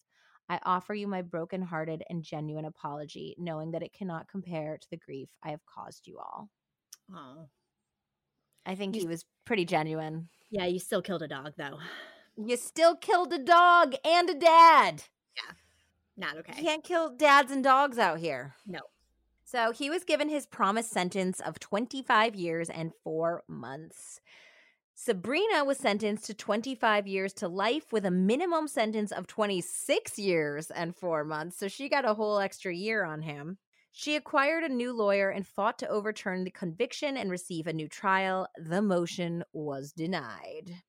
I offer you my broken-hearted and genuine apology, knowing that it cannot compare to the grief I have caused you all. Oh. I think he was pretty genuine. Yeah, you still killed a dog, though. You still killed a dog and a dad. Yeah. Not okay. You can't kill dads and dogs out here. No. So he was given his promised sentence of 25 years and four months. Sabrina was sentenced to 25 years to life with a minimum sentence of 26 years and four months. So she got a whole extra year on him. She acquired a new lawyer and fought to overturn the conviction and receive a new trial. The motion was denied.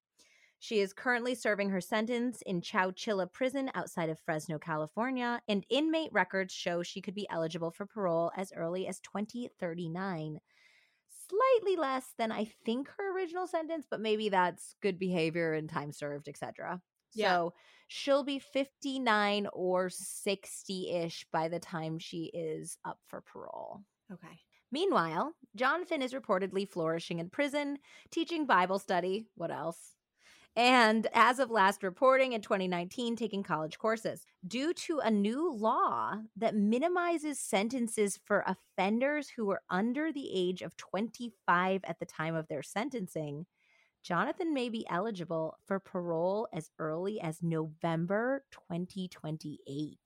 She is currently serving her sentence in Chowchilla Prison outside of Fresno, California, and inmate records show she could be eligible for parole as early as 2039. Slightly less than I think her original sentence, but maybe that's good behavior and time served, etc. Yeah. So she'll be 59 or 60 ish by the time she is up for parole. Okay. Meanwhile, Jonathan is reportedly flourishing in prison, teaching Bible study. What else? And as of last reporting in 2019, taking college courses. Due to a new law that minimizes sentences for offenders who were under the age of 25 at the time of their sentencing, Jonathan may be eligible for parole as early as November 2028.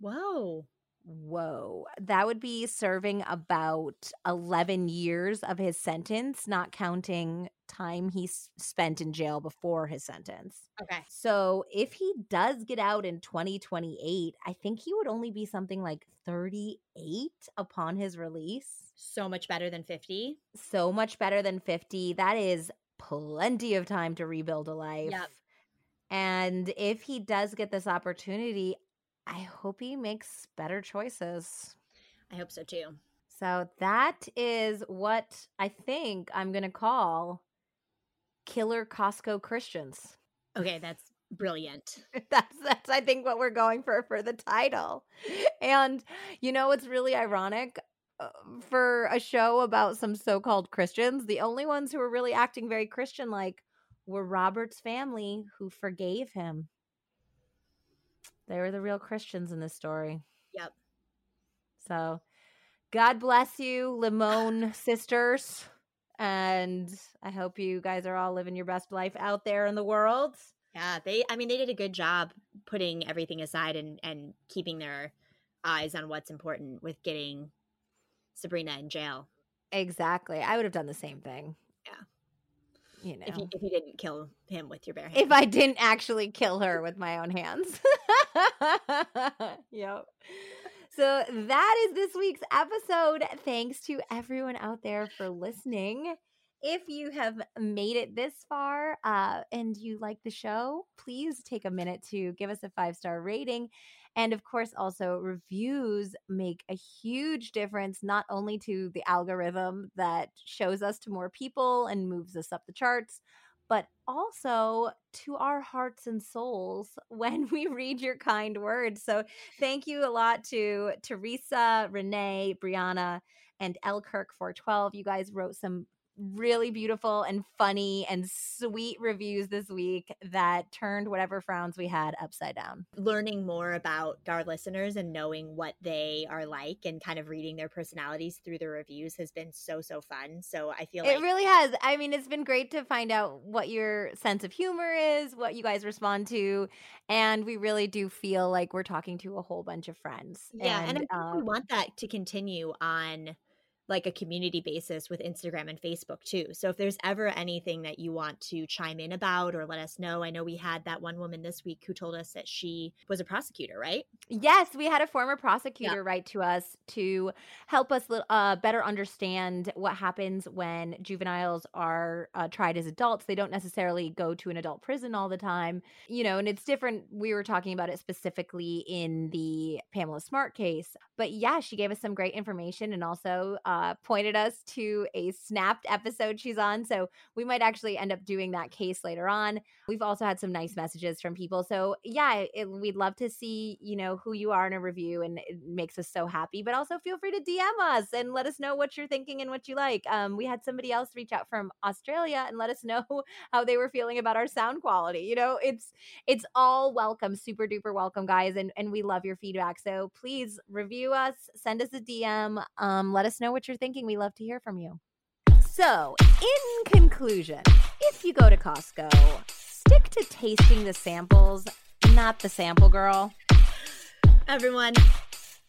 Whoa. Whoa. That would be serving about 11 years of his sentence, not counting time he spent in jail before his sentence. Okay. So if he does get out in 2028, I think he would only be something like 38 upon his release. So much better than 50. So much better than 50. That is plenty of time to rebuild a life. Yep. And if he does get this opportunity, I hope he makes better choices. I hope so too. So that is what I think I'm going to call killer Costco Christians. Okay, that's brilliant. (laughs) that's that's I think what we're going for for the title. And you know what's really ironic uh, for a show about some so-called Christians, the only ones who were really acting very Christian like were Robert's family who forgave him. They were the real Christians in this story. Yep. So, God bless you, Limon (laughs) sisters. And I hope you guys are all living your best life out there in the world. Yeah, they I mean they did a good job putting everything aside and and keeping their eyes on what's important with getting Sabrina in jail. Exactly. I would have done the same thing. Yeah you know if you, if you didn't kill him with your bare hands if i didn't actually kill her with my own hands (laughs) (laughs) yep so that is this week's episode. Thanks to everyone out there for listening. If you have made it this far uh, and you like the show please take a minute to give us a five star rating. And of course, also reviews make a huge difference, not only to the algorithm that shows us to more people and moves us up the charts, but also to our hearts and souls (laughs) when we read your kind words. So thank you a lot to Teresa, Renee, Brianna, and Elkirk412. You guys wrote some really beautiful and funny and sweet reviews this week that turned whatever frowns we had upside down. Learning more about our listeners and knowing what they are like and kind of reading their personalities through the reviews has been so, so fun. So I feel like it really has. I mean, it's been great to find out what your sense of humor is, what you guys respond to. And we really do feel like we're talking to a whole bunch of friends. Yeah. And, and um, we want that to continue on like a community basis with Instagram and Facebook too. So if there's ever anything that you want to chime in about or let us know, I know we had that one woman this week who told us that she was a prosecutor, right? Yes, we had a former prosecutor yeah. write to us to help us uh, better understand what happens when juveniles are uh, tried as adults. They don't necessarily go to an adult prison all the time, you know, and it's different. We were talking about it specifically in the Pamela Smart case, but yeah, she gave us some great information and also. Uh, uh, pointed us to a snapped episode she's on. So we might actually end up doing that case later on. We've also had some nice messages from people. So yeah, it, we'd love to see, you know, who you are in a review and it makes us so happy. But also feel free to DM us and let us know what you're thinking and what you like. Um, we had somebody else reach out from Australia and let us (laughs) know how they were feeling about our sound quality. You know, it's it's all welcome, super duper welcome, guys. And and we love your feedback. So please review us, send us a DM, um, let us know what you're you're thinking. We love to hear from you. So, in conclusion, if you go to Costco, stick to tasting the samples, not the sample girl. Everyone,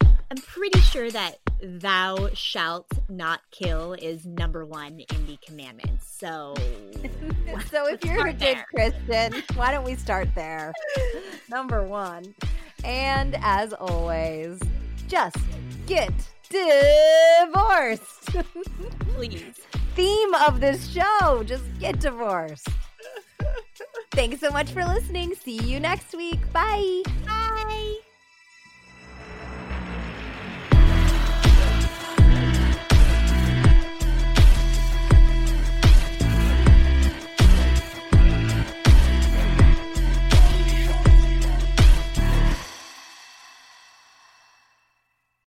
I'm pretty sure that thou shalt not kill is number one in the commandments. So, (laughs) so if you're a good Christian, why don't we start there? number one. And as always, just get divorced. Please. Theme of this show just get divorced. Thanks so much for listening. See you next week. Bye. Bye.